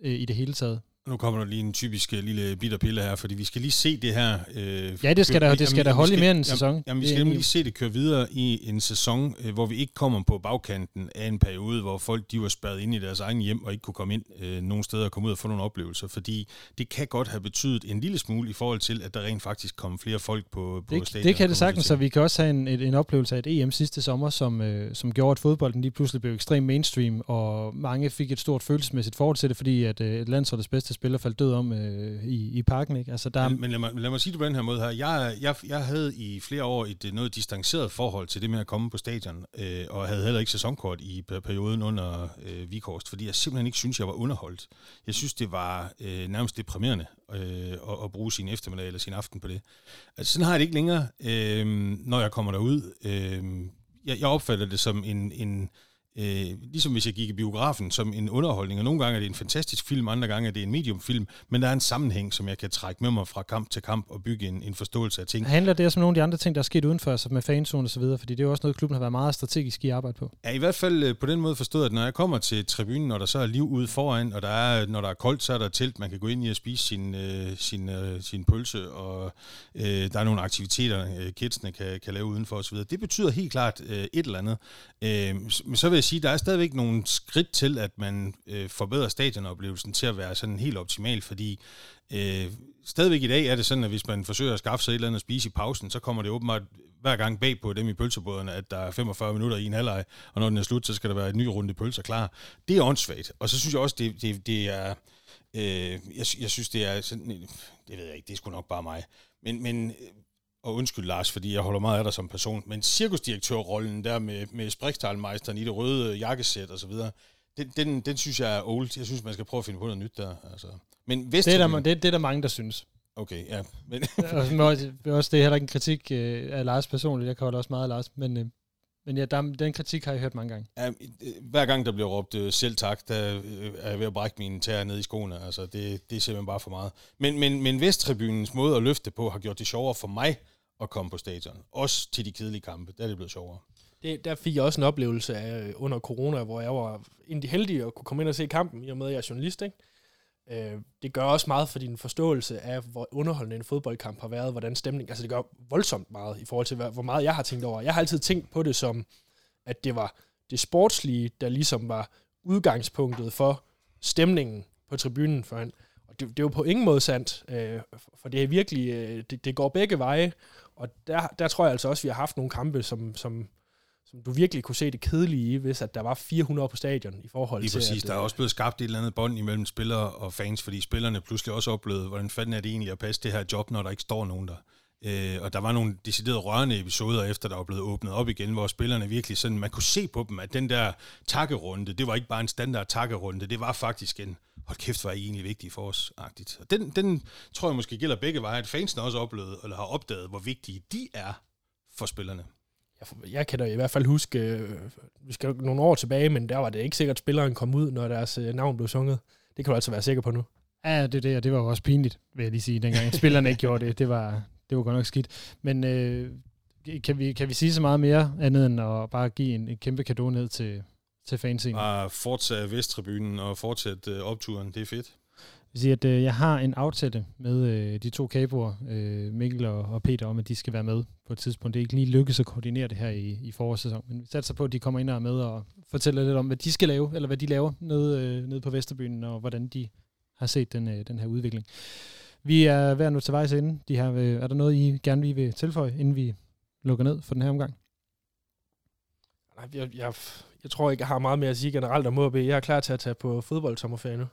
øh, i det hele taget. Nu kommer der lige en typisk øh, lille bitter pille her, fordi vi skal lige se det her. Øh, ja, det skal der, det skal der holde i mere end en sæson. Jamen, jamen vi skal lige se det køre videre i en sæson, øh, hvor vi ikke kommer på bagkanten af en periode, hvor folk de var spadet ind i deres egen hjem og ikke kunne komme ind øh, nogen steder og komme ud og få nogle oplevelser, fordi det kan godt have betydet en lille smule i forhold til, at der rent faktisk kom flere folk på, på det, stadion. Det kan det sagtens, så vi kan også have en, en, en oplevelse af et EM sidste sommer, som, øh, som gjorde, at fodbolden lige pludselig blev ekstremt mainstream, og mange fik et stort følelsesmæssigt forhold til det, fordi at øh, landsholdets bedste spiller faldt død om øh, i, i parken. Ikke? Altså, der men, men lad, mig, lad mig sige det på den her måde her. Jeg, jeg, jeg havde i flere år et øh, noget distanceret forhold til det med at komme på stadion, øh, og havde heller ikke sæsonkort i perioden under øh, Vikhorst, fordi jeg simpelthen ikke synes, jeg var underholdt. Jeg synes, det var øh, nærmest deprimerende øh, at, at bruge sin eftermiddag eller sin aften på det. Altså, sådan har jeg det ikke længere, øh, når jeg kommer derud. Øh, jeg, jeg opfatter det som en, en øh, ligesom hvis jeg gik i biografen, som en underholdning. Og nogle gange er det en fantastisk film, andre gange er det en mediumfilm, men der er en sammenhæng, som jeg kan trække med mig fra kamp til kamp og bygge en, en forståelse af ting. Handler det som nogle af de andre ting, der er sket udenfor, så med fanzone og så videre, fordi det er jo også noget, klubben har været meget strategisk i arbejde på? Ja, i hvert fald øh, på den måde forstået, at når jeg kommer til tribunen, når der så er liv ude foran, og der er, når der er koldt, så er der telt, man kan gå ind i og spise sin, øh, sin, øh, sin pølse, og øh, der er nogle aktiviteter, øh, kidsene kan, kan lave udenfor osv. Det betyder helt klart øh, et eller andet. Øh, men så vil jeg sige, der er stadigvæk nogle skridt til, at man øh, forbedrer stadionoplevelsen til at være sådan helt optimal, fordi øh, stadigvæk i dag er det sådan, at hvis man forsøger at skaffe sig et eller andet at spise i pausen, så kommer det åbenbart hver gang bag på dem i pølsebåderne, at der er 45 minutter i en halvleg, og når den er slut, så skal der være en ny runde pølser klar. Det er åndssvagt, og så synes jeg også, det, det, det er... Øh, jeg, jeg synes, det er sådan... Det ved jeg ikke, det er sgu nok bare mig. Men, men og undskyld Lars, fordi jeg holder meget af dig som person, men cirkusdirektørrollen der med, med Sprikstalmeisteren i det røde jakkesæt og så videre, den, den, den synes jeg er old. Jeg synes, man skal prøve at finde på noget nyt der. Altså. Men Det er, der, det, det er der mange, der synes. Okay, ja. Men, *laughs* og også, det er heller ikke en kritik øh, af Lars personligt. Jeg kan holde også meget af Lars. Men, øh, men ja, der, den kritik har jeg hørt mange gange. Ja, øh, hver gang der bliver råbt øh, selv tak, der øh, er jeg ved at brække mine tæer ned i skoene. Altså, det, det er simpelthen bare for meget. Men, men, men Vesttribunens måde at løfte på har gjort det sjovere for mig at komme på stadion. Også til de kedelige kampe. Der er det blevet sjovere. Det, der fik jeg også en oplevelse af øh, under corona, hvor jeg var egentlig heldig at kunne komme ind og se kampen, i og med at jeg er journalist. Ikke? Øh, det gør også meget for din forståelse af, hvor underholdende en fodboldkamp har været, hvordan stemningen, altså det gør voldsomt meget i forhold til, hvor meget jeg har tænkt over. Jeg har altid tænkt på det som, at det var det sportslige, der ligesom var udgangspunktet for stemningen på tribunen foran. Og det, det er jo på ingen måde sandt, øh, for det er virkelig, øh, det, det går begge veje, og der, der tror jeg altså også, at vi har haft nogle kampe, som, som, som du virkelig kunne se det kedelige i, hvis at der var 400 på stadion i forhold Lige til... præcis. At, Der er øh, også blevet skabt et eller andet bånd imellem spillere og fans, fordi spillerne pludselig også oplevede, hvordan fanden er det egentlig at passe det her job, når der ikke står nogen der. Øh, og der var nogle deciderede rørende episoder efter, der var blevet åbnet op igen, hvor spillerne virkelig sådan, man kunne se på dem, at den der takkerunde, det var ikke bare en standard takkerunde, det var faktisk en, hold kæft, var I egentlig vigtige for os, agtigt. Og den, den tror jeg måske gælder begge veje, at fansene også oplevet, eller har opdaget, hvor vigtige de er for spillerne. jeg, jeg kan da i hvert fald huske, øh, vi skal nogle år tilbage, men der var det ikke sikkert, at spilleren kom ud, når deres øh, navn blev sunget. Det kan du altså være sikker på nu. Ja, det er det, og det var jo også pinligt, vil jeg lige sige, dengang spillerne ikke gjorde det. Det var, det var godt nok skidt. Men øh, kan, vi, kan vi sige så meget mere andet end at bare give en, en kæmpe kado ned til, til fanscenen? Bare fortsætte Vesttribunen og fortsætte øh, opturen, det er fedt. vil sige, at øh, jeg har en aftale med øh, de to kaboer, øh, Mikkel og, og Peter, om at de skal være med på et tidspunkt. Det er ikke lige lykkedes at koordinere det her i, i forårssæsonen, men vi satser på, at de kommer ind og er med og fortæller lidt om, hvad de skal lave, eller hvad de laver nede, øh, nede på Vesterbyen, og hvordan de har set den, øh, den her udvikling. Vi er ved at nå til vejs ende. De her, øh, er der noget, I gerne lige vil tilføje, inden vi lukker ned for den her omgang? Nej, jeg, jeg, jeg tror ikke, jeg har meget mere at sige generelt om OB. Jeg er klar til at tage på fodboldsommerferie nu.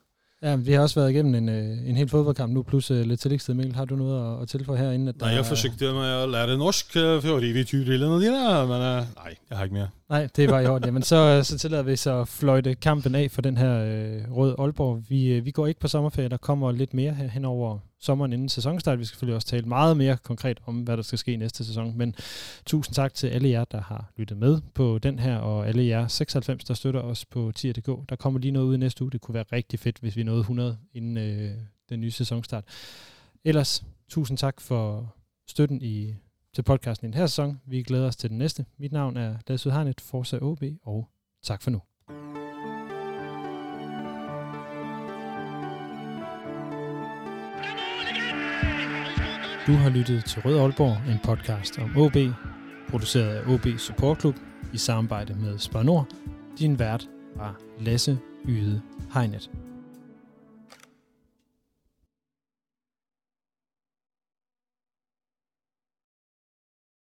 Ja, vi har også været igennem en, øh, en hel fodboldkamp nu, plus øh, lidt tillægstid. Mikkel, har du noget at, at tilføje herinde? At Nej, jeg forsøgte med at lære det norsk, øh, for det er tydeligt eller noget der, men uh, nej, jeg har ikke mere. Nej, det var i orden. Jamen, så, så tillader vi så at fløjte kampen af for den her øh, Rød Aalborg. Vi, øh, vi går ikke på sommerferie. Der kommer lidt mere her hen over sommeren inden sæsonstart. Vi skal selvfølgelig også tale meget mere konkret om, hvad der skal ske næste sæson. Men tusind tak til alle jer, der har lyttet med på den her, og alle jer 96, der støtter os på tier.dk. Der kommer lige noget ud i næste uge. Det kunne være rigtig fedt, hvis vi nåede 100 inden øh, den nye sæsonstart. Ellers, tusind tak for støtten i til podcasten i den her sæson. Vi glæder os til den næste. Mit navn er Lasse Udharnet, Forza OB, og tak for nu. Du har lyttet til Rød Aalborg, en podcast om OB, produceret af OB Support Club i samarbejde med Spar Nord. Din vært var Lasse Yde Hegnet.